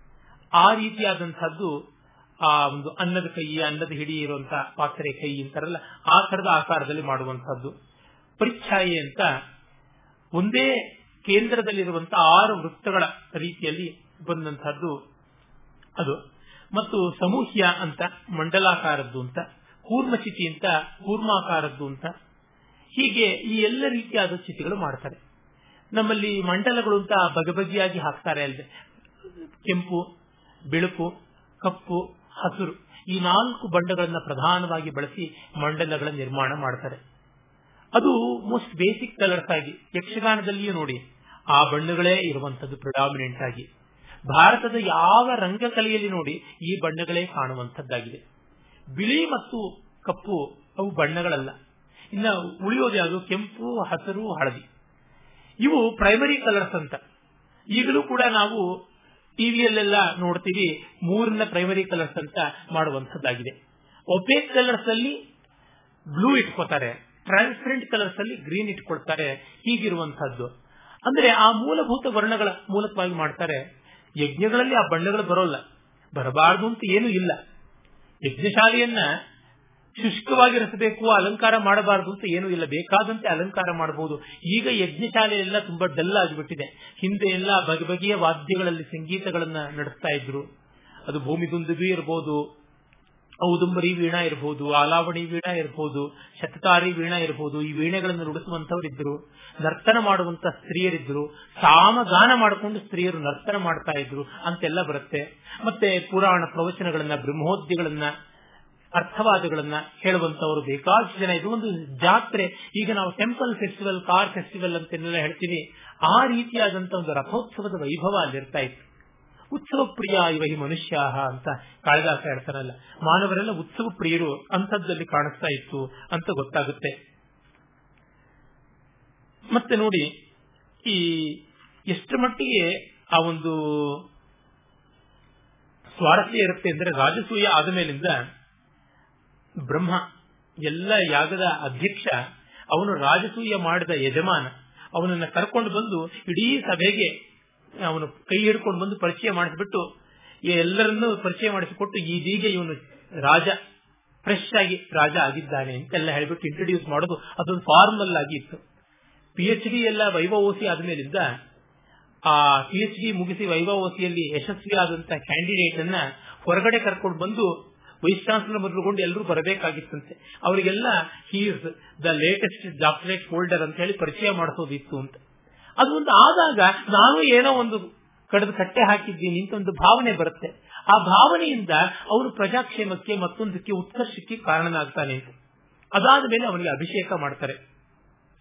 ಆ ರೀತಿಯಾದಂತಹದ್ದು ಆ ಒಂದು ಅನ್ನದ ಕೈ, ಅನ್ನದ ಹಿಡಿ ಇರುವಂತಹ ಪಾತ್ರೆ ಕೈ ಅಂತಾರಲ್ಲ, ಆ ತರದ ಆಕಾರದಲ್ಲಿ ಮಾಡುವಂತಹದ್ದು ಪರಿಚ್ಛಾಯೆ ಅಂತ ಒಂದೇ ಕೇಂದ್ರದಲ್ಲಿರುವಂತಹ ಆರು ವೃತ್ತಗಳ ರೀತಿಯಲ್ಲಿ ಬಂದಂತಹದ್ದು ಅದು. ಮತ್ತು ಸಮೂಹ್ಯ ಅಂತ ಮಂಡಲಾಕಾರದ್ದು ಅಂತ ಕೂರ್ಮಚಿತಿ ಅಂತ ಕೂರ್ಮಾಕಾರದ್ದು ಅಂತ. ಹೀಗೆ ಈ ಎಲ್ಲ ರೀತಿಯಾದ ಚಿತಿಗಳು ಮಾಡ್ತಾರೆ. ನಮ್ಮಲ್ಲಿ ಮಂಡಲಗಳು ಅಂತ ಬಗೆ ಬಗೆಯಾಗಿ ಹಾಕ್ತಾರೆ ಅಲ್ಲದೆ ಕೆಂಪು ಬೆಳಕು ಕಪ್ಪು, ಹಸಿರು ಈ ನಾಲ್ಕು ಬಣ್ಣಗಳನ್ನು ಪ್ರಧಾನವಾಗಿ ಬಳಸಿ ಮಂಡಲಗಳ ನಿರ್ಮಾಣ ಮಾಡ್ತಾರೆ. ಅದು ಮೋಸ್ಟ್ ಬೇಸಿಕ್ ಕಲರ್ಸ್ ಆಗಿ, ಯಕ್ಷಗಾನದಲ್ಲಿಯೂ ನೋಡಿ, ಆ ಬಣ್ಣಗಳೇ ಇರುವಂತದ್ದು ಪ್ರಿಡಾಮಿನೆಂಟ್ ಆಗಿ. ಭಾರತದ ಯಾವ ರಂಗಕಲೆಯಲ್ಲಿ ನೋಡಿ, ಈ ಬಣ್ಣಗಳೇ ಕಾಣುವಂತದ್ದಾಗಿದೆ ಬಿಳಿ ಮತ್ತು ಕಪ್ಪು ಅವು ಬಣ್ಣಗಳಲ್ಲ. ಇನ್ನ ಉಳಿಯೋದು ಯಾವುದು? ಕೆಂಪು, ಹಸಿರು, ಹಳದಿ. ಇವು ಪ್ರೈಮರಿ ಕಲರ್ಸ್ ಅಂತ. ಈಗಲೂ ಕೂಡ ನಾವು ಟಿವಿಯಲ್ಲೆಲ್ಲ ನೋಡ್ತೀವಿ, ಮೂರನ್ನ ಪ್ರೈಮರಿ ಕಲರ್ಸ್ ಅಂತ ಮಾಡುವಂತದ್ದಾಗಿದೆ ಒಪೇಕ್ ಕಲರ್ಸ್ ಅಲ್ಲಿ ಬ್ಲೂ ಇಟ್ಕೋತಾರೆ ಟ್ರಾನ್ಸ್ಪರೆಂಟ್ ಕಲರ್ಸ್ ಅಲ್ಲಿ ಗ್ರೀನ್ ಇಟ್ಕೊಳ್ತಾರೆ ಹೀಗಿರುವಂತಹದ್ದು ಅಂದ್ರೆ ಆ ಮೂಲಭೂತ ವರ್ಣಗಳ ಮೂಲಕವಾಗಿ ಮಾಡ್ತಾರೆ, ಯಜ್ಞಗಳಲ್ಲಿ ಆ ಬಣ್ಣಗಳು ಬರೋಲ್ಲ, ಬರಬಾರದು ಅಂತ ಏನೂ ಇಲ್ಲ. ಯಜ್ಞಶಾಲೆಯನ್ನ ಶುಷ್ಕವಾಗಿರಿಸಬೇಕು, ಅಲಂಕಾರ ಮಾಡಬಾರದು ಅಂತ ಏನೂ ಇಲ್ಲ. ಬೇಕಾದಂತೆ ಅಲಂಕಾರ ಮಾಡಬಹುದು ಈಗ ಯಜ್ಞಶಾಲೆ ಎಲ್ಲ ತುಂಬಾ ಡಲ್ ಆಗಿಬಿಟ್ಟಿದೆ ಹಿಂದೆ ಎಲ್ಲ ಬಗೆ ಬಗೆಯ ವಾದ್ಯಗಳಲ್ಲಿ ಸಂಗೀತಗಳನ್ನ ನಡೆಸ್ತಾ ಇದ್ರು. ಅದು ಭೂಮಿದುಂದುಬಿ ಇರಬಹುದು ಔದುಂಬರಿ ವೀಣಾ ಇರಬಹುದು ಆಲಾವಣಿ ವೀಣಾ ಇರಬಹುದು ಶತತಾರಿ ವೀಣಾ ಇರಬಹುದು ಈ ವೀಣೆಗಳನ್ನು ನುಡಿಸುವಂತವರಿದ್ರು ನರ್ತನ ಮಾಡುವಂತ ಸ್ತ್ರೀಯರಿದ್ರು. ಸಾಮಗಾನ ಮಾಡಿಕೊಂಡು ಸ್ತ್ರೀಯರು ನರ್ತನ ಮಾಡ್ತಾ ಇದ್ರು ಅಂತೆಲ್ಲ ಬರುತ್ತೆ. ಮತ್ತೆ ಪುರಾಣ ಪ್ರವಚನಗಳನ್ನ, ಬ್ರಹ್ಮೋದ್ಯಗಳನ್ನ ಅರ್ಥವಾದಗಳನ್ನ ಹೇಳುವಂತವರು ಬೇಕಾದಷ್ಟು ಜನ. ಇದು ಒಂದು ಜಾತ್ರೆ. ಈಗ ನಾವು ಟೆಂಪಲ್ ಫೆಸ್ಟಿವಲ್ ಕಾರ್ ಫೆಸ್ಟಿವಲ್ ಅಂತ ಹೇಳ್ತೀವಿ. ಆ ರೀತಿಯಾದಂತ ಒಂದು ರಥೋತ್ಸವದ ವೈಭವ ಅಲ್ಲಿರ್ತಾ ಇತ್ತು. ಉತ್ಸವ ಪ್ರಿಯ ಇವ ಈ ಮನುಷ್ಯ ಅಂತ ಕಾಳಿದಾಸ ಹೇಳ್ತಾರಲ್ಲ ಮಾನವರೆಲ್ಲ ಉತ್ಸವ ಪ್ರಿಯರು ಅಂಥದ್ದಲ್ಲಿ ಕಾಣಿಸ್ತಾ ಇತ್ತು ಅಂತ ಗೊತ್ತಾಗುತ್ತೆ. ಮತ್ತೆ ನೋಡಿ, ಈ ಎಷ್ಟು ಮಟ್ಟಿಗೆ ಆ ಒಂದು ಸ್ವಾರಸ್ಯ ಇರುತ್ತೆ ಅಂದ್ರೆ ರಾಜಸೂಯ ಆದ ಮೇಲಿಂದ ಬ್ರಹ್ಮ, ಎಲ್ಲ ಯಾಗದ ಅಧ್ಯಕ್ಷ, ಅವನು ರಾಜಸೂಯ ಮಾಡಿದ ಯಜಮಾನ, ಅವನನ್ನ ಕರ್ಕೊಂಡು ಬಂದು ಇಡೀ ಸಭೆಗೆ ಅವನು ಕೈ ಹಿಡ್ಕೊಂಡು ಬಂದು ಪರಿಚಯ ಮಾಡಿಸ್ಬಿಟ್ಟು ಎಲ್ಲರನ್ನೂ ಪರಿಚಯ ಮಾಡಿಸಿಕೊಟ್ಟು ಇದೀಗ ಇವನು ರಾಜ ಫ್ರೆಶ್ ಆಗಿ ರಾಜ ಆಗಿದ್ದಾನೆ ಅಂತೆಲ್ಲ ಹೇಳ್ಬಿಟ್ಟು ಇಂಟ್ರೊಡ್ಯೂಸ್ ಮಾಡೋದು ಅದೊಂದು ಫಾರ್ಮಲ್ ಆಗಿ ಇತ್ತು. ಪಿ ಎಚ್ ಡಿ ಎಲ್ಲ ವೈಭವೋಸಿ ಆದ್ಮೇಲಿಂದ, ಆ ಪಿ ಎಚ್ ಡಿ ಮುಗಿಸಿ ವೈಭವೋಸಿಯಲ್ಲಿ ಯಶಸ್ವಿ ಆದಂತಹ ಕ್ಯಾಂಡಿಡೇಟ್ ಅನ್ನ ಹೊರಗಡೆ ಕರ್ಕೊಂಡು ಬಂದು ಚಾನ್ಸಲರ್ ಮೊದಲುಗೊಂಡು ಎಲ್ಲರೂ ಬರಬೇಕಾಗಿತ್ತಂತೆ. ಅವರಿಗೆಲ್ಲ he's the latest doctorate holder ಅಂತ ಹೇಳಿ ಪರಿಚಯ ಮಾಡಿಸೋದಿತ್ತು ಅಂತ. ಅದು ಒಂದು ಆದಾಗ ನಾನು ಏನೋ ಒಂದು ಕಡಿದು ಕಟ್ಟೆ ಹಾಕಿದ್ದೀನಿ ಅಂತ ಒಂದು ಭಾವನೆ ಬರುತ್ತೆ. ಆ ಭಾವನೆಯಿಂದ ಅವನು ಪ್ರಜಾಕ್ಷೇಮಕ್ಕೆ ಮತ್ತೊಂದಕ್ಕೆ ಉತ್ಕರ್ಷಕ್ಕೆ ಕಾರಣನಾಗ್ತಾನೆ ಅಂತ. ಅದಾದ ಮೇಲೆ ಅವನಿಗೆ ಅಭಿಷೇಕ ಮಾಡ್ತಾರೆ.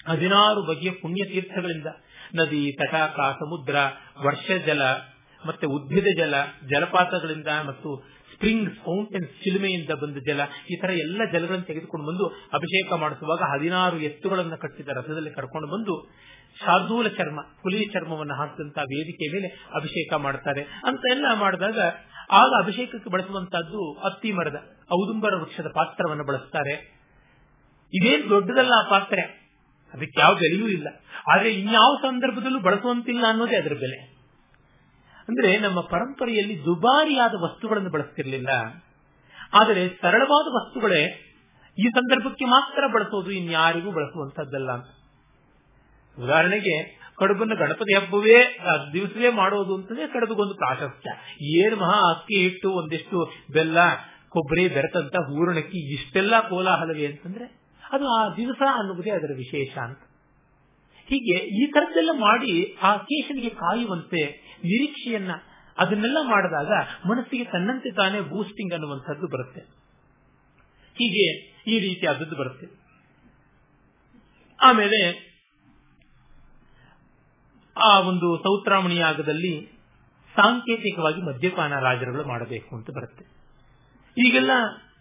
ಹದಿನಾರು ಬಗೆಯ ಪುಣ್ಯ ತೀರ್ಥಗಳಿಂದ ನದಿ ತಟಾಕ ಸಮುದ್ರ ವರ್ಷ ಜಲ ಮತ್ತೆ ಉದ್ಭಿದ ಜಲ, ಜಲಪಾತಗಳಿಂದ ಮತ್ತು ಸ್ಪ್ರಿಂಗ್ಸ್ ಫೌಂಟೇನ್ಸ್ ಚಿಲುಮೆಯಿಂದ ಬಂದ ಜಲ, ಈ ತರ ಎಲ್ಲ ಜಲಗಳನ್ನು ತೆಗೆದುಕೊಂಡು ಬಂದು ಅಭಿಷೇಕ ಮಾಡಿಸುವಾಗ ಹದಿನಾರು ಎತ್ತುಗಳನ್ನು ಕಟ್ಟಿದ ರಥದಲ್ಲಿ ಕರ್ಕೊಂಡು ಬಂದು ಶಾರ್ದೂಲ ಚರ್ಮ, ಹುಲಿ ಚರ್ಮವನ್ನು ಹಾಕಿದಂತಹ ವೇದಿಕೆ ಮೇಲೆ ಅಭಿಷೇಕ ಮಾಡ್ತಾರೆ. ಅಂತ ಎಲ್ಲ ಮಾಡಿದಾಗ ಆಗ ಅಭಿಷೇಕಕ್ಕೆ ಬಳಸುವಂತಹದ್ದು ಅತ್ತಿ ಮರದ, ಔದುಂಬರ ವೃಕ್ಷದ ಪಾತ್ರವನ್ನು ಬಳಸ್ತಾರೆ. ಇದೇನು ದೊಡ್ಡದಲ್ಲ ಆ ಪಾತ್ರೆ? ಅದಕ್ಕೆ ಯಾವ ಬೆಲೆಯೂ ಇಲ್ಲ. ಆದ್ರೆ ಇನ್ಯಾವ ಸಂದರ್ಭದಲ್ಲೂ ಬಳಸುವಂತಿಲ್ಲ ಅನ್ನೋದೇ ಅದರ ಬೆಲೆ. ಅಂದ್ರೆ ನಮ್ಮ ಪರಂಪರೆಯಲ್ಲಿ ದುಬಾರಿಯಾದ ವಸ್ತುಗಳನ್ನು ಬಳಸ್ತಿರ್ಲಿಲ್ಲ. ಆದರೆ ಸರಳವಾದ ವಸ್ತುಗಳೇ ಈ ಸಂದರ್ಭಕ್ಕೆ ಮಾತ್ರ ಬಳಸೋದು ಇನ್ಯಾರಿಗೂ ಬಳಸುವಂತದ್ದಲ್ಲ. ಅಂತ ಉದಾಹರಣೆಗೆ ಕಡುಬನ್ನು ಗಣಪತಿ ಹಬ್ಬವೇ ದಿವಸವೇ ಮಾಡೋದು ಅಂತಂದ್ರೆ ಕಡುಬುಗೊಂದು ಪ್ರಾಶಸ್ತ್ಯ. ಏನು ಮಹಾ ಅಕ್ಕಿ ಹಿಟ್ಟು, ಒಂದಿಷ್ಟು ಬೆಲ್ಲ, ಕೊಬ್ಬರಿ, ಬೆರೆತಂತ ಹೂರಣಕ್ಕಿ, ಇಷ್ಟೆಲ್ಲ ಕೋಲಾಹಲವೇ ಅಂತಂದ್ರೆ ಅದು ಆ ದಿವಸ ಅನ್ನುವುದೇ ಅದರ ವಿಶೇಷ ಅಂತ. ಹೀಗೆ ಈ ತರದ್ದೆಲ್ಲ ಮಾಡಿ ಆ ಕೇಶನಿಗೆ ಕಾಯುವಂತೆ ನಿರೀಕ್ಷೆಯನ್ನ ಅದನ್ನೆಲ್ಲ ಮಾಡಿದಾಗ ಮನಸ್ಸಿಗೆ ತನ್ನಂತೆ ತಾನೇ ಬೂಸ್ಟಿಂಗ್ ಅನ್ನುವಂಥದ್ದು ಬರುತ್ತೆ. ಹೀಗೆ ಈ ರೀತಿಯಾದದ್ದು ಬರುತ್ತೆ. ಆಮೇಲೆ ಆ ಒಂದು ಸೌತ್ರಾಮಣಿ ಯಾಗದಲ್ಲಿ ಸಾಂಕೇತಿಕವಾಗಿ ಮದ್ಯಪಾನ ರಾಜರುಗಳು ಮಾಡಬೇಕು ಅಂತ ಬರುತ್ತೆ. ಈಗೆಲ್ಲ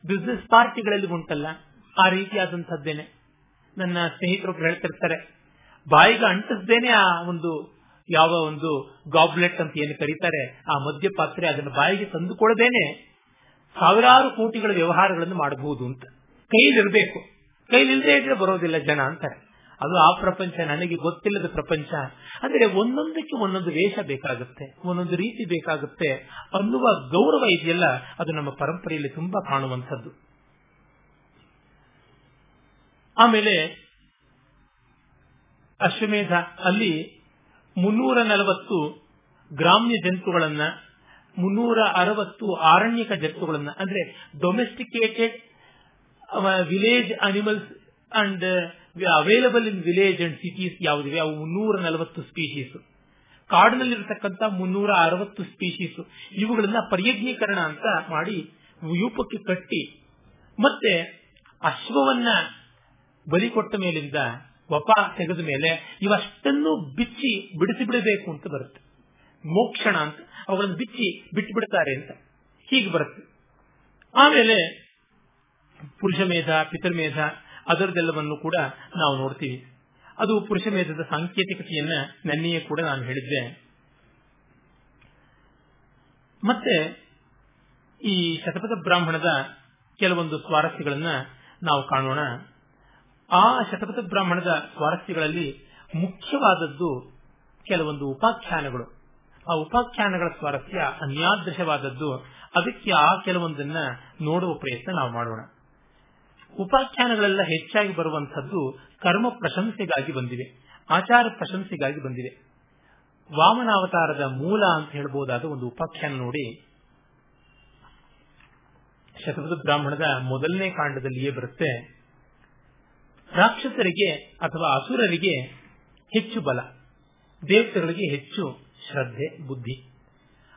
ಬಿಸ್ನೆಸ್ ಪಾರ್ಟಿಗಳಲ್ಲಿ ಉಂಟಲ್ಲ, ಆ ರೀತಿಯಾದಂಥದ್ದೇನೆ. ನನ್ನ ಸ್ನೇಹಿತರೊಬ್ರು ಹೇಳ್ತಿರ್ತಾರೆ ಬಾಯಿಗೆ ಅಂಟಿಸ್ದೇನೆ ಆ ಒಂದು ಯಾವ ಒಂದು ಗಾಬ್ಲೆಟ್ ಅಂತ ಏನು ಕರೀತಾರೆ, ಆ ಮದ್ಯ ಪಾತ್ರೆ ಅದನ್ನು ಬಾಯಿಗೆ ತಂದುಕೊಳ್ಳದೇನೆ ಸಾವಿರಾರು ಕೋಟಿಗಳ ವ್ಯವಹಾರಗಳನ್ನು ಮಾಡಬಹುದು ಅಂತ. ಕೈಲಿರಬೇಕು. ಕೈಲಿಲ್ಲದೆ ಇದ್ರೆ ಬರೋದಿಲ್ಲ ಜನ ಅಂತಾರೆ. ಅದು ಆ ಪ್ರಪಂಚ, ನನಗೆ ಗೊತ್ತಿಲ್ಲದ ಪ್ರಪಂಚ. ಅಂದ್ರೆ ಒಂದೊಂದಕ್ಕೆ ಒಂದೊಂದು ವೇಷ ಬೇಕಾಗುತ್ತೆ, ಒಂದೊಂದು ರೀತಿ ಬೇಕಾಗುತ್ತೆ ಅನ್ನುವ ಗೌರವ ಇದೆಯಲ್ಲ, ಅದು ನಮ್ಮ ಪರಂಪರೆಯಲ್ಲಿ ತುಂಬಾ ಕಾಣುವಂಥದ್ದು. ಆಮೇಲೆ ಅಶ್ವಮೇಧ ಅಲ್ಲಿ ಮುನ್ನೂರ ನಲವತ್ತು ಗ್ರಾಮ್ಯ ಜಂತುಗಳನ್ನ, ಮುನ್ನೂರ ಅರವತ್ತು ಆರಣ್ಯಕ ಜಂತುಗಳನ್ನ, ಅಂದ್ರೆ domesticated village animals and available in village and cities ಯಾವುದಿವೆ? ಅವು ಮುನ್ನೂರ ನಲವತ್ತು ಸ್ಪೀಶೀಸ್ ಕಾಡಿನಲ್ಲಿರತಕ್ಕಂತ ಮುನ್ನೂರ ಅರವತ್ತು ಸ್ಪೀಶೀಸ್ ಇವುಗಳನ್ನ ಪರ್ಯಜ್ಞೀಕರಣ ಅಂತ ಮಾಡಿ ಯೂಪಕ್ಕೆ ಕಟ್ಟಿ, ಮತ್ತೆ ಅಶ್ವವನ್ನ ಬಲಿ ಕೊಟ್ಟ ಮೇಲಿಂದ ವಪ ತೆಗೆದ ಮೇಲೆ ಇವಷ್ಟನ್ನು ಬಿಚ್ಚಿ ಬಿಡಿಸಿ ಬಿಡಬೇಕು ಅಂತ ಬರುತ್ತೆ. ಮೋಕ್ಷಣ ಅಂತ ಅವುಗಳನ್ನು ಬಿಚ್ಚಿ ಬಿಟ್ಟು ಬಿಡ್ತಾರೆ ಅಂತ ಹೀಗೆ ಬರುತ್ತೆ. ಆಮೇಲೆ ಪುರುಷ ಮೇಧ ಪಿತೃಮೇಧ ಅದರದೆಲ್ಲವನ್ನು ಕೂಡ ನಾವು ನೋಡ್ತೀವಿ. ಅದು ಪುರುಷ ಮೇಧದ ಸಾಂಕೇತಿಕತೆಯನ್ನ ನನ್ನೆಯೇ ಕೂಡ ನಾನು ಹೇಳಿದ್ದೆ. ಮತ್ತೆ ಈ ಶತಪಥ ಬ್ರಾಹ್ಮಣದ ಕೆಲವೊಂದು ಸ್ವಾರಸ್ಯಗಳನ್ನ ನಾವು ಕಾಣೋಣ. ಆ ಶತಪಥ ಬ್ರಾಹ್ಮಣದ ಸ್ವಾರಸ್ಯಗಳಲ್ಲಿ ಮುಖ್ಯವಾದದ್ದು ಕೆಲವೊಂದು ಉಪಾಖ್ಯಾನಗಳು. ಆ ಉಪಾಖ್ಯಾನಗಳ ಸ್ವಾರಸ್ಯ ಅನ್ಯಾದೃಶವಾದದ್ದು. ಅದಕ್ಕೆ ಆ ಕೆಲವೊಂದನ್ನ ನೋಡುವ ಪ್ರಯತ್ನ ನಾವು ಮಾಡೋಣ. ಉಪಾಖ್ಯಾನಗಳೆಲ್ಲ ಹೆಚ್ಚಾಗಿ ಬರುವಂತದ್ದು ಕರ್ಮ ಪ್ರಶಂಸೆಗಾಗಿ ಬಂದಿವೆ. ಆಚಾರ ಪ್ರಶಂಸೆಗಾಗಿ ಬಂದಿವೆ. ವಾಮನಾವತಾರದ ಮೂಲ ಅಂತ ಹೇಳಬಹುದಾದ ಒಂದು ಉಪಾಖ್ಯಾನ ನೋಡಿ. ಶತಪಥ ಬ್ರಾಹ್ಮಣದ ಮೊದಲನೇ ಕಾಂಡದಲ್ಲಿಯೇ ಬರುತ್ತೆ. ರಾಕ್ಷಸರಿಗೆ ಅಥವಾ ಅಸುರರಿಗೆ ಹೆಚ್ಚು ಬಲ, ದೇವತೆಗಳಿಗೆ ಹೆಚ್ಚು ಶ್ರದ್ಧೆ, ಬುದ್ಧಿ.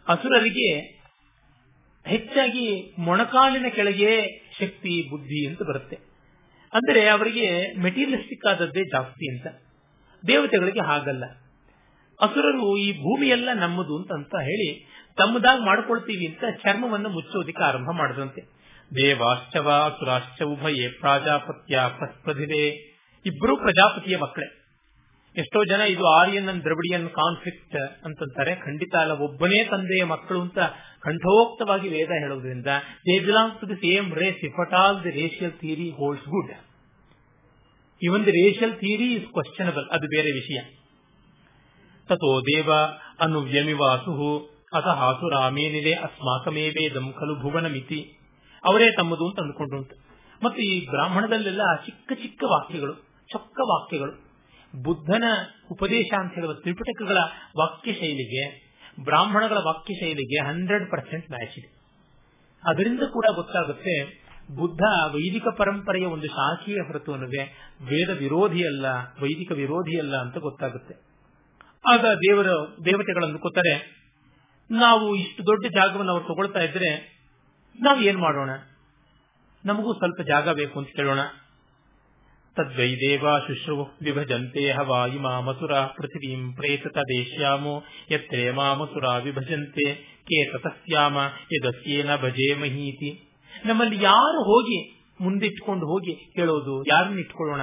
ಅಸುರರಿಗೆ ಹೆಚ್ಚಾಗಿ ಮೊಣಕಾಲಿನ ಕೆಳಗೆ ಶಕ್ತಿ, ಬುದ್ಧಿ ಅಂತ ಬರುತ್ತೆ. ಅಂದರೆ ಅವರಿಗೆ ಮೆಟೀರಿಯಲಿಸ್ಟಿಕ್ ಆದದ್ದೇ ಜಾಸ್ತಿ ಅಂತ. ದೇವತೆಗಳಿಗೆ ಹಾಗಲ್ಲ. ಅಸುರರು ಈ ಭೂಮಿಯೆಲ್ಲ ನಮ್ಮದು ಅಂತ ಅಂತ ಹೇಳಿ ತಮ್ಮದಾಗಿ ಮಾಡ್ಕೊಳ್ತೀವಿ ಅಂತ ಚರ್ಮವನ್ನು ಮುಚ್ಚೋದಿಕ್ಕೆ ಆರಂಭ ಮಾಡಿದಂತೆ. ದೇವಾಶ್ಚವ ವಾಸುರಾಶ್ಚ ಉಭಯೇ ಪ್ರಾಜಾಪತ್ಯ ಪ್ರಸ್ಪೃಧಿವೆ ಇಬ್ಬರು ಪ್ರಜಾಪತಿಯ ಮಕ್ಕಳೇ. ಎಷ್ಟೋ ಜನ ಇದು ಆರ್ಯನ್ ಅಂಡ್ ದ್ರವಿಡಿಯನ್ ಕಾನ್ಫ್ಲಿಕ್ಟ್ ಅಂತಂತಾರೆ. ಖಂಡಿತ ಅಲ್ಲ, ಒಬ್ಬನೇ ತಂದೆಯ ಮಕ್ಕಳು ಅಂತ ಕಂಠೋಕ್ತವಾಗಿ ವೇದ ಹೇಳೋದ್ರಿಂದ they belong to the same race if at all the racial theory holds good. Even the racial theory is questionable ಅದು ಬೇರೆ ವಿಷಯ. ತಥೋ ದೇವ ಅನುವ್ಯಮಿವಾಸು ಅಥ ಹಾಸು ರಾಮೇನಿದೆ ಅಸ್ಮಾಕಮೇವೇದಂ ಖಲು ಭುವನಮಿತಿ. ಅವರೇ ತಮ್ಮದು ಅಂತ ಅಂದ್ಕೊಂಡು ಉಂಟು ಮತ್ತು ಈ ಬ್ರಾಹ್ಮಣದಲ್ಲೆಲ್ಲ ಚಿಕ್ಕ ಚಿಕ್ಕ ವಾಕ್ಯಗಳು, ಚೊಕ್ಕ ವಾಕ್ಯಗಳು. ಬುದ್ಧನ ಉಪದೇಶ ಅಂತ ಹೇಳುವ ತ್ರಿಪಿಟಕಗಳ ವಾಕ್ಯ ಶೈಲಿಗೆ, ಬ್ರಾಹ್ಮಣಗಳ ವಾಕ್ಯ ಶೈಲಿಗೆ ಹಂಡ್ರೆಡ್ ಪರ್ಸೆಂಟ್ ಮ್ಯಾಚ್ ಇದೆ. ಅದರಿಂದ ಕೂಡ ಗೊತ್ತಾಗುತ್ತೆ, ಬುದ್ಧ ವೈದಿಕ ಪರಂಪರೆಯ ಒಂದು ಶಾಖೆಯ ಹೊರತು ಅನ್ನದೆ ವೇದ ವಿರೋಧಿಯಲ್ಲ ವೈದಿಕ ವಿರೋಧಿಯಲ್ಲ ಅಂತ ಗೊತ್ತಾಗುತ್ತೆ. ಆಗ ದೇವರ ದೇವತೆಗಳನ್ನು ಕೊತ್ತರೆ ನಾವು ಇಷ್ಟು ದೊಡ್ಡ ಜಾಗವನ್ನು ಅವರು ತಗೊಳ್ತಾ ಇದ್ರೆ ನಾವು ಏನ್ ಮಾಡೋಣ? ನಮಗೂ ಸ್ವಲ್ಪ ಜಾಗ ಬೇಕು ಅಂತ ಕೇಳೋಣ ತದ್ವೈ ದೇವ ಶುಶ್ರು ವಿಭಜಂತೆ ಹವಾಯಿ ಮಾಮಸುರ ಪೃಥಿವೀಂ ಪ್ರೇತತ ದೇಶ್ಯಾಮೋ ಯತ್ರೇ ಮಾಮಸುರ ವಿಭಜಂತೆ ಕೇತತಸ್ಯಾಮ ಯದಸ್ಯೇನ ಭಜೇ ಮಹೀತಿ. ನಮ್ಮಲ್ಲಿ ಯಾರು ಹೋಗಿ ಮುಂದಿಟ್ಕೊಂಡು ಹೋಗಿ ಕೇಳೋದು ಯಾರನ್ನ ಇಟ್ಕೊಳ್ಳೋಣ?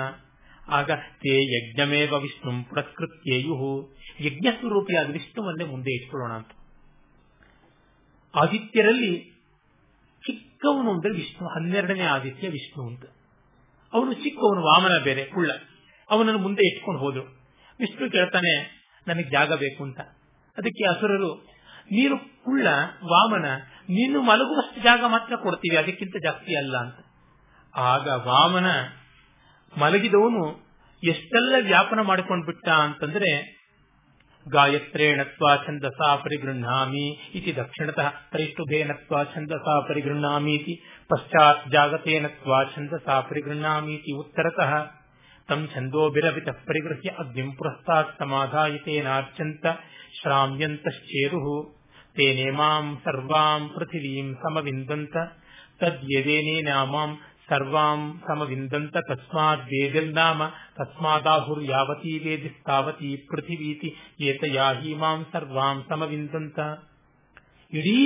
ಆಗ ತೇ ಯಜ್ಞಮೇವ ವಿಷ್ಣು ಪುರಸ್ಕೃತ್ಯೇಯು ಯಜ್ಞ ಸ್ವರೂಪಿಯಾದ ವಿಷ್ಣುವನ್ನೇ ಮುಂದೆ ಇಟ್ಕೊಳ್ಳೋಣ ಅಂತ. ಆದಿತ್ಯರಲ್ಲಿ ಚಿಕ್ಕವನು ಅಂದ್ರೆ ವಿಷ್ಣು, ಹನ್ನೆರಡನೇ ಆದಿತ್ಯ ವಿಷ್ಣು ಅಂತ ಅವನು ಚಿಕ್ಕವನು, ವಾಮನ ಬೇರೆ, ಕುಳ್ಳ. ಅವನನ್ನು ಮುಂದೆ ಇಟ್ಕೊಂಡು ಹೋದ್ರು. ವಿಷ್ಣು ಕೇಳ್ತಾನೆ, ನನಗೆ ಜಾಗ ಬೇಕು ಅಂತ. ಅದಕ್ಕೆ ಅಸುರರು, ನೀನು ಕುಳ್ಳ, ವಾಮನ, ನೀನು ಮಲಗುವಷ್ಟು ಜಾಗ ಮಾತ್ರ ಕೊಡ್ತೀವಿ, ಅದಕ್ಕಿಂತ ಜಾಸ್ತಿ ಅಲ್ಲ ಅಂತ. ಆಗ ವಾಮನ ಮಲಗಿದವನು ಎಷ್ಟೆಲ್ಲ ವ್ಯಾಪನ ಮಾಡಿಕೊಂಡು ಬಿಟ್ಟ ಅಂತಂದ್ರೆ गायत्रेण त्वा छन्दसा परिगृह्णामि इति दक्षिणतः परिष्णुभेन त्वा छन्दसा इति पश्चात् जागतेन त्वा छन्दसा इति उत्तरतः। तं छन्दोभिरपितः परिगृह्य अग्निम् पुरस्तात् समाधाय तेनार्चन्त श्राम्यन्तश्चेरुः तेनेमाम् सर्वाम् पृथिवीम् समविन्दन्त तद्यदेनेनामाम् ಸರ್ವಾಂ ಸಮವಿಂದಂತ ತಸ್ಮಾತ್ ವೇದಿರ್ನಾಮ ತಸ್ಮಾದಾಹುರ್ಯಾವತಿ ವೇದಿಸ್ತಾವತಿ ಪೃಥಿವೀತಿ ಏತಯಾ ಹೀಮಾಂ ಸರ್ವಾಂ ಸಮವಿಂದಂತ. ಇಡೀ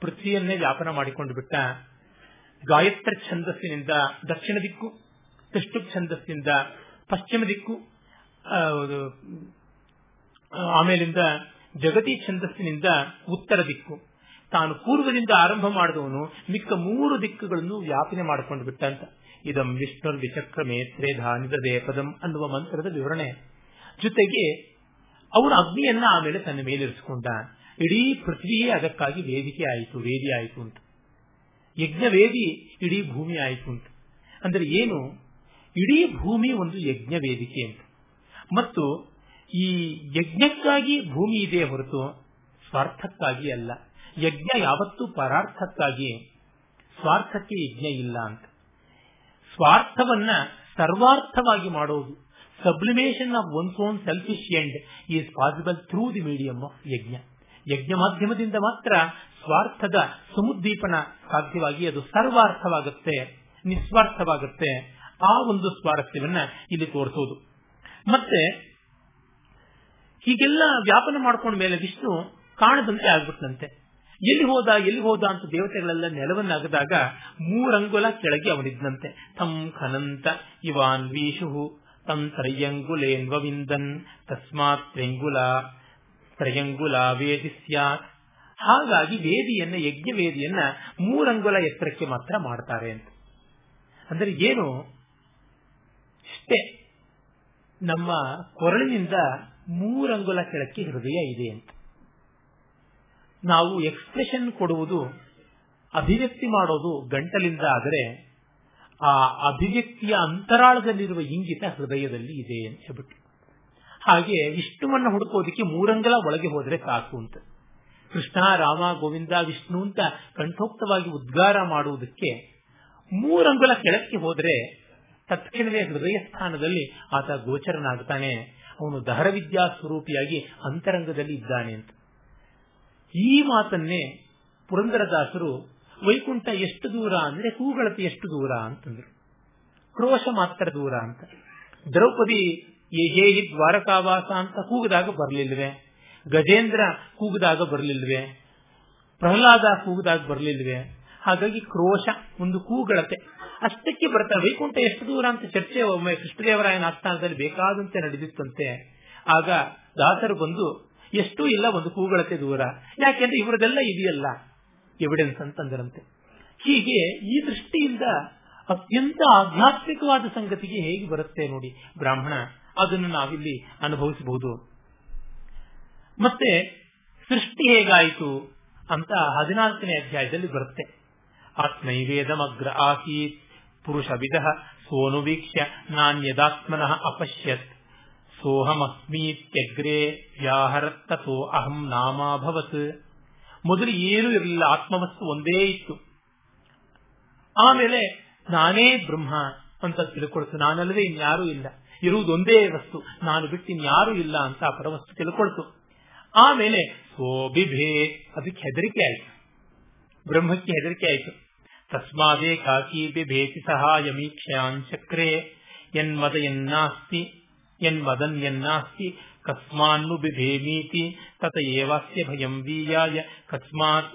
ಪೃಥ್ವಿಯನ್ನೇ ವ್ಯಾಪನ ಮಾಡಿಕೊಂಡು ಬಿಟ್ಟ ಗಾಯತ್ರ ಛಂದಸ್ಸಿನಿಂದ ದಕ್ಷಿಣ ದಿಕ್ಕು ಕೃಷ್ಣ ಛಂದಸ್ಸಿನಿಂದ ಪಶ್ಚಿಮ ದಿಕ್ಕು ಆಮೇಲಿಂದ ಜಗತಿ ಛಂದಸ್ಸಿನಿಂದ ಉತ್ತರ ದಿಕ್ಕು. ತಾನು ಪೂರ್ವದಿಂದ ಆರಂಭ ಮಾಡಿದವನು ಮಿಕ್ಕ ಮೂರು ದಿಕ್ಕುಗಳನ್ನು ವ್ಯಾಪನೆ ಮಾಡಿಕೊಂಡು ಬಿಟ್ಟಂತ. ಇದಂ ವಿಷ್ಣುರ್ ವಿಚಕ್ರ ಮೇತ್ರೆ ಧಾನಿದ ದೇಪದಂ ಅನ್ನುವ ಮಂತ್ರದ ವಿವರಣೆ. ಜೊತೆಗೆ ಅವನು ಅಗ್ನಿಯನ್ನ ಆಮೇಲೆ ತನ್ನ ಮೇಲಿರಿಸಿಕೊಂಡ ಇಡೀ ಪೃಥ್ವಿಯೇ ಅದಕ್ಕಾಗಿ ವೇದಿಕೆ ಆಯಿತು, ವೇದಿ ಆಯಿತು ಅಂತ. ಯಜ್ಞ ವೇದಿ ಇಡೀ ಭೂಮಿ ಆಯಿತು ಅಂತ. ಅಂದ್ರೆ ಏನು? ಇಡೀ ಭೂಮಿ ಒಂದು ಯಜ್ಞ ವೇದಿಕೆ ಅಂತ. ಮತ್ತು ಈ ಯಜ್ಞಕ್ಕಾಗಿ ಭೂಮಿ ಇದೆ ಹೊರತು ಸ್ವಾರ್ಥಕ್ಕಾಗಿ ಅಲ್ಲ. ಯಜ್ಞ ಯಾವತ್ತೂ ಪರಾರ್ಥಕ್ಕಾಗಿ ಸ್ವಾರ್ಥಕ್ಕೆ ಯಜ್ಞ ಇಲ್ಲ ಅಂತ. ಸ್ವಾರ್ಥವನ್ನ ಸರ್ವಾರ್ಥವಾಗಿ ಮಾಡೋದು sublimation of one's own selfish end is possible through the medium of yajna. ಯಜ್ಞ ಮಾಧ್ಯಮದಿಂದ ಮಾತ್ರ ಸ್ವಾರ್ಥದ ಸಮುದ್ದೀಪನ ಸಾಧ್ಯವಾಗಿ ಅದು ಸರ್ವಾರ್ಥವಾಗುತ್ತೆ, ನಿಸ್ವಾರ್ಥವಾಗುತ್ತೆ, ಆ ಒಂದು ಸ್ವಾರಸ್ಯವನ್ನ ಇಲ್ಲಿ ತೋರಿಸೋದು. ಮತ್ತೆ, ಹೀಗೆಲ್ಲ ವ್ಯಾಪನ ಮಾಡ್ಕೊಂಡ ಮೇಲೆ ವಿಷ್ಣು ಕಾಣದಂತೆ ಆಗ್ಬಿಟ್ಟಂತೆ ಎಲ್ಲಿ ಹೋದ ಎಲ್ಲಿ ಹೋದ ಅಂತ ದೇವತೆಗಳೆಲ್ಲ ನೆಲವನ್ನಾಗದಾಗ ಮೂರಂಗುಲ ಕೆಳಗೆ ಅವನಿದ್ದಂತೆ ತಂ ಖನಂತ ಇವಾನ್ ವೀಶು ತಂ ತ್ರಯ್ಯಂಗುಲೇನ್ವವಿಂದನ್ ತಸ್ಮಾತ್ ತ್ರಿಂಗುಲ ತ್ರಯಂಗುಲ ವೇದಿ ಸ್ಯಾತ್. ಹಾಗಾಗಿ ವೇದಿಯನ್ನ ಯಜ್ಞ ವೇದಿಯನ್ನ ಮೂರಂಗುಲ ಎತ್ತರಕ್ಕೆ ಮಾತ್ರ ಮಾಡ್ತಾರೆ ಅಂತ. ಅಂದ್ರೆ ಏನು? ಇಷ್ಟೇ. ನಮ್ಮ ಕೊರಳಿನಿಂದ ಮೂರಂಗುಲ ಕೆಳಕ್ಕೆ ಹೃದಯ ಇದೆ ಅಂತ. ನಾವು ಎಕ್ಸ್ಪ್ರೆಷನ್ ಕೊಡುವುದು ಅಭಿವ್ಯಕ್ತಿ ಮಾಡೋದು ಗಂಟಲಿಂದ ಆದರೆ ಆ ಅಭಿವ್ಯಕ್ತಿಯ ಅಂತರಾಳದಲ್ಲಿರುವ ಇಂಗಿತ ಹೃದಯದಲ್ಲಿ ಇದೆ ಅಂತ ಹೇಳ್ಬಿಟ್ಟು ಹಾಗೆ ವಿಷ್ಣುವನ್ನ ಹುಡುಕೋದಕ್ಕೆ ಮೂರಂಗಲ ಒಳಗೆ ಹೋದರೆ ಸಾಕು ಅಂತ. ಕೃಷ್ಣ, ರಾಮ, ಗೋವಿಂದ, ವಿಷ್ಣು ಅಂತ ಕಂಠೋಕ್ತವಾಗಿ ಉದ್ಗಾರ ಮಾಡುವುದಕ್ಕೆ ಮೂರಂಗಲ ಕೆಳಕ್ಕೆ ಹೋದರೆ ತತ್ಕ್ಷಣವೇ ಹೃದಯ ಸ್ಥಾನದಲ್ಲಿ ಆತ ಗೋಚರನಾಗ್ತಾನೆ. ಅವನು ದಹರವಿದ್ಯಾ ಸ್ವರೂಪಿಯಾಗಿ ಅಂತರಂಗದಲ್ಲಿ ಇದ್ದಾನೆ ಅಂತ. ಈ ಮಾತನ್ನೇ ಪುರಂದರದಾಸರು ವೈಕುಂಠ ಎಷ್ಟು ದೂರ ಅಂದ್ರೆ ಹೂಗಳತಿ ಎಷ್ಟು ದೂರ ಅಂತಂದ್ರು. ಕ್ರೋಶ ಮಾತ್ರ ದೂರ ಅಂತ. ದ್ರೌಪದಿ ಹೇಹಿ ದ್ವಾರಕಾವಾಸ ಅಂತ ಕೂಗಿದಾಗ ಬರಲಿಲ್ವೇ? ಗಜೇಂದ್ರ ಕೂಗಿದಾಗ ಬರಲಿಲ್ವೇ? ಪ್ರಹ್ಲಾದ ಕೂಗಿದಾಗ ಬರಲಿಲ್ವೇ? ಹಾಗಾಗಿ ಕ್ರೋಶ ಒಂದು ಕೂಗಳತೆ. ಅಷ್ಟಕ್ಕೆ ಬರ್ತಾರೆ ವೈಕುಂಠ ಎಷ್ಟು ದೂರ ಅಂತ ಚರ್ಚೆ ಒಮ್ಮೆ ಕೃಷ್ಣದೇವರಾಯನ ಆಸ್ಥಾನದಲ್ಲಿ ಬೇಕಾದಂತೆ ನಡೆದಿತ್ತಂತೆ. ಆಗ ದಾಸರು ಬಂದು ಎಷ್ಟು ಇಲ್ಲ ಒಂದು ಕೂಗಳತೆ ದೂರ. ಯಾಕೆಂದ್ರೆ ಇವರದೆಲ್ಲ ಇದೆಯಲ್ಲ? ಎವಿಡೆನ್ಸ್ ಅಂತಂದರಂತೆ. ಹೀಗೆ ಈ ದೃಷ್ಟಿಯಿಂದ ಅತ್ಯಂತ ಆಧ್ಯಾತ್ಮಿಕವಾದ ಸಂಗತಿಗೆ ಹೇಗೆ ಬರುತ್ತೆ ನೋಡಿ ಬ್ರಾಹ್ಮಣ, ಅದನ್ನು ನಾವಿಲ್ಲಿ ಅನುಭವಿಸಬಹುದು. ಮತ್ತೆ ಸೃಷ್ಟಿ ಹೇಗಾಯಿತು ಅಂತ ಹದಿನಾಲ್ಕನೇ ಅಧ್ಯಾಯದಲ್ಲಿ ಬರುತ್ತೆ. ಆತ್ಮೈವೇದಮಗ್ರ ಆಸೀತ್ ಪುರುಷ ವಿಧ ಸೋನು ವೀಕ್ಷ್ಯ ನಾಣ್ಯದಾತ್ಮನಃ ಅಪಶ್ಯತ್. ಸೋಹಮಸ್ಮೀತ್ಯಗ್ರೇ ವ್ಯಾಹರತ್ತಸೋ ಅಹಂ ನಾಮಾಭವತ್ ಮೊದಲು ಏನೂ ಇರಲಿಲ್ಲ, ಆತ್ಮವಸ್ತು ಒಂದೇ ಇತ್ತು. ಆಮೇಲೆ ನಾನೇ ಬ್ರಹ್ಮ ಅಂತ ತಿಳ್ಕೊಳ್ತು, ನಾನಲ್ಲದೆ ಇನ್ಯಾರೂ ಇಲ್ಲ. ಇರುವುದೊಂದೇ ವಸ್ತು, ನಾನು ಬಿಟ್ಟು ಇನ್ಯಾರೂ ಇಲ್ಲ ಅಂತ ಪರವಸ್ತು ತಿಳ್ಕೊಳ್ತು. ಆಮೇಲೆ ಸೋಬಿಭೇ, ಅದಕ್ಕೆ ಹೆದರಿಕೆ ಆಯ್ತು. ಬ್ರಹ್ಮಕ್ಕೆ ಹೆದರಿಕೆ ಆಯಿತು. ತಸ್ಮಾದೇ ಕಾಕಿ ಬಿಭೇತಿ ಸಹಾಯಮೀಕ್ಷಾಂಚಕ್ರೆ ಎನ್ಮದ ಎನ್ನಾಸ್ತಿ ಎನ್ಮದನ್ ಯನ್ನಾಸ್ತಿ ಕಸ್ಮಾನ್ನು ಬಿಭೇಮೀತಿ ತತ ಏವಾಸ್ಯ ಭಯಂ ವೀಯಾಯ ಕಸ್ಮಾತ್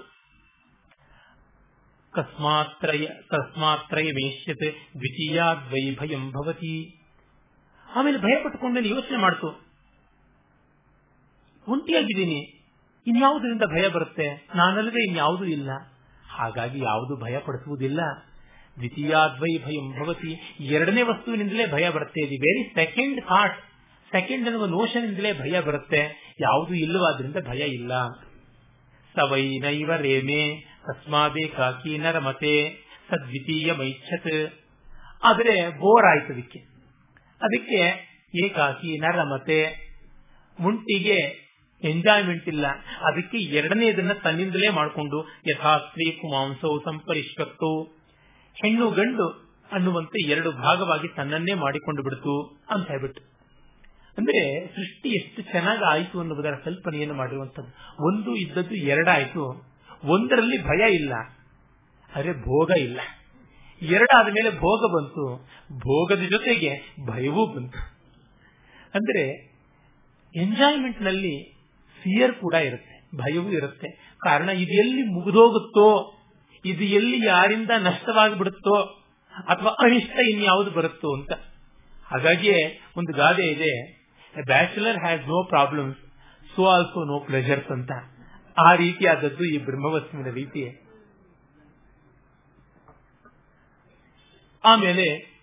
ಕಸ್ಮಾತ್ರಯ ಕಸ್ಮಾತ್ರಯ ಮೇಷ್ಯತೆ ದ್ವಿತೀಯಾದ್ವೈ ಭಯಂ ಭವತಿ ಆಮೇಲೆ ಭಯ ಪಟ್ಟುಕೊಂಡು ಯೋಚನೆ ಮಾಡ್ತು ಒಂಟಿಯಾಗಿದ್ದೀನಿ. ಇನ್ಯಾವುದರಿಂದ ಭಯ ಬರುತ್ತೆ? ನಾನಲ್ಲದೆ ಇನ್ಯಾವುದೂ ಇಲ್ಲ. ಹಾಗಾಗಿ ಯಾವುದು ಭಯ ಪಡಿಸುವುದಿಲ್ಲ ದ್ವಿತೀಯಾದ್ವೈ ಭಯಂ ಭವತಿ. ಎರಡನೇ ವಸ್ತುವಿನಿಂದಲೇ ಭಯ ಬರುತ್ತೆ. The very second thought second ಅನ್ನುವ ನೋಷನ್ ಇಂದಲೇ ಭಯ ಬರುತ್ತೆ. ಯಾವುದು ಇಲ್ಲವಾದ್ರಿಂದ ಭಯ ಇಲ್ಲ. ಸವೈ ನೈವ ರೇಮೆ. ತಸ್ಮಾದೇ ಕಾಕಿ ನರಮತೆ. ಸದ್ವಿತೀಯ ಮೈಚ್ಛತ್. ಆದರೆ ಬೋರ್ ಆಯ್ತು ಅದಕ್ಕೆ. ಅದಕ್ಕೆ ಏಕಾಕಿ ನರಮತೆ. ಮುಂಟಿಗೆ ಎಂಜಾಯ್ಮೆಂಟ್ ಇಲ್ಲ. ಅದಕ್ಕೆ ಎರಡನೇದನ್ನ ತನ್ನಿಂದಲೇ ಮಾಡಿಕೊಂಡು ಯಥಾಸ್ತ್ರೀ ಕುಮಾಂಸೋ ಸಂಪರಿಷ್ವತ್ತು ಹೆಣ್ಣು ಗಂಡು ಅನ್ನುವಂತೆ ಎರಡು ಭಾಗವಾಗಿ ತನ್ನನ್ನೇ ಮಾಡಿಕೊಂಡು ಬಿಡ್ತು ಅಂತ ಹೇಳ್ಬಿಟ್ಟು. ಅಂದ್ರೆ ಸೃಷ್ಟಿ ಎಷ್ಟು ಚೆನ್ನಾಗಿ ಆಯಿತು ಅನ್ನುವುದರ ಕಲ್ಪನೆಯನ್ನು ಮಾಡಿರುವಂತದ್ದು ಒಂದು ಇದ್ದದ್ದು ಎರಡಾಯಿತು. ಒಂದರಲ್ಲಿ ಭಯ ಇಲ್ಲ. ಅರೆ ಭೋಗ ಇಲ್ಲ. ಎರಡಾದ ಮೇಲೆ ಭೋಗ ಬಂತು. ಭೋಗದ ಜೊತೆಗೆ ಭಯವೂ ಬಂತು. ಅಂದ್ರೆ ಎಂಜಾಯ್ಮೆಂಟ್ನಲ್ಲಿ ಫಿಯರ್ ಕೂಡ ಇರುತ್ತೆ. ಭಯವೂ ಇರುತ್ತೆ. ಕಾರಣ ಇದು ಎಲ್ಲಿ ಮುಗಿದೋಗುತ್ತೋ ಇದು ಎಲ್ಲಿ ಯಾರಿಂದ ನಷ್ಟವಾಗಿ ಬಿಡುತ್ತೋ ಅಥವಾ ಅನಿಷ್ಟ ಇನ್ಯಾವುದು ಬರುತ್ತೋ ಅಂತ. ಹಾಗಾಗಿಯೇ ಒಂದು ಗಾದೆ ಇದೆ bachelor has no problems so also no pleasures ಅಂತ. ಆ ರೀತಿಯಾದದ್ದು ಈ ಬ್ರಹ್ಮವಸ್ತುವಿನ ರೀತಿ. ಆಮೇಲೆ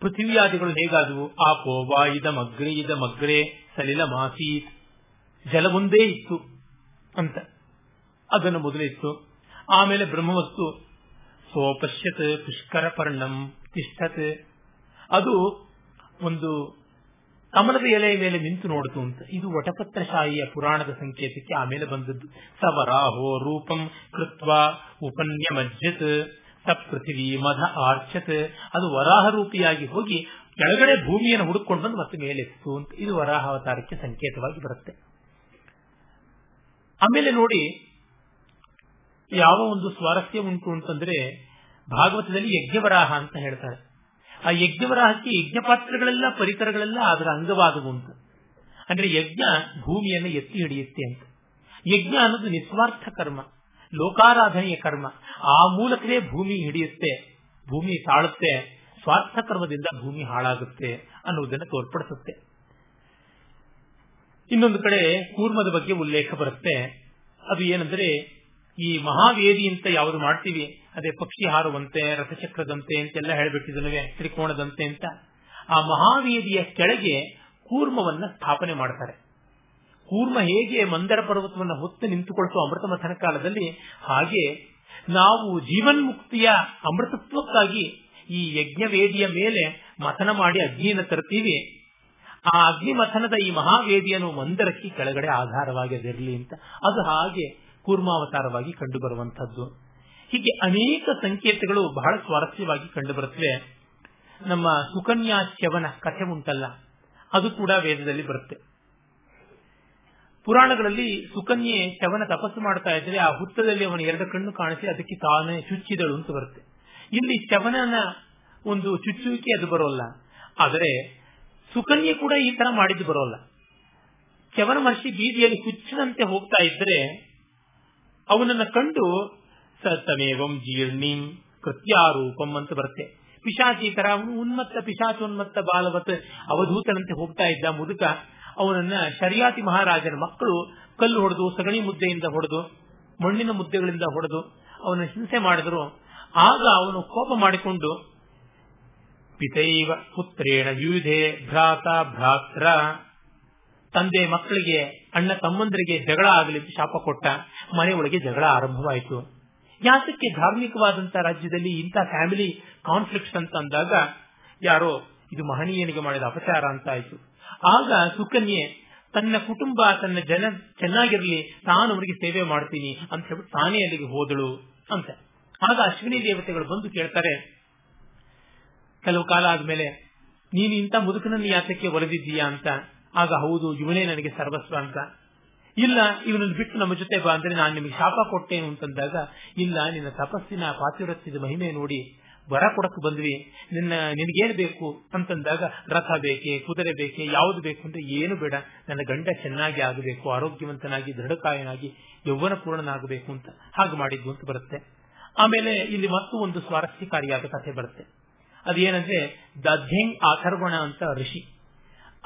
ಪೃಥ್ವಿಯಾದಿಗಳು ಹೇಗಾದವು? ಆಪೋ ಮಗ್ರೆ ಇದ ಮಗ್ರೆ ಸಲಿಲ ಮಾಸೀತ್ ಜಲವೊಂದೇ ಇತ್ತು ಅಂತ. ಅದನ್ನು ಮೊದಲಿತ್ತು. ಆಮೇಲೆ ಬ್ರಹ್ಮವಸ್ತು ಸೋಪಶ್ಯತ್ ಪುಷ್ಕರ ಪರ್ಣಂ ತಿಷ್ಠತ್. ಅದು ಒಂದು ಕಮಲದ ಎಲೆಯ ಮೇಲೆ ನಿಂತು ನೋಡಿತು ಅಂತ. ಇದು ವಟಪತ್ರಶಾಹಿಯ ಪುರಾಣದ ಸಂಕೇತಕ್ಕೆ ಆಮೇಲೆ ಬಂದದ್ದು. ಸವರಾಹೋ ರೂಪಂ ಕೃತ್ವ ಉಪನ್ಯಮಜ್ಜತ್ ಸಪೃಥಿವಿ ಮಧ ಆರ್ಚತ್ ಅದು ವರಾಹ ರೂಪಿಯಾಗಿ ಹೋಗಿ ಕೆಳಗಡೆ ಭೂಮಿಯನ್ನು ಹುಡುಕೊಂಡು ಬಂದು ಮತ್ತೆ ಮೇಲೆತ್ತು ಅಂತ. ಇದು ವರಾಹ ಅವತಾರಕ್ಕೆ ಸಂಕೇತವಾಗಿ ಬರುತ್ತೆ. ಆಮೇಲೆ ನೋಡಿ ಯಾವ ಒಂದು ಸ್ವಾರಸ್ಯ ಉಂಟು ಅಂತಂದ್ರೆ ಭಾಗವತದಲ್ಲಿ ಯಜ್ಞವರಾಹ ಅಂತ ಹೇಳ್ತಾರೆ. ಆ ಯಜ್ಞವರಾಹಕ್ಕೆ ಯಜ್ಞ ಪಾತ್ರಗಳೆಲ್ಲ ಪರಿಕರಗಳೆಲ್ಲ ಅದರ ಅಂತ ಅಂದ್ರೆ ಯಜ್ಞ ಭೂಮಿಯನ್ನು ಎತ್ತಿ ಹಿಡಿಯುತ್ತೆ ಅಂತ. ಯಜ್ಞ ಅನ್ನೋದು ನಿಸ್ವಾರ್ಥ ಕರ್ಮ, ಲೋಕಾರಾಧನೆಯ ಕರ್ಮ. ಆ ಮೂಲಕವೇ ಭೂಮಿ ಹಿಡಿಯುತ್ತೆ, ಭೂಮಿ ತಾಳುತ್ತೆ ಸ್ವಾರ್ಥ ಕರ್ಮದಿಂದ ಭೂಮಿ ಹಾಳಾಗುತ್ತೆ ಅನ್ನುವುದನ್ನು ತೋರ್ಪಡಿಸುತ್ತೆ. ಇನ್ನೊಂದು ಕಡೆ ಕೂರ್ಮದ ಬಗ್ಗೆ ಉಲ್ಲೇಖ ಬರುತ್ತೆ. ಅದು ಏನಂದ್ರೆ ಈ ಮಹಾವೇದಿ ಅಂತ ಯಾವುದು ಮಾಡ್ತೀವಿ? ಅದೇ ಪಕ್ಷಿ ಹಾರುವಂತೆ, ರಥಚಕ್ರದಂತೆ ಅಂತೆಲ್ಲ ಹೇಳ್ಬಿಟ್ಟಿದನವೆ, ತ್ರಿಕೋಣದಂತೆ ಅಂತ. ಆ ಮಹಾವೇದಿಯ ಕೆಳಗೆ ಕೂರ್ಮವನ್ನ ಸ್ಥಾಪನೆ ಮಾಡ್ತಾರೆ. ಕೂರ್ಮ ಹೇಗೆ ಮಂದರ ಪರ್ವತವನ್ನು ಹೊತ್ತು ನಿಂತುಕೊಳ್ಳುವ ಅಮೃತ ಮಥನ ಕಾಲದಲ್ಲಿ, ಹಾಗೆ ನಾವು ಜೀವನ್ಮುಕ್ತಿಯ ಅಮೃತತ್ವಕ್ಕಾಗಿ ಈ ಯಜ್ಞವೇದಿಯ ಮೇಲೆ ಮಥನ ಮಾಡಿ ಅಗ್ನಿಯನ್ನು ತರ್ತೀವಿ. ಆ ಅಗ್ನಿ ಮಥನದ ಈ ಮಹಾವೇದಿಯನ್ನು ಮಂದರಕ್ಕೆ ಕೆಳಗಡೆ ಆಧಾರವಾಗಿ ಅದಿರಲಿ ಅಂತ. ಅದು ಹಾಗೆ ಕೂರ್ಮಾವತಾರವಾಗಿ ಕಂಡು ಬರುವಂತಹದ್ದು ಹೀಗೆ ಅನೇಕ ಸಂಕೇತಗಳು ಬಹಳ ಸ್ವಾರಸ್ಯವಾಗಿ ಕಂಡು ಬರುತ್ತವೆ ನಮ್ಮ ಸುಕನ್ಯಾ ಶ್ಯವನ ಕಥೆ ಉಂಟಲ್ಲ, ಅದು ಕೂಡ ವೇದದಲ್ಲಿ ಬರುತ್ತೆ. ಪುರಾಣಗಳಲ್ಲಿ ಸುಕನ್ಯೆ ಶವನ ತಪಸ್ಸು ಮಾಡ್ತಾ ಇದ್ರೆ ಆ ಹುತ್ತದಲ್ಲಿ ಅವನ ಎರಡು ಕಣ್ಣು ಕಾಣಿಸಿ ಅದಕ್ಕೆ ತಾನೇ ಚುಚ್ಚಿದಳು ಅಂತ ಬರುತ್ತೆ. ಇಲ್ಲಿ ಶವನನ ಒಂದು ಚುಚ್ಚುವಿಕೆ ಅದು ಬರೋಲ್ಲ. ಆದರೆ ಸುಕನ್ಯೆ ಕೂಡ ಈ ತರ ಮಾಡಿದ್ದು ಬರೋಲ್ಲ. ಚವನ ಮಹರ್ಷಿ ಬೀದಿಯಲ್ಲಿ ಹುಚ್ಚಿನಂತೆ ಹೋಗ್ತಾ ಇದ್ರೆ ಅವನನ್ನ ಕಂಡು, ಸತ್ತಮೇವಂ ಜೀರ್ಣಿಂ ಕೃತ್ಯಾರೂಪಂ ಅಂತ ಬರುತ್ತೆ. ಪಿಶಾಚಿ ತರ ಅವನು ಉನ್ಮತ್ತ, ಪಿಶಾಚೋನ್ಮತ್ತ ಬಾಲವತ್ ಅವಧೂತನಂತೆ ಹೋಗ್ತಾ ಇದ್ದ ಮುದುಕ, ಅವನನ್ನ ಶರಿಯಾತಿ ಮಹಾರಾಜನ ಮಕ್ಕಳು ಕಲ್ಲು ಹೊಡೆದು, ಸಗಣಿ ಮುದ್ದೆಯಿಂದ ಹೊಡೆದು, ಮಣ್ಣಿನ ಮುದ್ದೆಗಳಿಂದ ಹೊಡೆದು ಅವನ ಹಿಂಸೆ ಮಾಡಿದ್ರು. ಆಗ ಅವನು ಕೋಪ ಮಾಡಿಕೊಂಡು, ಪಿತೈವ ಪುತ್ರೇಣ ಯುಧೆ ಭ್ರಾತ ಭ್ರಾತ್ರ ತಂದೆ ಮಕ್ಕಳಿಗೆ, ಅಣ್ಣ ತಮ್ಮಂದರಿಗೆ ಜಗಳ ಆಗಲಿ ಶಾಪ ಕೊಟ್ಟ ಮನೆಯೊಳಗೆ ಜಗಳ ಆರಂಭವಾಯಿತು. ಯಾತಕ್ಕೆ ಧಾರ್ಮಿಕವಾದಂತ ರಾಜ್ಯದಲ್ಲಿ ಇಂಥ ಫ್ಯಾಮಿಲಿ ಕಾನ್ಫ್ಲಿಕ್ಟ್ ಅಂತ ಅಂದಾಗ, ಯಾರೋ, ಇದು ಮಹನೀಯನಿಗೆ ಮಾಡಿದ ಅಪಚಾರ ಅಂತ ಆಯ್ತು. ಆಗ ಸುಕನ್ಯೆ, ತನ್ನ ಕುಟುಂಬ, ತನ್ನ ಜನ ಚೆನ್ನಾಗಿರಲಿ, ತಾನು ಅವರಿಗೆ ಸೇವೆ ಮಾಡ್ತೀನಿ ಅಂತ ಹೇಳ್ಬಿಟ್ಟು ತಾನೇ ಅಲ್ಲಿಗೆ ಹೋದಳು ಅಂತ. ಆಗ ಅಶ್ವಿನಿ ದೇವತೆಗಳು ಬಂದು ಕೇಳ್ತಾರೆ, ಕೆಲವು ಕಾಲ ಆದ್ಮೇಲೆ ನೀನು ಇಂಥ ಮುದುಕನನ್ನು ಯಾತಕ್ಕೆ ಒಲಿದಿದ್ದೀಯಾ? ಅಂತ. ಆಗ ಹೌದು, ಇವನೇ ನನಗೆ ಸರ್ವಸ್ವ ಅಂತ. ಇಲ್ಲ, ಇವನನ್ನು ಬಿಟ್ಟು ನಮ್ಮ ಜೊತೆ ಬಾ ಅಂದ್ರೆ ನಾನು ನಿಮಗೆ ಶಾಪ ಕೊಟ್ಟೇನು ಅಂತಂದಾಗ, ಇಲ್ಲ, ನಿನ್ನ ತಪಸ್ಸಿನ ಪಾತಿವ್ರತ್ಯದ ಮಹಿಮೆ ನೋಡಿ ಬರ ಕೊಡಕ್ಕೆ ಬಂದ್ವಿ. ನಿನ್ನ, ನಿನಗೇನು ಬೇಕು ಅಂತಂದಾಗ, ರಥ ಬೇಕೆ, ಕುದುರೆ ಬೇಕೆ, ಯಾವುದು ಬೇಕು ಅಂದ್ರೆ ಏನು ಬೇಡ. ನನ್ನ ಗಂಡ ಚೆನ್ನಾಗಿ ಆಗಬೇಕು, ಆರೋಗ್ಯವಂತನಾಗಿ, ದೃಢಕಾಯನಾಗಿ ಯೌವನ ಪೂರ್ಣನಾಗಬೇಕು ಅಂತ ಹಾಗೆ ಮಾಡಿದ್ದು ಅಂತ ಬರುತ್ತೆ. ಆಮೇಲೆ ಇಲ್ಲಿ ಮತ್ತೂ ಒಂದು ಸ್ವಾರಸ್ಯಕಾರಿಯಾದ ಕಥೆ ಬರುತ್ತೆ. ಅದೇನಂದ್ರೆ ದಧ್ಯಂಗ್ ಆಥರ್ವಣ ಅಂತ ಋಷಿ.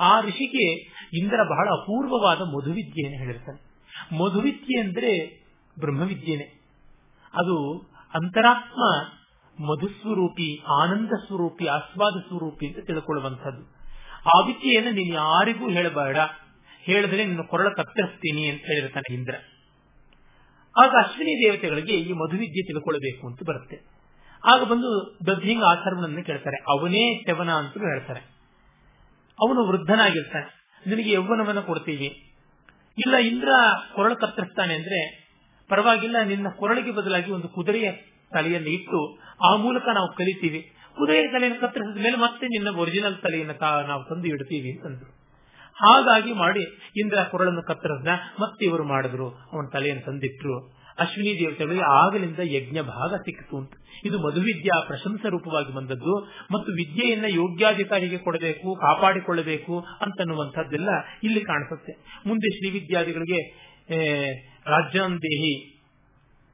ಆ ಋಷಿಗೆ ಇಂದ್ರ ಬಹಳ ಅಪೂರ್ವವಾದ ಮಧುವಿದ್ಯೆಯನ್ನು ಹೇಳಿರ್ತಾನೆ. ಮಧುವಿದ್ಯೆ ಅಂದ್ರೆ ಬ್ರಹ್ಮವಿದ್ಯೆನೆ. ಅದು ಅಂತರಾತ್ಮ ಮಧುಸ್ವರೂಪಿ ಆನಂದ ಸ್ವರೂಪಿ ಆಸ್ವಾದ ಸ್ವರೂಪಿ ಅಂತ ತಿಳ್ಕೊಳ್ಳುವಂಥದ್ದು. ಆ ವಿದ್ಯೆಯನ್ನು ನೀನು ಯಾರಿಗೂ ಹೇಳಬೇಡ. ಹೇಳಿದ್ರೆ ನಿನ್ನ ಕೊರಳ ಕತ್ತರಿಸ್ತೀನಿ ಅಂತ ಹೇಳಿರ್ತಾನೆ ಇಂದ್ರ. ಆಗ ಅಶ್ವಿನಿ ದೇವತೆಗಳಿಗೆ ಈ ಮಧುವಿದ್ಯೆ ತಿಳ್ಕೊಳ್ಬೇಕು ಅಂತ ಬರುತ್ತೆ. ಆಗ ಬಂದು ದಧ್ಯಂಗ ಆಚರಣೆಯನ್ನು ಕೇಳ್ತಾರೆ. ಅವನೇ ಶವನ ಅಂತ ಹೇಳ್ತಾರೆ. ಅವನು ವೃದ್ಧನಾಗಿರ್ತಾನೆ. ನಿನಗೆ ಯೌವನವನ್ನು ಕೊಡ್ತೀವಿ. ಇಲ್ಲ, ಇಂದ್ರ ಕೊರಳು ಕತ್ತರಿಸ್ತಾನೆ ಅಂದ್ರೆ ಪರವಾಗಿಲ್ಲ, ನಿನ್ನ ಕೊರಳಿಗೆ ಬದಲಾಗಿ ಒಂದು ಕುದುರೆಯ ತಲೆಯನ್ನು ಇಟ್ಟು ಆ ಮೂಲಕ ನಾವು ಕಲಿತೀವಿ. ಕುದುರೆಯ ತಲೆಯನ್ನು ಕತ್ತರಿಸಿದ ಮೇಲೆ ಮತ್ತೆ ನಿನ್ನ ಒರಿಜಿನಲ್ ತಲೆಯನ್ನು ನಾವು ತಂದು ಇಡ್ತೀವಿ ಅಂತಂದ್ರು ಹಾಗಾಗಿ ಮಾಡಿ ಇಂದ್ರ ಕೊರಳನ್ನು ಕತ್ತರಿಸ್ದ, ಮತ್ತೆ ಇವರು ಮಾಡಿದ್ರು. ಅವನ ತಲೆಯನ್ನು ತಂದಿಟ್ರು. ಅಶ್ವಿನಿ ದೇವತೆಗಳಿಗೆ ಆಗಲಿಂದ ಯಜ್ಞ ಭಾಗ ಸಿಕ್ಕಿತು ಅಂತ. ಇದು ಮಧುವಿದ್ಯಾ ಪ್ರಶಂಸ ರೂಪವಾಗಿ ಬಂದದ್ದು ಮತ್ತು ವಿದ್ಯೆಯನ್ನ ಯೋಗ್ಯಾಧಿಕಾರಿಗೆ ಕೊಡಬೇಕು, ಕಾಪಾಡಿಕೊಳ್ಳಬೇಕು ಅಂತನ್ನುವಂಥದ್ದೆಲ್ಲ ಇಲ್ಲಿ ಕಾಣಿಸುತ್ತೆ. ಮುಂದೆ ಶ್ರೀ ಶ್ರೀವಿದ್ಯಾದಿಗಳಿಗೆ ರಾಜ್ಯಾಂದೇಹಿ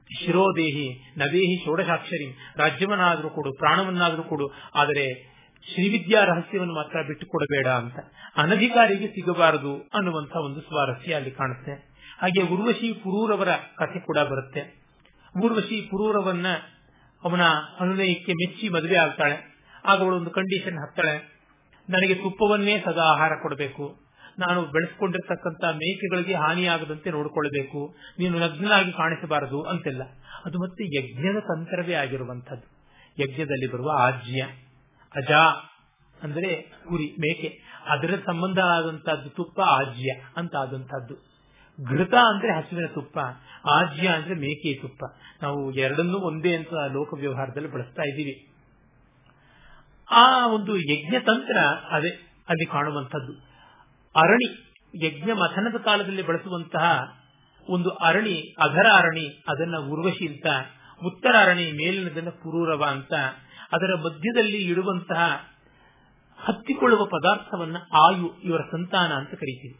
ಶಿರೋದೇಹಿ ನವೇಹಿ ಷೋಡಶಾಕ್ಷರಿ, ರಾಜ್ಯವನ್ನಾದರೂ ಕೊಡು, ಪ್ರಾಣವನ್ನಾದರೂ ಕೊಡು, ಆದರೆ ಶ್ರೀವಿದ್ಯಾ ರಹಸ್ಯವನ್ನು ಮಾತ್ರ ಬಿಟ್ಟು ಕೊಡಬೇಡ ಅಂತ. ಅನಧಿಕಾರಿಗೆ ಸಿಗಬಾರದು ಅನ್ನುವಂಥ ಒಂದು ಸ್ವಾರಸ್ಯ ಅಲ್ಲಿ ಕಾಣುತ್ತೆ. ಹಾಗೆ ಉರ್ವಶಿ ಪುರೂರವರ ಕಥೆ ಕೂಡ ಬರುತ್ತೆ. ಉರ್ವಶಿ ಪುರೂರವನ್ನ ಅವನ ಅನುನಯಕ್ಕೆ ಮೆಚ್ಚಿ ಮದುವೆ ಆಗ್ತಾಳೆ. ಆಗ ಅವಳು ಒಂದು ಕಂಡೀಷನ್ ಹಾಕ್ತಾಳೆ. ನನಗೆ ತುಪ್ಪವನ್ನೇ ಸದಾ ಆಹಾರ ಕೊಡಬೇಕು. ನಾನು ಬೆಳೆಸ್ಕೊಂಡಿರ್ತಕ್ಕಂಥ ಮೇಕೆಗಳಿಗೆ ಹಾನಿಯಾಗದಂತೆ ನೋಡಿಕೊಳ್ಳಬೇಕು. ನೀನು ನಗ್ನಾಗಿ ಕಾಣಿಸಬಾರದು ಅಂತೆಲ್ಲ. ಅದು ಮತ್ತೆ ಯಜ್ಞದ ತಂತ್ರವೇ ಆಗಿರುವಂತದ್ದು ಯಜ್ಞದಲ್ಲಿ ಬರುವ ಆಜ್ಯ ಅಜಾ ಅಂದ್ರೆ ಕುರಿ ಮೇಕೆ. ಅದರ ಸಂಬಂಧ ಆದಂತಹದ್ದು ತುಪ್ಪ, ಆಜ್ಯ ಅಂತ ಆದಂತಹದ್ದು ಘೃತ ಅಂದ್ರೆ ಹಸುವಿನ ತುಪ್ಪ, ಆಜ್ಯ ಅಂದ್ರೆ ಮೇಕೆ ತುಪ್ಪ. ನಾವು ಎರಡನ್ನೂ ಒಂದೇ ಅಂತ ಲೋಕ ವ್ಯವಹಾರದಲ್ಲಿ ಬಳಸ್ತಾ ಇದ್ದೀವಿ. ಆ ಒಂದು ಯಜ್ಞ ತಂತ್ರ ಅದೇ ಅಲ್ಲಿ ಕಾಣುವಂಥದ್ದು. ಅರಣಿ, ಯಜ್ಞ ಮಥನದ ಕಾಲದಲ್ಲಿ ಬಳಸುವಂತಹ ಒಂದು ಅರಣಿ ಅಧರ ಅರಣಿ, ಅದನ್ನ ಉರ್ವಶಿ ಅಂತ ಉತ್ತರ ಅರಣಿ ಮೇಲಿನದನ್ನ ಪುರೂರವ ಅಂತ ಅದರ ಮಧ್ಯದಲ್ಲಿ ಇಡುವಂತಹ ಹತ್ತಿಕೊಳ್ಳುವ ಪದಾರ್ಥವನ್ನ ಆಯು, ಇವರ ಸಂತಾನ ಅಂತ ಕರೀತೀವಿ.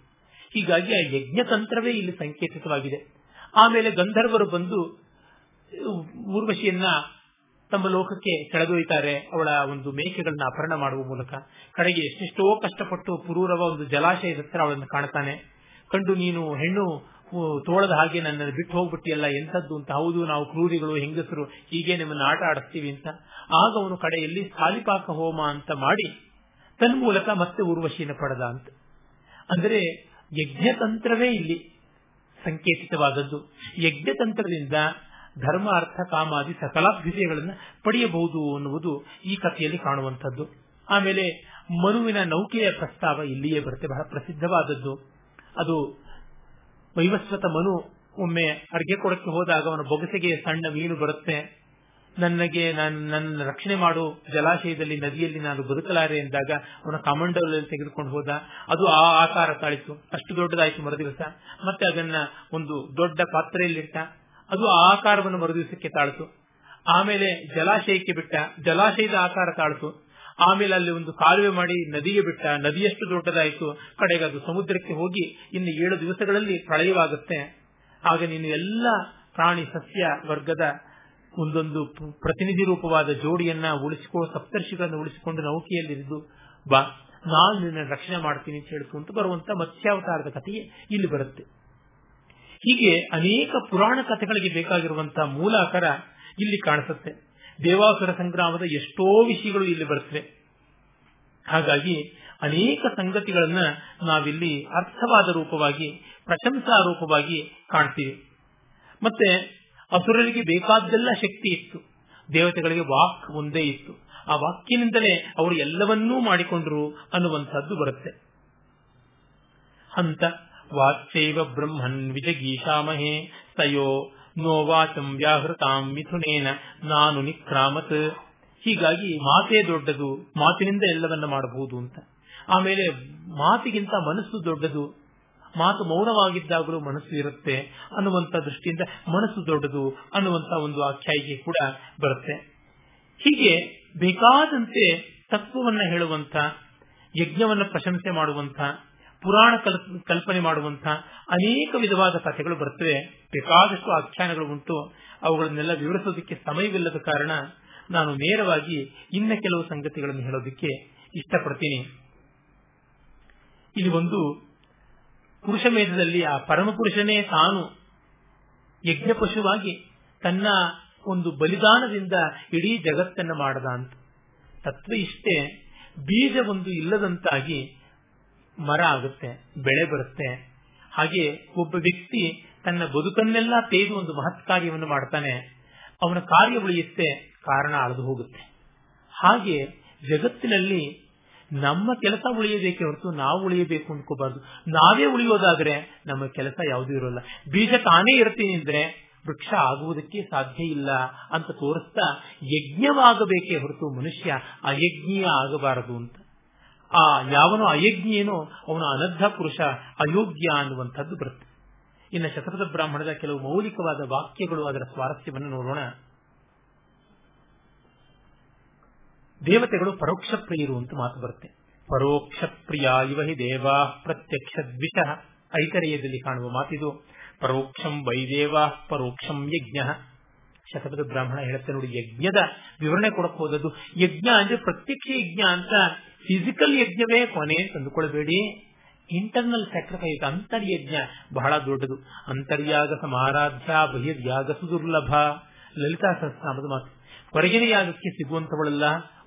ಹೀಗಾಗಿ ಆ ಯಜ್ಞ ತಂತ್ರವೇ ಇಲ್ಲಿ ಸಂಕೇತಿತವಾಗಿದೆ. ಆಮೇಲೆ ಗಂಧರ್ವರು ಬಂದು, ಊರ್ವಶಿಯನ್ನ ತಮ್ಮ ಲೋಕಕ್ಕೆ ಸೆಳೆದೊಯ್ತಾರೆ ಅವಳ ಒಂದು ಮೇಕೆಗಳನ್ನ ಅಪಹರಣ ಮಾಡುವ ಮೂಲಕ. ಕಡೆಗೆ ಎಷ್ಟೆಷ್ಟೋ ಕಷ್ಟಪಟ್ಟು ಪುರೂರವ ಒಂದು ಜಲಾಶಯದ ಹತ್ರ ಅವಳನ್ನು ಕಾಣ್ತಾನೆ. ಕಂಡು ನೀನು ಹೆಣ್ಣು ತೋಳದ ಹಾಗೆ ನನ್ನನ್ನು ಬಿಟ್ಟು ಹೋಗ್ಬಿಟ್ಟಿಯಲ್ಲ, ಎಂಥದ್ದು ಅಂತ. ಹೌದು, ನಾವು ಕ್ರೂರಿಗಳು, ಹೆಂಗಸರು, ಹೀಗೆ ನಿಮ್ಮನ್ನು ಆಟ ಆಡಿಸ್ತೀವಿ ಅಂತ. ಆಗ ಅವನು ಕಡೆಯಲ್ಲಿ ಸಾಲಿಪಾಕ ಹೋಮ ಅಂತ ಮಾಡಿ ತನ್ಮೂಲಕ ಮತ್ತೆ ಊರ್ವಶೀನ ಪಡೆದ ಅಂತ. ಅಂದರೆ, ಯಜ್ಞತಂತ್ರವೇ ಇಲ್ಲಿ ಸಂಕೇತಿತವಾದದ್ದು. ಯಜ್ಞತಂತ್ರದಿಂದ ಧರ್ಮ, ಅರ್ಥ ಕಾಮಾದಿ ಸಕಲಾಭ್ಯುದಯಗಳನ್ನು ಪಡೆಯಬಹುದು ಅನ್ನುವುದು ಈ ಕಥೆಯಲ್ಲಿ ಕಾಣುವಂಥದ್ದು. ಆಮೇಲೆ ಮನುವಿನ ನೌಕೆಯ ಪ್ರಸ್ತಾವ ಇಲ್ಲಿಯೇ ಬರುತ್ತೆ, ಬಹಳ ಪ್ರಸಿದ್ಧವಾದದ್ದು. ಅದು ವೈವಸ್ವತ ಮನು ಒಮ್ಮೆ ಅರ್ಗೆ ಕೊಡಕ್ಕೆ ಹೋದಾಗ ಅವನ ಬೊಗಸೆಗೆ ಸಣ್ಣ ಮೀನು ಬರುತ್ತೆ. ನನಗೆ ನಾನು ನನ್ನ ರಕ್ಷಣೆ ಮಾಡು, ಜಲಾಶಯದಲ್ಲಿ, ನದಿಯಲ್ಲಿ ನಾನು ಬದುಕಲಾರೆ ಎಂದಾಗ ಅವನ ಕಮಂಡಲಲ್ಲಿ ತೆಗೆದುಕೊಂಡು ಹೋದ. ಅದು ಆ ಆಕಾರ ತಾಳಿತು. ಅಷ್ಟು ದೊಡ್ಡದಾಯಿತು ಮರುದಿವಸ. ಮತ್ತೆ ಅದನ್ನ ಒಂದು ದೊಡ್ಡ ಪಾತ್ರೆಯಲ್ಲಿಟ್ಟ. ಅದು ಆ ಆಕಾರವನ್ನು ಮರುದಿವಸಕ್ಕೆ ತಾಳಿತು. ಆಮೇಲೆ ಜಲಾಶಯಕ್ಕೆ ಬಿಟ್ಟ. ಜಲಾಶಯದ ಆಕಾರ ತಾಳಿತು. ಆಮೇಲೆ ಅಲ್ಲಿ ಒಂದು ಕಾಲುವೆ ಮಾಡಿ ನದಿಗೆ ಬಿಟ್ಟ, ನದಿಯಷ್ಟು ದೊಡ್ಡದಾಯಿತು, ಕಡೆಗೆ ಅದು ಸಮುದ್ರಕ್ಕೆ ಹೋಗಿ ಇನ್ನು ಏಳು ದಿವಸಗಳಲ್ಲಿ ಪ್ರಳಯವಾಗುತ್ತೆ. ಆಗ ನೀನು ಎಲ್ಲ ಪ್ರಾಣಿ ಸಸ್ಯ ವರ್ಗದ ಒಂದೊಂದು ಪ್ರತಿನಿಧಿ ರೂಪವಾದ ಜೋಡಿಯನ್ನ ಉಳಿಸಿಕೊಂಡು ಸಪ್ತರ್ಷಿಗಳನ್ನು ಉಳಿಸಿಕೊಂಡು ನೌಕೆಯಲ್ಲಿದ್ದು ಬಾ, ನಾನು ನಿನ್ನ ರಕ್ಷಣೆ ಮಾಡ್ತೀನಿ ಅಂತ ಹೇಳ್ತು ಅಂತ ಬರುವಂತ ಮತ್ಸ್ಯಾವತಾರದ ಕಥೆಯೇ ಇಲ್ಲಿ ಬರುತ್ತೆ. ಹೀಗೆ ಅನೇಕ ಪುರಾಣ ಕಥೆಗಳಿಗೆ ಬೇಕಾಗಿರುವಂತಹ ಮೂಲಾಕರ ಇಲ್ಲಿ ಕಾಣಿಸುತ್ತೆ. ದೇವಾಸುರ ಸಂಗ್ರಾಮದ ಎಷ್ಟೋ ವಿಷಯಗಳು ಇಲ್ಲಿ ಬರುತ್ತವೆ. ಹಾಗಾಗಿ ಅನೇಕ ಸಂಗತಿಗಳನ್ನ ನಾವಿಲ್ಲಿ ಅರ್ಥವಾದ ರೂಪವಾಗಿ, ಪ್ರಶಂಸಾ ರೂಪವಾಗಿ ಕಾಣ್ತೀವಿ. ಮತ್ತೆ ಅಸುರರಿಗೆ ಬೇಕಾದ್ದೆಲ್ಲ ಶಕ್ತಿ ಇತ್ತು. ದೇವತೆಗಳಿಗೆ ವಾಕ್ ಒಂದೇ ಇತ್ತು. ಆ ವಾಕ್ಯನಿಂದಲೇ ಅವರು ಎಲ್ಲವನ್ನೂ ಮಾಡಿಕೊಂಡ್ರು ಅನ್ನುವಂಥದ್ದು ಬರುತ್ತೆ. ಹಂತ ವಾಚೈವ ಬ್ರಹ್ಮನ್ ವಿಜಗೀಶಾಮಹೇ ನೋವಾಚಂ ವ್ಯಾಹೃತಾಂ ಮಿಥುನೇನ ನಾನು ನಿಕ್ರಾಮತ್. ಹೀಗಾಗಿ ಮಾತೇ ದೊಡ್ಡದು, ಮಾತಿನಿಂದ ಎಲ್ಲವನ್ನ ಮಾಡಬಹುದು ಅಂತ. ಆಮೇಲೆ ಮಾತಿಗಿಂತ ಮನಸ್ಸು ದೊಡ್ಡದು, ಮಾತು ಮೌನವಾಗಿದ್ದಾಗಲೂ ಮನಸ್ಸು ಇರುತ್ತೆ ಅನ್ನುವಂತ ದೃಷ್ಟಿಯಿಂದ ಮನಸ್ಸು ದೊಡ್ಡದು ಅನ್ನುವಂತ ಒಂದು ಆಖ್ಯಾಯಿಕೆ ಕೂಡ ಬರುತ್ತೆ. ಹೀಗೆ ಬೇಕಾದಂತೆ ತತ್ವವನ್ನ ಹೇಳುವಂತ ಯಜ್ಞವನ್ನ ಪ್ರಶಂಸೆ ಮಾಡುವಂತ ಪುರಾಣ ಕಲ್ಪನೆ ಮಾಡುವಂತಹ ಅನೇಕ ವಿಧವಾದ ಕಥೆಗಳು ಬರ್ತವೆ. ಬೇಕಾದಷ್ಟು ಆಖ್ಯಾನಗಳು ಉಂಟು. ಅವುಗಳನ್ನೆಲ್ಲ ವಿವರಿಸೋದಕ್ಕೆ ಸಮಯವಿಲ್ಲದ ಕಾರಣ ನಾನು ನೇರವಾಗಿ ಇನ್ನ ಕೆಲವು ಸಂಗತಿಗಳನ್ನು ಹೇಳೋದಕ್ಕೆ ಇಷ್ಟಪಡ್ತೀನಿ. ಇಲ್ಲಿ ಒಂದು, ಪುರುಷ ಮೇಧದಲ್ಲಿ ಆ ಪರಮಪುರುಷನೇ ತಾನು ಯಜ್ಞ ಪಶುವಾಗಿ ತನ್ನ ಒಂದು ಬಲಿದಾನದಿಂದ ಇಡೀ ಜಗತ್ತನ್ನು ಮಾಡದ ಅಂತ. ತತ್ವ ಇಷ್ಟೇ. ಬೀಜ ಒಂದು ಇಲ್ಲದಂತಾಗಿ ಮರ ಆಗುತ್ತೆ, ಬೆಳೆ ಬರುತ್ತೆ. ಹಾಗೆ ಒಬ್ಬ ವ್ಯಕ್ತಿ ತನ್ನ ಬದುಕನ್ನೆಲ್ಲ ತೇದು ಒಂದು ಮಹತ್ ಕಾರ್ಯವನ್ನು ಮಾಡ್ತಾನೆ. ಅವನ ಕಾರ್ಯ ಉಳಿಯುತ್ತೆ, ಕಾರಣ ಅಳೆದು ಹೋಗುತ್ತೆ. ಹಾಗೆ ಜಗತ್ತಿನಲ್ಲಿ ನಮ್ಮ ಕೆಲಸ ಉಳಿಯಬೇಕೆ ಹೊರತು ನಾವು ಉಳಿಯಬೇಕು ಅನ್ಕೋಬಾರ್ದು ನಾವೇ ಉಳಿಯೋದಾದ್ರೆ ನಮ್ಮ ಕೆಲಸ ಯಾವುದೂ ಇರೋಲ್ಲ. ಬೀಜ ತಾನೇ ಇರ್ತೀನಿ ಅಂದ್ರೆ ವೃಕ್ಷ ಆಗುವುದಕ್ಕೆ ಸಾಧ್ಯ ಇಲ್ಲ ಅಂತ ತೋರಿಸ್ತಾ ಯಜ್ಞವಾಗಬೇಕೇ ಹೊರತು ಮನುಷ್ಯ ಅಯಜ್ಞೀಯ ಆಗಬಾರದು ಅಂತ. ಆ ಯಾವನು ಅಯಜ್ಞೇನೋ, ಅವನು ಅನರ್ಧ ಪುರುಷ, ಅಯೋಗ್ಯ ಅನ್ನುವಂಥದ್ದು ಬರುತ್ತೆ. ಇನ್ನು ಶತಪಥ ಬ್ರಾಹ್ಮಣದ ಕೆಲವು ಮೌಲಿಕವಾದ ವಾಕ್ಯಗಳು ಅದರ ಸ್ವಾರಸ್ಯವನ್ನು ನೋಡೋಣ. ದೇವತೆಗಳು ಪರೋಕ್ಷ ಪ್ರಿಯರು ಅಂತ ಮಾತು ಬರುತ್ತೆ. ಪರೋಕ್ಷ ಪ್ರಿಯ ಇವ ಹಿ ದೇವಾ ಪ್ರತ್ಯಕ್ಷ ದ್ವಿಷ ಐತರೇಯದಲ್ಲಿ ಕಾಣುವ ಮಾತಿದು. ಪರೋಕ್ಷಂ ವೈದೇವಾ ಪರೋಕ್ಷಂ ಯಜ್ಞ. ಶತಪಥ ಬ್ರಾಹ್ಮಣ ಹೇಳುತ್ತೆ ನೋಡಿ, ಯಜ್ಞದ ವಿವರಣೆ ಕೊಡಕ್ ಹೋದದ್ದು, ಯಜ್ಞ ಅಂದ್ರೆ ಪ್ರತ್ಯಕ್ಷ ಅಂತ ಫಿಸಿಕಲ್ ಯಜ್ಞವೇ ಕೊನೆ ತಂದುಕೊಳ್ಬೇಡಿ ಇಂಟರ್ನಲ್ ಸ್ಯಾಕ್ರಿಫೈಸ್ ಅಂತರ್ಯಜ್ಞ ಬಹಳ ದೊಡ್ಡದು. ಅಂತರ್ಯಾಗ ಸಮಾರಾಧ್ಯ ಬಹಿರ್ಯಾಗಸು ದುರ್ಲಭ ಲಲಿತಾ ಸಹಸ್ರಾಮದ ಮಾತು. ಹೊರಗಿನ ಯಾಗಕ್ಕೆ ಸಿಗುವಂತವಳಲ್ಲ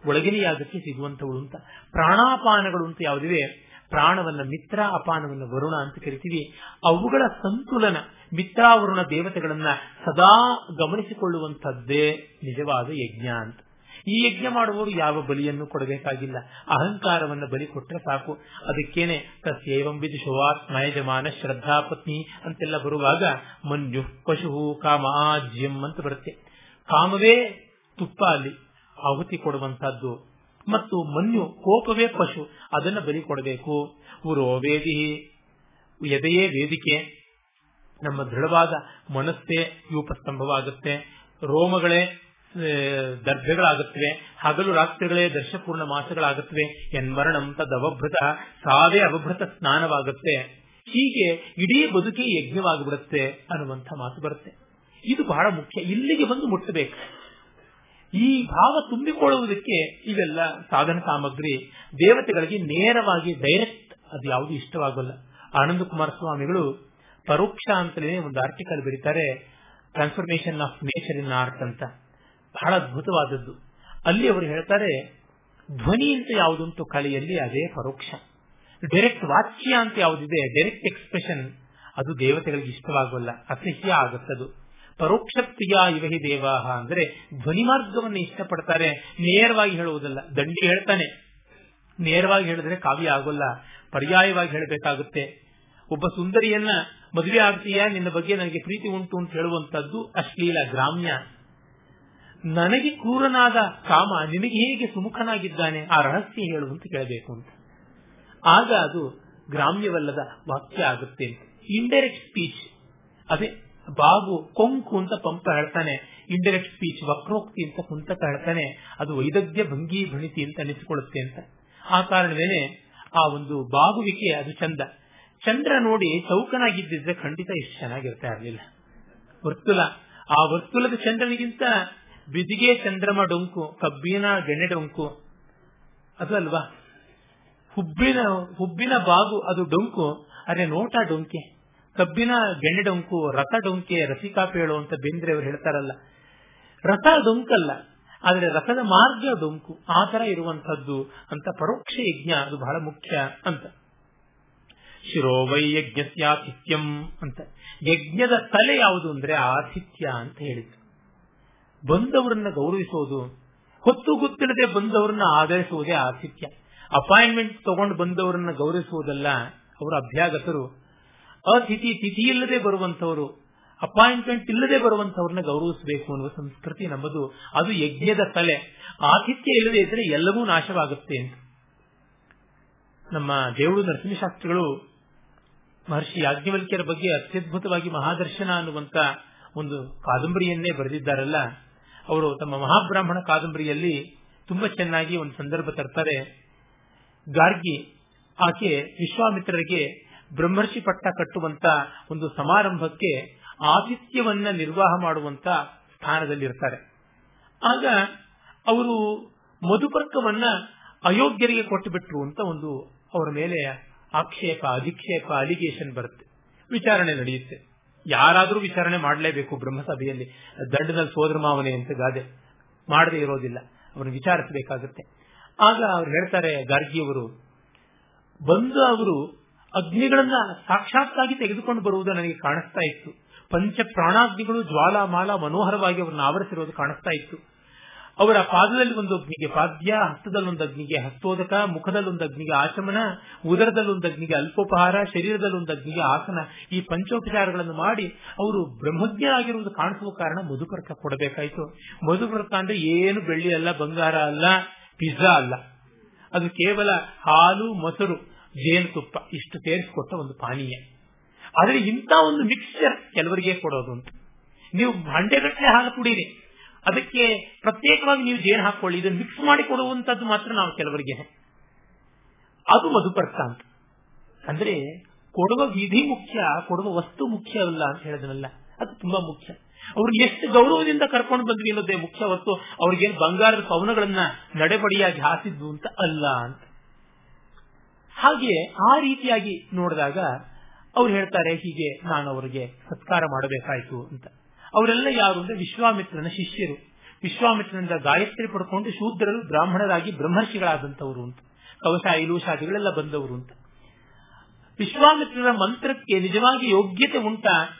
ಒಳಗಿನ ಯಾಗಕ್ಕೆ ಸಿಗುವಂತವಳು ಅಂತ. ಪ್ರಾಣಾಪಾನಗಳು ಅಂತ ಯಾವುದಿವೆ? ಪ್ರಾಣವನ್ನ ಮಿತ್ರ, ಅಪಾನವನ್ನ ವರುಣ ಅಂತ ಕರಿತೀವಿ. ಅವುಗಳ ಸಂತುಲನ, ಮಿತ್ರಾವರುಣ ದೇವತೆಗಳನ್ನ ಸದಾ ಗಮನಿಸಿಕೊಳ್ಳುವಂತದ್ದೇ ನಿಜವಾದ ಯಜ್ಞ ಅಂತ. ಈ ಯಜ್ಞ ಮಾಡುವವರು ಯಾವ ಬಲಿಯನ್ನು ಕೊಡಬೇಕಾಗಿಲ್ಲ? ಅಹಂಕಾರವನ್ನು ಬಲಿ ಕೊಟ್ಟರೆ ಸಾಕು. ಅದಕ್ಕೇನೆ ತಸ್ಯೇವಂ ಶುವಾತ್ಮ ಯಜಮಾನ ಶ್ರದ್ಧಾ ಪತ್ನಿ ಅಂತೆಲ್ಲ ಬರುವಾಗ ಮನ್ಯು ಪಶು ಕಾಮ ಆಜ್ಯಂ ಅಂತ ಬರುತ್ತೆ. ಕಾಮವೇ ತುಪ್ಪ ಅಲ್ಲಿ ಆಹುತಿ ಕೊಡುವಂತಹದ್ದು ಮತ್ತು ಮನ್ಯು ಕೋಪವೇ ಪಶು, ಅದನ್ನ ಬಲಿ ಕೊಡಬೇಕು. ಉರೋ ವೇದಿ ಎದೆಯೇ ವೇದಿಕೆ, ನಮ್ಮ ದೃಢವಾದ ಮನಸ್ಸೇ ಯೂಪಸ್ತಂಭವಾಗುತ್ತೆ ರೋಮಗಳೇ ದರ್ಭೆಗಳಾಗುತ್ತವೆ ಹಗಲು ರಾತ್ರಿಗಳೇ ದರ್ಶಪೂರ್ಣ ಮಾಸಗಳಾಗುತ್ತವೆ. ಎನ್ಮರಣಂ ತದವಭೃತ ಸಾವೇ ಅವಭೃತ ಸ್ನಾನವಾಗುತ್ತೆ. ಹೀಗೆ ಇಡೀ ಬದುಕಿ ಯಜ್ಞವಾಗಿಬಿಡುತ್ತೆ ಅನ್ನುವಂಥ ಮಾತು ಬರುತ್ತೆ. ಇದು ಬಹಳ ಮುಖ್ಯ. ಇಲ್ಲಿಗೆ ಬಂದು ಮುಟ್ಟಬೇಕು ಈ ಭಾವ ತುಂಬಿಕೊಳ್ಳುವುದಕ್ಕೆ ಇವೆಲ್ಲ ಸಾಧನ ಸಾಮಗ್ರಿ. ದೇವತೆಗಳಿಗೆ ನೇರವಾಗಿ ಡೈರೆಕ್ಟ್ ಅದು ಯಾವುದು ಇಷ್ಟವಾಗಲ್ಲ. ಆನಂದ ಕುಮಾರ ಸ್ವಾಮಿಗಳು ಪರೋಕ್ಷ ಅಂತಲೇ ಒಂದು ಆರ್ಟಿಕಲ್ ಬರೀತಾರೆ transformation of nature in art ಅಂತ. ಬಹಳ ಅದ್ಭುತವಾದದ್ದು. ಅಲ್ಲಿ ಅವರು ಹೇಳ್ತಾರೆ, ಧ್ವನಿ ಅಂತ ಯಾವುದುಂಟು ಕಲೆಯಲ್ಲಿ ಅದೇ ಪರೋಕ್ಷ. ಡೈರೆಕ್ಟ್ ವಾಚ್ಯ ಅಂತ ಯಾವುದಿದೆ, ಡೈರೆಕ್ಟ್ ಎಕ್ಸ್ಪ್ರೆಷನ್, ಅದು ದೇವತೆಗಳಿಗೆ ಇಷ್ಟವಾಗಲ್ಲ. ಅಸಹ್ಯ ಆಗುತ್ತದು. ಪರೋಕ್ಷ ಪ್ರಿಯ ಇವಹಿ ದೇವಾಹ ಅಂದ್ರೆ ಧ್ವನಿ ಮಾರ್ಗವನ್ನು ಇಷ್ಟಪಡ್ತಾರೆ, ನೇರವಾಗಿ ಹೇಳುವುದಲ್ಲ. ದಂಡಿ ಹೇಳ್ತಾನೆ. ನೇರವಾಗಿ ಹೇಳಿದ್ರೆ ಕಾವ್ಯ ಆಗೋಲ್ಲ. ಪರ್ಯಾಯವಾಗಿ ಹೇಳಬೇಕಾಗುತ್ತೆ. ಒಬ್ಬ ಸುಂದರಿಯನ್ನ ಮದುವೆ ಆಗ್ತೀಯಾ? ನಿನ್ನ ಬಗ್ಗೆ ನನಗೆ ಪ್ರೀತಿ ಉಂಟು ಅಂತ ಹೇಳುವಂತದ್ದು ಅಶ್ಲೀಲ ಗ್ರಾಮ್ಯ. ನನಗೆ ಕ್ರೂರನಾದ ಕಾಮ ನಿನಗೆ ಹೇಗೆ ಸುಮುಖನಾಗಿದ್ದಾನೆ? ಆ ರಹಸ್ಯ ಹೇಳು ಅಂತ ಕೇಳಬೇಕು ಅಂತ. ಆಗ ಅದು ಗ್ರಾಮ್ಯವಲ್ಲದ ವಾಕ್ಯ ಆಗುತ್ತೆ. ಇಂಡೈರೆಕ್ಟ್ ಸ್ಪೀಚ್ ಅದೇ ಬಾಬು ಕೊಂಕು ಅಂತ ಪಂಪ ಹೇಳ್ತಾನೆ. ಇಂಡೈರೆಕ್ಟ್ ಸ್ಪೀಚ್ ವಕ್ರೋಕ್ತಿ ಅಂತ ಕುಂತಕ ಹೇಳ್ತಾನೆ. ಅದು ವೈದಗ್ಧ್ಯ ಭಂಗಿ ಭಣಿತಿ ಅಂತ ಅನಿಸಿಕೊಳ್ಳುತ್ತೆ ಅಂತ. ಆ ಕಾರಣವೇನೆ ಆ ಒಂದು ಬಾಗುವಿಕೆ ಅದು ಚಂದ. ಚಂದ್ರ ನೋಡಿ ಚೌಕನಾಗಿದ್ದಿದ್ರೆ ಖಂಡಿತ ಎಷ್ಟು ಚೆನ್ನಾಗಿರ್ತಾ ಇರಲಿಲ್ಲ ವರ್ತುಲ. ಆ ವರ್ತುಲದ ಚಂದ್ರನಿಗಿಂತ ಬಿದಿಗೆ ಚಂದ್ರಮ ಡೊಂಕು, ಕಬ್ಬಿನ ಗೆಣೆ ಡೊಂಕು. ಅದು ಅಲ್ವಾ? ಹುಬ್ಬಿನ ಹುಬ್ಬಿನ ಬಾಗು ಅದು ಡೊಂಕು, ಅರೆ ನೋಟ ಡೊಂಕೆ. ಕಬ್ಬಿನ ಗೆಣೆ ಡೊಂಕು ರಥ ಡೊಂಕೆ, ರಸಿಕಾ ಪೇಳು ಅಂತ ಬೇಂದ್ರೆ ಅವರು ಹೇಳ್ತಾರಲ್ಲ. ರಥ ಡೊಂಕಲ್ಲ, ಆದರೆ ರಥದ ಮಾರ್ಗ ಡೊಂಕು, ಆ ತರ ಇರುವಂತಹದ್ದು ಅಂತ ಪರೋಕ್ಷ ಯಜ್ಞ, ಅದು ಬಹಳ ಮುಖ್ಯ ಅಂತ. ಶಿರೋವೈ ಯಜ್ಞಸ್ಯಾತಿಥ್ಯಂ ಅಂತ. ಯಜ್ಞದ ತಲೆ ಯಾವುದು ಅಂದ್ರೆ ಆತಿಥ್ಯ ಅಂತ ಹೇಳಿದ್ರು. ಬಂದವರನ್ನ ಗೌರವಿಸೋದು, ಹೊತ್ತು ಗೊತ್ತಿಲ್ಲದೆ ಬಂದವರನ್ನ ಆಧರಿಸುವುದೇ ಆತಿಥ್ಯ. ಅಪಾಯಿಂಟ್ಮೆಂಟ್ ತಗೊಂಡು ಬಂದವರನ್ನ ಗೌರವಿಸುವುದಲ್ಲ, ಅವರ ಅಭ್ಯಾಗತರು. ಅತಿಥಿ ತಿಥಿ ಇಲ್ಲದೆ ಬರುವಂತವರು ಅಪಾಯಿಂಟ್ಮೆಂಟ್ ಇಲ್ಲದೆ ಬರುವಂತವ್ರನ್ನ ಗೌರವಿಸಬೇಕು ಅನ್ನುವ ಸಂಸ್ಕೃತಿ ನಮ್ಮದು. ಅದು ಯಜ್ಞದ ತಲೆ. ಆತಿಥ್ಯ ಇಲ್ಲದೆ ಇದ್ರೆ ಎಲ್ಲವೂ ನಾಶವಾಗುತ್ತೆ ಅಂತ. ನಮ್ಮ ದರ್ಶನ ನರಸಿಂಹಶಾಸ್ತ್ರಿಗಳು ಮಹರ್ಷಿ ಯಾಜ್ಞವಲ್ಕ್ಯರ ಬಗ್ಗೆ ಅತ್ಯದ್ಭುತವಾಗಿ ಮಹಾದರ್ಶನ ಅನ್ನುವಂತ ಒಂದು ಕಾದಂಬರಿಯನ್ನೇ ಬರೆದಿದ್ದಾರಲ್ಲ ಅವರು ತಮ್ಮ ಮಹಾಬ್ರಾಹ್ಮಣ ಕಾದಂಬರಿಯಲ್ಲಿ ತುಂಬಾ ಚೆನ್ನಾಗಿ ಒಂದು ಸಂದರ್ಭ ತರ್ತಾರೆ. ಗಾರ್ಗಿ ಆಕೆ ವಿಶ್ವಾಮಿತ್ರರಿಗೆ ಬ್ರಹ್ಮರ್ಷಿ ಪಟ್ಟ ಕಟ್ಟುವಂತ ಒಂದು ಸಮಾರಂಭಕ್ಕೆ ಆತಿಥ್ಯವನ್ನ ನಿರ್ವಾಹ ಮಾಡುವಂತ ಸ್ಥಾನದಲ್ಲಿರ್ತಾರೆ. ಆಗ ಅವರು ಮಧುಪರ್ಕವನ್ನ ಅಯೋಗ್ಯರಿಗೆ ಕೊಟ್ಟು ಬಿಟ್ರು ಅಂತ ಒಂದು ಅವರ ಮೇಲೆ ಆಕ್ಷೇಪ, ಅಧಿಕ್ಷೇಪ ಅಲಿಗೇಷನ್ ಬರುತ್ತೆ. ವಿಚಾರಣೆ ನಡೆಯುತ್ತೆ. ಯಾರಾದರೂ ವಿಚಾರಣೆ ಮಾಡಲೇಬೇಕು ಬ್ರಹ್ಮಸಭೆಯಲ್ಲಿ. ದಂಡದಲ್ಲಿ ಸೋದರ ಮಾವನೆ ಅಂತ ಗಾದೆ ಮಾಡದೇ ಇರೋದಿಲ್ಲ. ಅವರನ್ನು ವಿಚಾರಿಸಬೇಕಾಗುತ್ತೆ. ಆಗ ಅವ್ರು ಹೇಳ್ತಾರೆ ಗಾರ್ಗಿಯವರು, ಬಂದು ಅವರು ಅಗ್ನಿಗಳನ್ನ ಸಾಕ್ಷಾತ್ತಾಗಿ ತೆಗೆದುಕೊಂಡು ಬರುವುದು ನನಗೆ ಕಾಣಿಸ್ತಾ ಇತ್ತು. ಪಂಚ ಪ್ರಾಣಾಗ್ನಿಗಳು ಜ್ವಾಲಾಮಾಲ ಮನೋಹರವಾಗಿ ಅವರನ್ನು ಆವರಿಸಿರೋದು ಕಾಣಿಸ್ತಾ ಇತ್ತು. ಅವರ ಪಾದದಲ್ಲಿ ಒಂದು ಅಗ್ನಿಗೆ ಪಾದ್ಯ ಹಸ್ತದಲ್ಲೊಂದು ಅಗ್ನಿಗೆ ಹಸ್ತೋದಕ ಮುಖದಲ್ಲೊಂದು ಅಗ್ನಿಗೆ ಆಚಮನ ಉದರದಲ್ಲೊಂದು ಅಗ್ನಿಗೆ ಅಲ್ಪೋಪಹಾರ ಶರೀರದಲ್ಲೊಂದು ಅಗ್ನಿಗೆ ಆಸನ, ಈ ಪಂಚೋಪಚಾರಗಳನ್ನು ಮಾಡಿ ಅವರು ಬ್ರಹ್ಮಜ್ಞರಾಗಿರುವುದು ಕಾಣಿಸುವ ಕಾರಣ ಮಧುಕರ್ಕ ಕೊಡಬೇಕಾಯಿತು. ಮಧುಕರ್ಕ ಅಂದ್ರೆ ಏನು ಬೆಳ್ಳಿ ಅಲ್ಲ, ಬಂಗಾರ ಅಲ್ಲ, ಪಿಜ್ಜಾ ಅಲ್ಲ. ಅದು ಕೇವಲ ಹಾಲು, ಮೊಸರು, ಜೇನುತುಪ್ಪ, ಇಷ್ಟು ಸೇರಿಸಿಕೊಟ್ಟ ಒಂದು ಪಾನೀಯ. ಆದರೆ ಇಂಥ ಒಂದು ಮಿಕ್ಸ್ಚರ್ ಕೆಲವರಿಗೆ ಕೊಡೋದು ಅಂತ ನೀವು ಹಂಡೆಗಟ್ಟಲೆ ಹಾಲು ಕುಡೀರಿ. ಅದಕ್ಕೆ ಪ್ರತ್ಯೇಕವಾಗಿ ನೀವು ಜೇನು ಹಾಕೊಳ್ಳಿ ಇದನ್ನು ಮಿಕ್ಸ್ ಮಾಡಿ ಕೊಡುವಂತದ್ದು ಮಾತ್ರ ನಾವು ಕೆಲವರಿಗೆ. ಅದು ಮಧುಪರ್ಕ ಅಂತ. ಅಂದ್ರೆ ಕೊಡುವ ವಿಧಿ ಮುಖ್ಯ, ಕೊಡುವ ವಸ್ತು ಮುಖ್ಯವಲ್ಲ ಅಂತ ಹೇಳಿದ್ನಲ್ಲ. ಅದು ತುಂಬಾ ಮುಖ್ಯ. ಅವ್ರು ಎಷ್ಟು ಗೌರವದಿಂದ ಕರ್ಕೊಂಡು ಬಂದ್ವಿ ಅನ್ನೋದೇ ಮುಖ್ಯ ವಸ್ತು ಅವ್ರಿಗೇನು ಬಂಗಾರದ ಪವನಗಳನ್ನ ನಡೆಬಡಿಯಾಗಿ ಹಾಸಿದ್ದು ಅಂತ ಅಲ್ಲ ಅಂತ. ಹಾಗೆ ಆ ರೀತಿಯಾಗಿ ನೋಡಿದಾಗ ಅವ್ರು ಹೇಳ್ತಾರೆ, ಹೀಗೆ ನಾನು ಅವರಿಗೆ ಸತ್ಕಾರ ಮಾಡಬೇಕಾಯ್ತು ಅಂತ. ಅವರೆಲ್ಲ ಯಾರು ಅಂದ್ರೆ ವಿಶ್ವಾಮಿತ್ರನ ಶಿಷ್ಯರು. ವಿಶ್ವಾಮಿತ್ರನಿಂದ ಗಾಯತ್ರಿ ಪಡ್ಕೊಂಡು ಶೂದ್ರರು ಬ್ರಾಹ್ಮಣರಾಗಿ ಬ್ರಹ್ಮರ್ಷಿಗಳಾದಂತವರು ಅಂತ. ಕವಶ ಐಲೂಷಾದಿಗಳೆಲ್ಲ ಬಂದವರು ಅಂತ. ವಿಶ್ವಾಮಿತ್ರನ ಮಂತ್ರಕ್ಕೆ ನಿಜವಾಗಿ ಯೋಗ್ಯತೆ ಉಂಟಾ?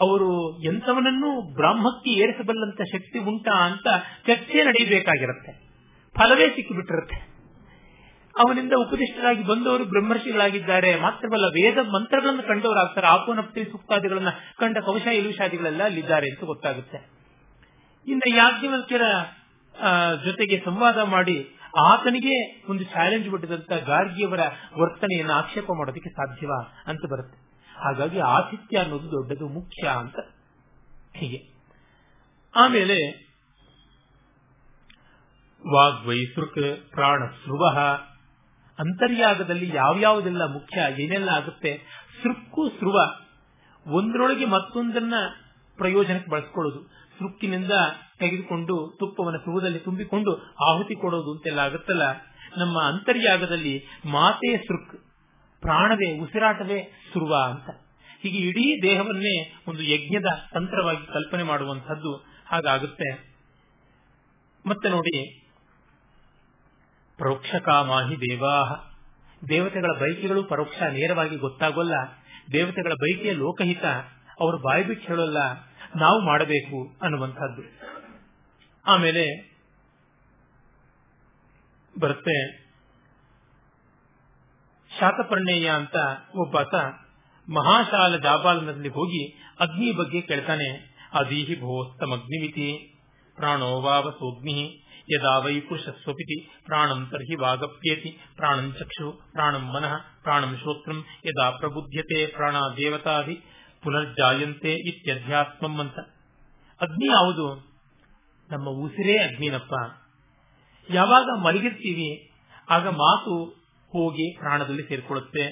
ಅವರು ಎಂಥವನನ್ನು ಬ್ರಾಹ್ಮಕ್ಕೆ ಏರಿಸಬಲ್ಲಂತ ಶಕ್ತಿ ಉಂಟಾ ಅಂತ ಚರ್ಚೆ ನಡೆಯಬೇಕಾಗಿರುತ್ತೆ. ಫಲವೇ ಸಿಕ್ಕಿಬಿಟ್ಟಿರುತ್ತೆ. ಅವನಿಂದ ಉಪದಿಷ್ಟರಾಗಿ ಬಂದವರು ಬ್ರಹ್ಮರ್ಷಿಗಳಾಗಿದ್ದಾರೆ. ಮಾತ್ರವಲ್ಲ, ವೇದ ಮಂತ್ರಗಳನ್ನು ಕಂಡವರಾಗ್ತಾರೆ ಆಪೋನಪ್ತಿ ಸೂಕ್ತಾದಿಗಳನ್ನ ಕಂಡ ಕೌಶ ಇಲುಷಾದಿಗಳೆಲ್ಲ ಅಲ್ಲಿದ್ದಾರೆ ಅಂತ ಗೊತ್ತಾಗುತ್ತೆ. ಇನ್ನು ಯಾಜ್ಞವಲ್ಕ್ಯರ ಜೊತೆಗೆ ಸಂವಾದ ಮಾಡಿ ಆತನಿಗೆ ಒಂದು ಚಾಲೆಂಜ್ ಬಿಟ್ಟಿದಂತ ಗಾರ್ಗಿಯವರ ವರ್ತನೆಯನ್ನು ಆಕ್ಷೇಪ ಮಾಡೋದಕ್ಕೆ ಸಾಧ್ಯವ ಅಂತ ಬರುತ್ತೆ. ಹಾಗಾಗಿ ಆತಿಥ್ಯ ಅನ್ನೋದು ದೊಡ್ಡದು ಮುಖ್ಯ ಅಂತ ಹೀಗೆ. ಆಮೇಲೆ, ವಾಗ್ವೈಸೃಕ್ ಪ್ರಾಣ ಅಂತರ್ಯಾಗದಲ್ಲಿ ಯಾವ್ಯಾವುದೆಲ್ಲ ಮುಖ್ಯ, ಏನೆಲ್ಲ ಆಗುತ್ತೆ? ಸೃಕ್ಕು ಸೃವ ಒಂದರೊಳಗೆ ಮತ್ತೊಂದನ್ನ ಪ್ರಯೋಜನಕ್ಕೆ ಬಳಸ್ಕೊಳ್ಳೋದು. ಸೃಕ್ಕಿನಿಂದ ತೆಗೆದುಕೊಂಡು, ತುಪ್ಪವನ್ನು ಸೃವದಲ್ಲಿ ತುಂಬಿಕೊಂಡು ಆಹುತಿ ಕೊಡೋದು ಅಂತೆಲ್ಲ ಆಗುತ್ತಲ್ಲ? ನಮ್ಮ ಅಂತರ್ಯಾಗದಲ್ಲಿ ಮಾತೆ ಸೃಕ್ ಪ್ರಾಣವೇ, ಉಸಿರಾಟವೇ ಸೃವ ಅಂತ. ಹೀಗೆ ಇಡೀ ದೇಹವನ್ನೇ ಒಂದು ಯಜ್ಞದ ತಂತ್ರವಾಗಿ ಕಲ್ಪನೆ ಮಾಡುವಂತಹದ್ದು ಹಾಗಾಗುತ್ತೆ. ಮತ್ತೆ ನೋಡಿ ಪರೋಕ್ಷಕಾಮಾಹಿ ದೇವಾಹ. ದೇವತೆಗಳ ಬೈಕಿಗಳು ಪರೋಕ್ಷ ನೇರವಾಗಿ ಗೊತ್ತಾಗೋಲ್ಲ. ದೇವತೆಗಳ ಬೈಕಿಯ ಲೋಕಹಿತ ಅವರು ಬಾಯಿ ಬಿಟ್ಟು ಹೇಳೋಲ್ಲ. ನಾವು ಮಾಡಬೇಕು ಅನ್ನುವಂಥದ್ದು. ಆಮೇಲೆ ಬರುತ್ತೆ ಶಾತಪರ್ಣೇಯ ಅಂತ ಒಬ್ಬಾತ ಮಹಾಶಾಲ ಜಾಬಾಲನಲ್ಲಿ ಹೋಗಿ ಅಗ್ನಿ ಬಗ್ಗೆ ಕೇಳ್ತಾನೆ. ಅದೀಹಿ ಭೋಸ್ತಮಗ್ನಿಮಿತಿ ಪ್ರಾಣೋವಾವ ವಾವಸೋಗ್ನಿ ಯದಾ ವೈ ಪುರುಷಸ್ವಪಿತಿ ಪ್ರಾಣಂ ತರ್ಹಿ ವಾಗಪ್ಯೇತಿ ಪ್ರಾಣಂ ಚಕ್ಷು ಪ್ರಾಣಂ ಮನಃ ಪ್ರಾಣಂ ಶ್ರೋತ್ರಂ ಯದಾ ಪ್ರಬುದ್ಧತೆ ಪ್ರಾಣ ದೇವತಾದಿ ಪುನರ್ಜಾಯಂತೆ ಇತ್ಯಧ್ಯಾತ್ಮಂ ಅಂತ ಅಗ್ನಿ ಯಾವುದು? ನಮ್ಮ ಉಸಿರೇ ಅಗ್ನಿನಪ್ಪ। ಯಾವಾಗ ಮಲಗಿರ್ತೀವಿ, ಆಗ ಮಾತು ಹೋಗಿ ಪ್ರಾಣದಲ್ಲಿ ಸೇರ್ಕೊಳ್ಳುತ್ತೆ,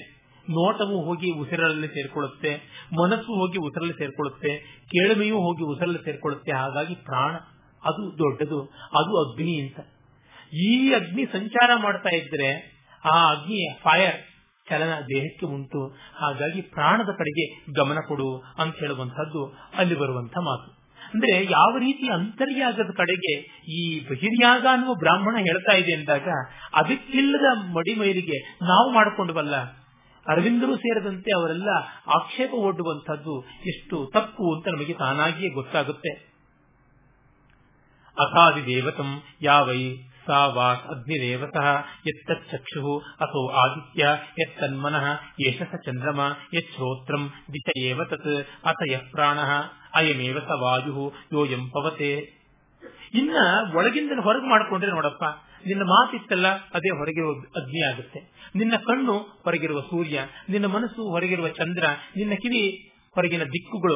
ನೋಟವು ಹೋಗಿ ಉಸಿರಲ್ಲಿ ಸೇರ್ಕೊಳ್ಳುತ್ತೆ, ಮನಸ್ಸು ಹೋಗಿ ಉಸಿರಲ್ಲಿ ಸೇರ್ಕೊಳ್ಳುತ್ತೆ, ಕೇಳುಮೆಯೂ ಹೋಗಿ ಉಸಿರಲ್ಲಿ ಸೇರಿಕೊಳ್ಳುತ್ತೆ, ಹಾಗಾಗಿ ಪ್ರಾಣ ಅದು ದೊಡ್ಡದು, ಅದು ಅಗ್ನಿ ಅಂತ. ಈ ಅಗ್ನಿ ಸಂಚಾರ ಮಾಡ್ತಾ ಇದ್ರೆ ಆ ಅಗ್ನಿ ಫೈರ್ ಚಲನ ದೇಹಕ್ಕೆ ಉಂಟು. ಹಾಗಾಗಿ ಪ್ರಾಣದ ಕಡೆಗೆ ಗಮನ ಕೊಡು ಅಂತ ಹೇಳುವಂತಹದ್ದು ಅಲ್ಲಿ ಬರುವಂತಹ ಮಾತು. ಅಂದ್ರೆ ಯಾವ ರೀತಿ ಅಂತರ್ಯಾಗದ ಕಡೆಗೆ ಈ ಬಹಿರ್ಯಾಗ ಅನ್ನುವ ಬ್ರಾಹ್ಮಣ ಹೇಳ್ತಾ ಇದೆ ಅಂದಾಗ ಅದಕ್ಕಿಲ್ಲದ ಮಡಿಮೈರಿಗೆ ನಾವು ಮಾಡಿಕೊಂಡವಲ್ಲ, ಅರವಿಂದರು ಸೇರಿದಂತೆ ಅವರೆಲ್ಲ ಆಕ್ಷೇಪ ಒಡ್ಡುವಂತಹದ್ದು ಎಷ್ಟು ತಪ್ಪು ಅಂತ ನಮಗೆ ತಾನಾಗಿಯೇ ಗೊತ್ತಾಗುತ್ತೆ. ಅಥಾದಿ ದೇವತಂ ಯಾವೈ ಸಾ ವಾಕ್ ಅಗ್ನಿರೇವತಃ ಯಚ್ಚಕ್ಷು ಅಥೋ ಆದಿತ್ಯ ಯತ್ತನ್ಮನಃ ಯಶಸ ಸ ಚಂದ್ರಮ ಯಶ್ರೋತ್ರಂ ದಿಶ ಏವ ತತ್ ಅತ ಯಃ ಪ್ರಾಣ ಅಯಮೇವ ಸ ವಾಯು ಯೋಯಂ ಪವತೆ ಇನ್ನ ಒಳಗಿಂದ ಹೊರಗೆ ಮಾಡಿಕೊಂಡ್ರೆ ನೋಡಪ್ಪ, ನಿನ್ನ ಮಾತಿತ್ತಲ್ಲ, ಅದೇ ಹೊರಗಿರುವ ಅಗ್ನಿ ಆಗುತ್ತೆ. ನಿನ್ನ ಕಣ್ಣು ಹೊರಗಿರುವ ಸೂರ್ಯ, ನಿನ್ನ ಮನಸ್ಸು ಹೊರಗಿರುವ ಚಂದ್ರ, ನಿನ್ನ ಕಿವಿ ಹೊರಗಿನ ದಿಕ್ಕುಗಳು.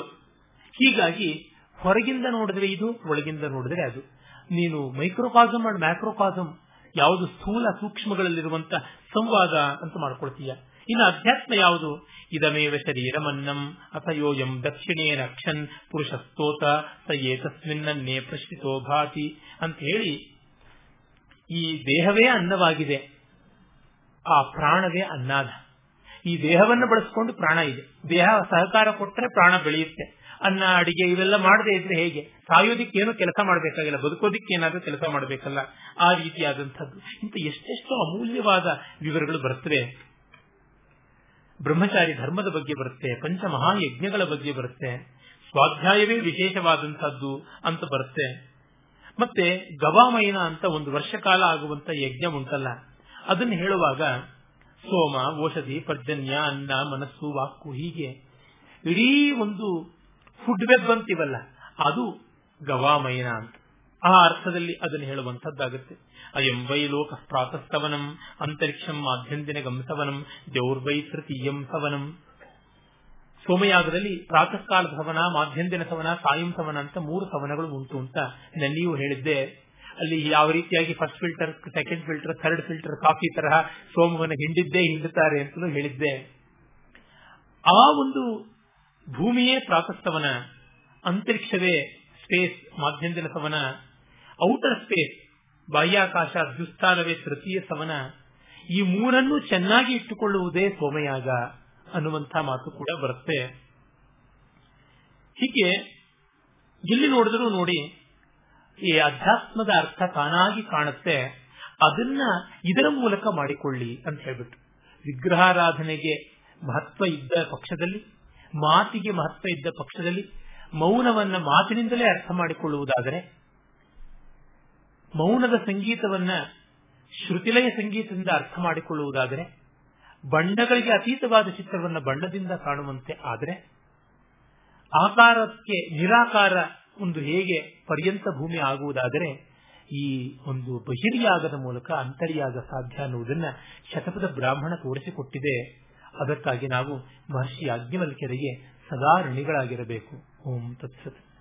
ಹೀಗಾಗಿ ಹೊರಗಿಂದ ನೋಡಿದ್ರೆ ಇದು, ಒಳಗಿಂದ ನೋಡಿದ್ರೆ ಅದು. ನೀನು ಮೈಕ್ರೋಕಾಸಮ್ ಅಂಡ್ ಮ್ಯಾಕ್ರೋಕಾಸಮ್ ಯಾವುದು ಸ್ಥೂಲ ಸೂಕ್ಷ್ಮಗಳಲ್ಲಿರುವಂತ ಸಂವಾದ ಅಂತ ಮಾಡ್ಕೊಳ್ತೀಯ. ಇನ್ನು ಅಧ್ಯಾತ್ಮ ಯಾವುದು? ಇದಮೇವ ಶರೀರಮನ್ನಂ ಅಥಯೋಯಂ ದಕ್ಷಿಣೇನ ಪುರುಷ ಸ್ತೋತ ಸ ಏತಸ್ಮಿನ್ನನ್ನೇ ಪ್ರಶ್ನಿತೋ ಭಾತಿ ಅಂತ ಹೇಳಿ ಈ ದೇಹವೇ ಅನ್ನವಾಗಿದೆ. ಆ ಪ್ರಾಣವೇ ಅನ್ನಾದ. ಈ ದೇಹವನ್ನು ಬಳಸಿಕೊಂಡು ಪ್ರಾಣ ಇದೆ. ದೇಹ ಸಹಕಾರ ಕೊಟ್ಟರೆ ಪ್ರಾಣ ಬೆಳೆಯುತ್ತೆ. ಅನ್ನ, ಅಡಿಗೆ ಇವೆಲ್ಲ ಮಾಡದೇ ಇದ್ರೆ ಹೇಗೆ? ಸಾಯೋದಿಕ್ಕೆ ಏನು ಕೆಲಸ ಮಾಡಬೇಕಾಗಿಲ್ಲ, ಬದುಕೋದಿಕ್ಕೆ ಏನಾದ್ರೂ ಕೆಲಸ ಮಾಡಬೇಕಲ್ಲ, ಆ ರೀತಿಯಾದಂಥದ್ದು. ಇಂಥ ಎಷ್ಟೆಷ್ಟು ಅಮೂಲ್ಯವಾದ ವಿವರಗಳು ಬರುತ್ತವೆ. ಬ್ರಹ್ಮಚಾರಿ ಧರ್ಮದ ಬಗ್ಗೆ ಬರುತ್ತೆ, ಪಂಚ ಮಹಾಯಜ್ಞಗಳ ಬಗ್ಗೆ ಬರುತ್ತೆ, ಸ್ವಾಧ್ಯಾಯವೇ ವಿಶೇಷವಾದಂತಹದ್ದು ಅಂತ ಬರುತ್ತೆ. ಮತ್ತೆ ಗವಾಮಯನ ಅಂತ ಒಂದು ವರ್ಷ ಕಾಲ ಆಗುವಂತ ಯಜ್ಞ ಉಂಟಲ್ಲ, ಅದನ್ನು ಹೇಳುವಾಗ ಸೋಮ, ಔಷಧಿ, ಪರ್ಜನ್ಯ, ಅನ್ನ, ಮನಸ್ಸು ವಾಕು ಹೀಗೆ, ಇಡೀ ಒಂದು ಫುಡ್ ವೆಬ್ ಅಂತೀವಲ್ಲ, ಅದು ಗವಾಮಯನ ಅಂತ. ಆ ಅರ್ಥದಲ್ಲಿ ಅದನ್ನು ಹೇಳುವಂತದ್ದಾಗುತ್ತೆ ಅಯಂ ವೈ ಲೋಕ ಪ್ರಾತಸ್ತವನಂ ಅಂತರಿಕ್ಷಂ ಮಾಧ್ಯಂದಿನ ಗಂಸವನಂ ದೌರ್ವೈ ತೃತೀಯಂ ಸವನಂ. ಸೋಮಯಾಗದಲ್ಲಿ ಪ್ರಾತಃ ಕಾಲದ ಸವನ, ಮಾಧ್ಯಂದಿನ ಸವನ, ಸಾಯಂ ಸವನ ಅಂತ ಮೂರು ಸವನಗಳು ಉಂಟು ಅಂತ ನನ್ನಿಯೂ ಹೇಳಿದ್ದೆ. ಅಲ್ಲಿ ಯಾವ ರೀತಿಯಾಗಿ first filter second filter third filter coffee ತರಹ ಸೋಮವನ್ನು ಹಿಂಡಿದ್ದೇ ಹಿಂಡುತ್ತಾರೆ ಅಂತಲೂ ಹೇಳಿದ್ದೆ. ಆ ಒಂದು ಭೂಮಿಯೇ ಪ್ರಾತಸ್ತವನ ಅಂತರಿಕ್ಷವೇ ಸ್ಪೇಸ್ ಮಾಧ್ಯಂದಿನ ಸವನ ಔಟರ್ ಸ್ಪೇಸ್ ಬಾಹ್ಯಾಕಾಶ ದ್ಯುಸ್ಥಾನವೇ ತೃತೀಯ ಸವನ, ಈ ಮೂರನ್ನು ಚೆನ್ನಾಗಿ ಇಟ್ಟುಕೊಳ್ಳುವುದೇ ಸೋಮಯಾಗ ಅನ್ನುವಂಥ ಮಾತು ಕೂಡ ಬರುತ್ತೆ. ಹೀಗೆ ಎಲ್ಲಿ ನೋಡಿದ್ರು ನೋಡಿ, ಈ ಅಧ್ಯಾತ್ಮದ ಅರ್ಥ ತಾನಾಗಿ ಕಾಣುತ್ತೆ. ಅದನ್ನ ಇದರ ಮೂಲಕ ಮಾಡಿಕೊಳ್ಳಿ ಅಂತ ಹೇಳ್ಬಿಟ್ಟು. ವಿಗ್ರಹಾರಾಧನೆಗೆ ಮಹತ್ವ ಇದ್ದ ಪಕ್ಷದಲ್ಲಿ ಮಾತಿಗೆ ಮಹತ್ವ ಇದ್ದ ಪಕ್ಷದಲ್ಲಿ ಮೌನವನ್ನ ಮಾತಿನಿಂದಲೇ ಅರ್ಥ ಮಾಡಿಕೊಳ್ಳುವುದಾದರೆ ಮೌನದ ಸಂಗೀತವನ್ನ ಶ್ರುತಿಲಯ ಸಂಗೀತದಿಂದ ಅರ್ಥ ಮಾಡಿಕೊಳ್ಳುವುದಾದರೆ ಬಣ್ಣಗಳಿಗೆ ಅತೀತವಾದ ಚಿತ್ರವನ್ನ ಬಣ್ಣದಿಂದ ಕಾಣುವಂತೆ ಆದರೆ ಆಕಾರಕ್ಕೆ ನಿರಾಕಾರ ಒಂದು ಹೇಗೆ ಪರ್ಯಂತ ಭೂಮಿ ಆಗುವುದಾದರೆ ಈ ಒಂದು ಬಹಿರ್ಯಾಗದ ಮೂಲಕ ಅಂತರ್ಯಾಗ ಸಾಧ್ಯ ಅನ್ನುವುದನ್ನ ಶತಪಥ ಬ್ರಾಹ್ಮಣ ತೋರಿಸಿಕೊಟ್ಟಿದೆ. ಅದಕ್ಕಾಗಿ ನಾವು ಮಹರ್ಷಿ ಅಗ್ನಿವಲ್ಕೆರೆಗೆ ಸದಾ ಋಣಿಗಳಾಗಿರಬೇಕು. ಓಂ ತತ್ಸತ್.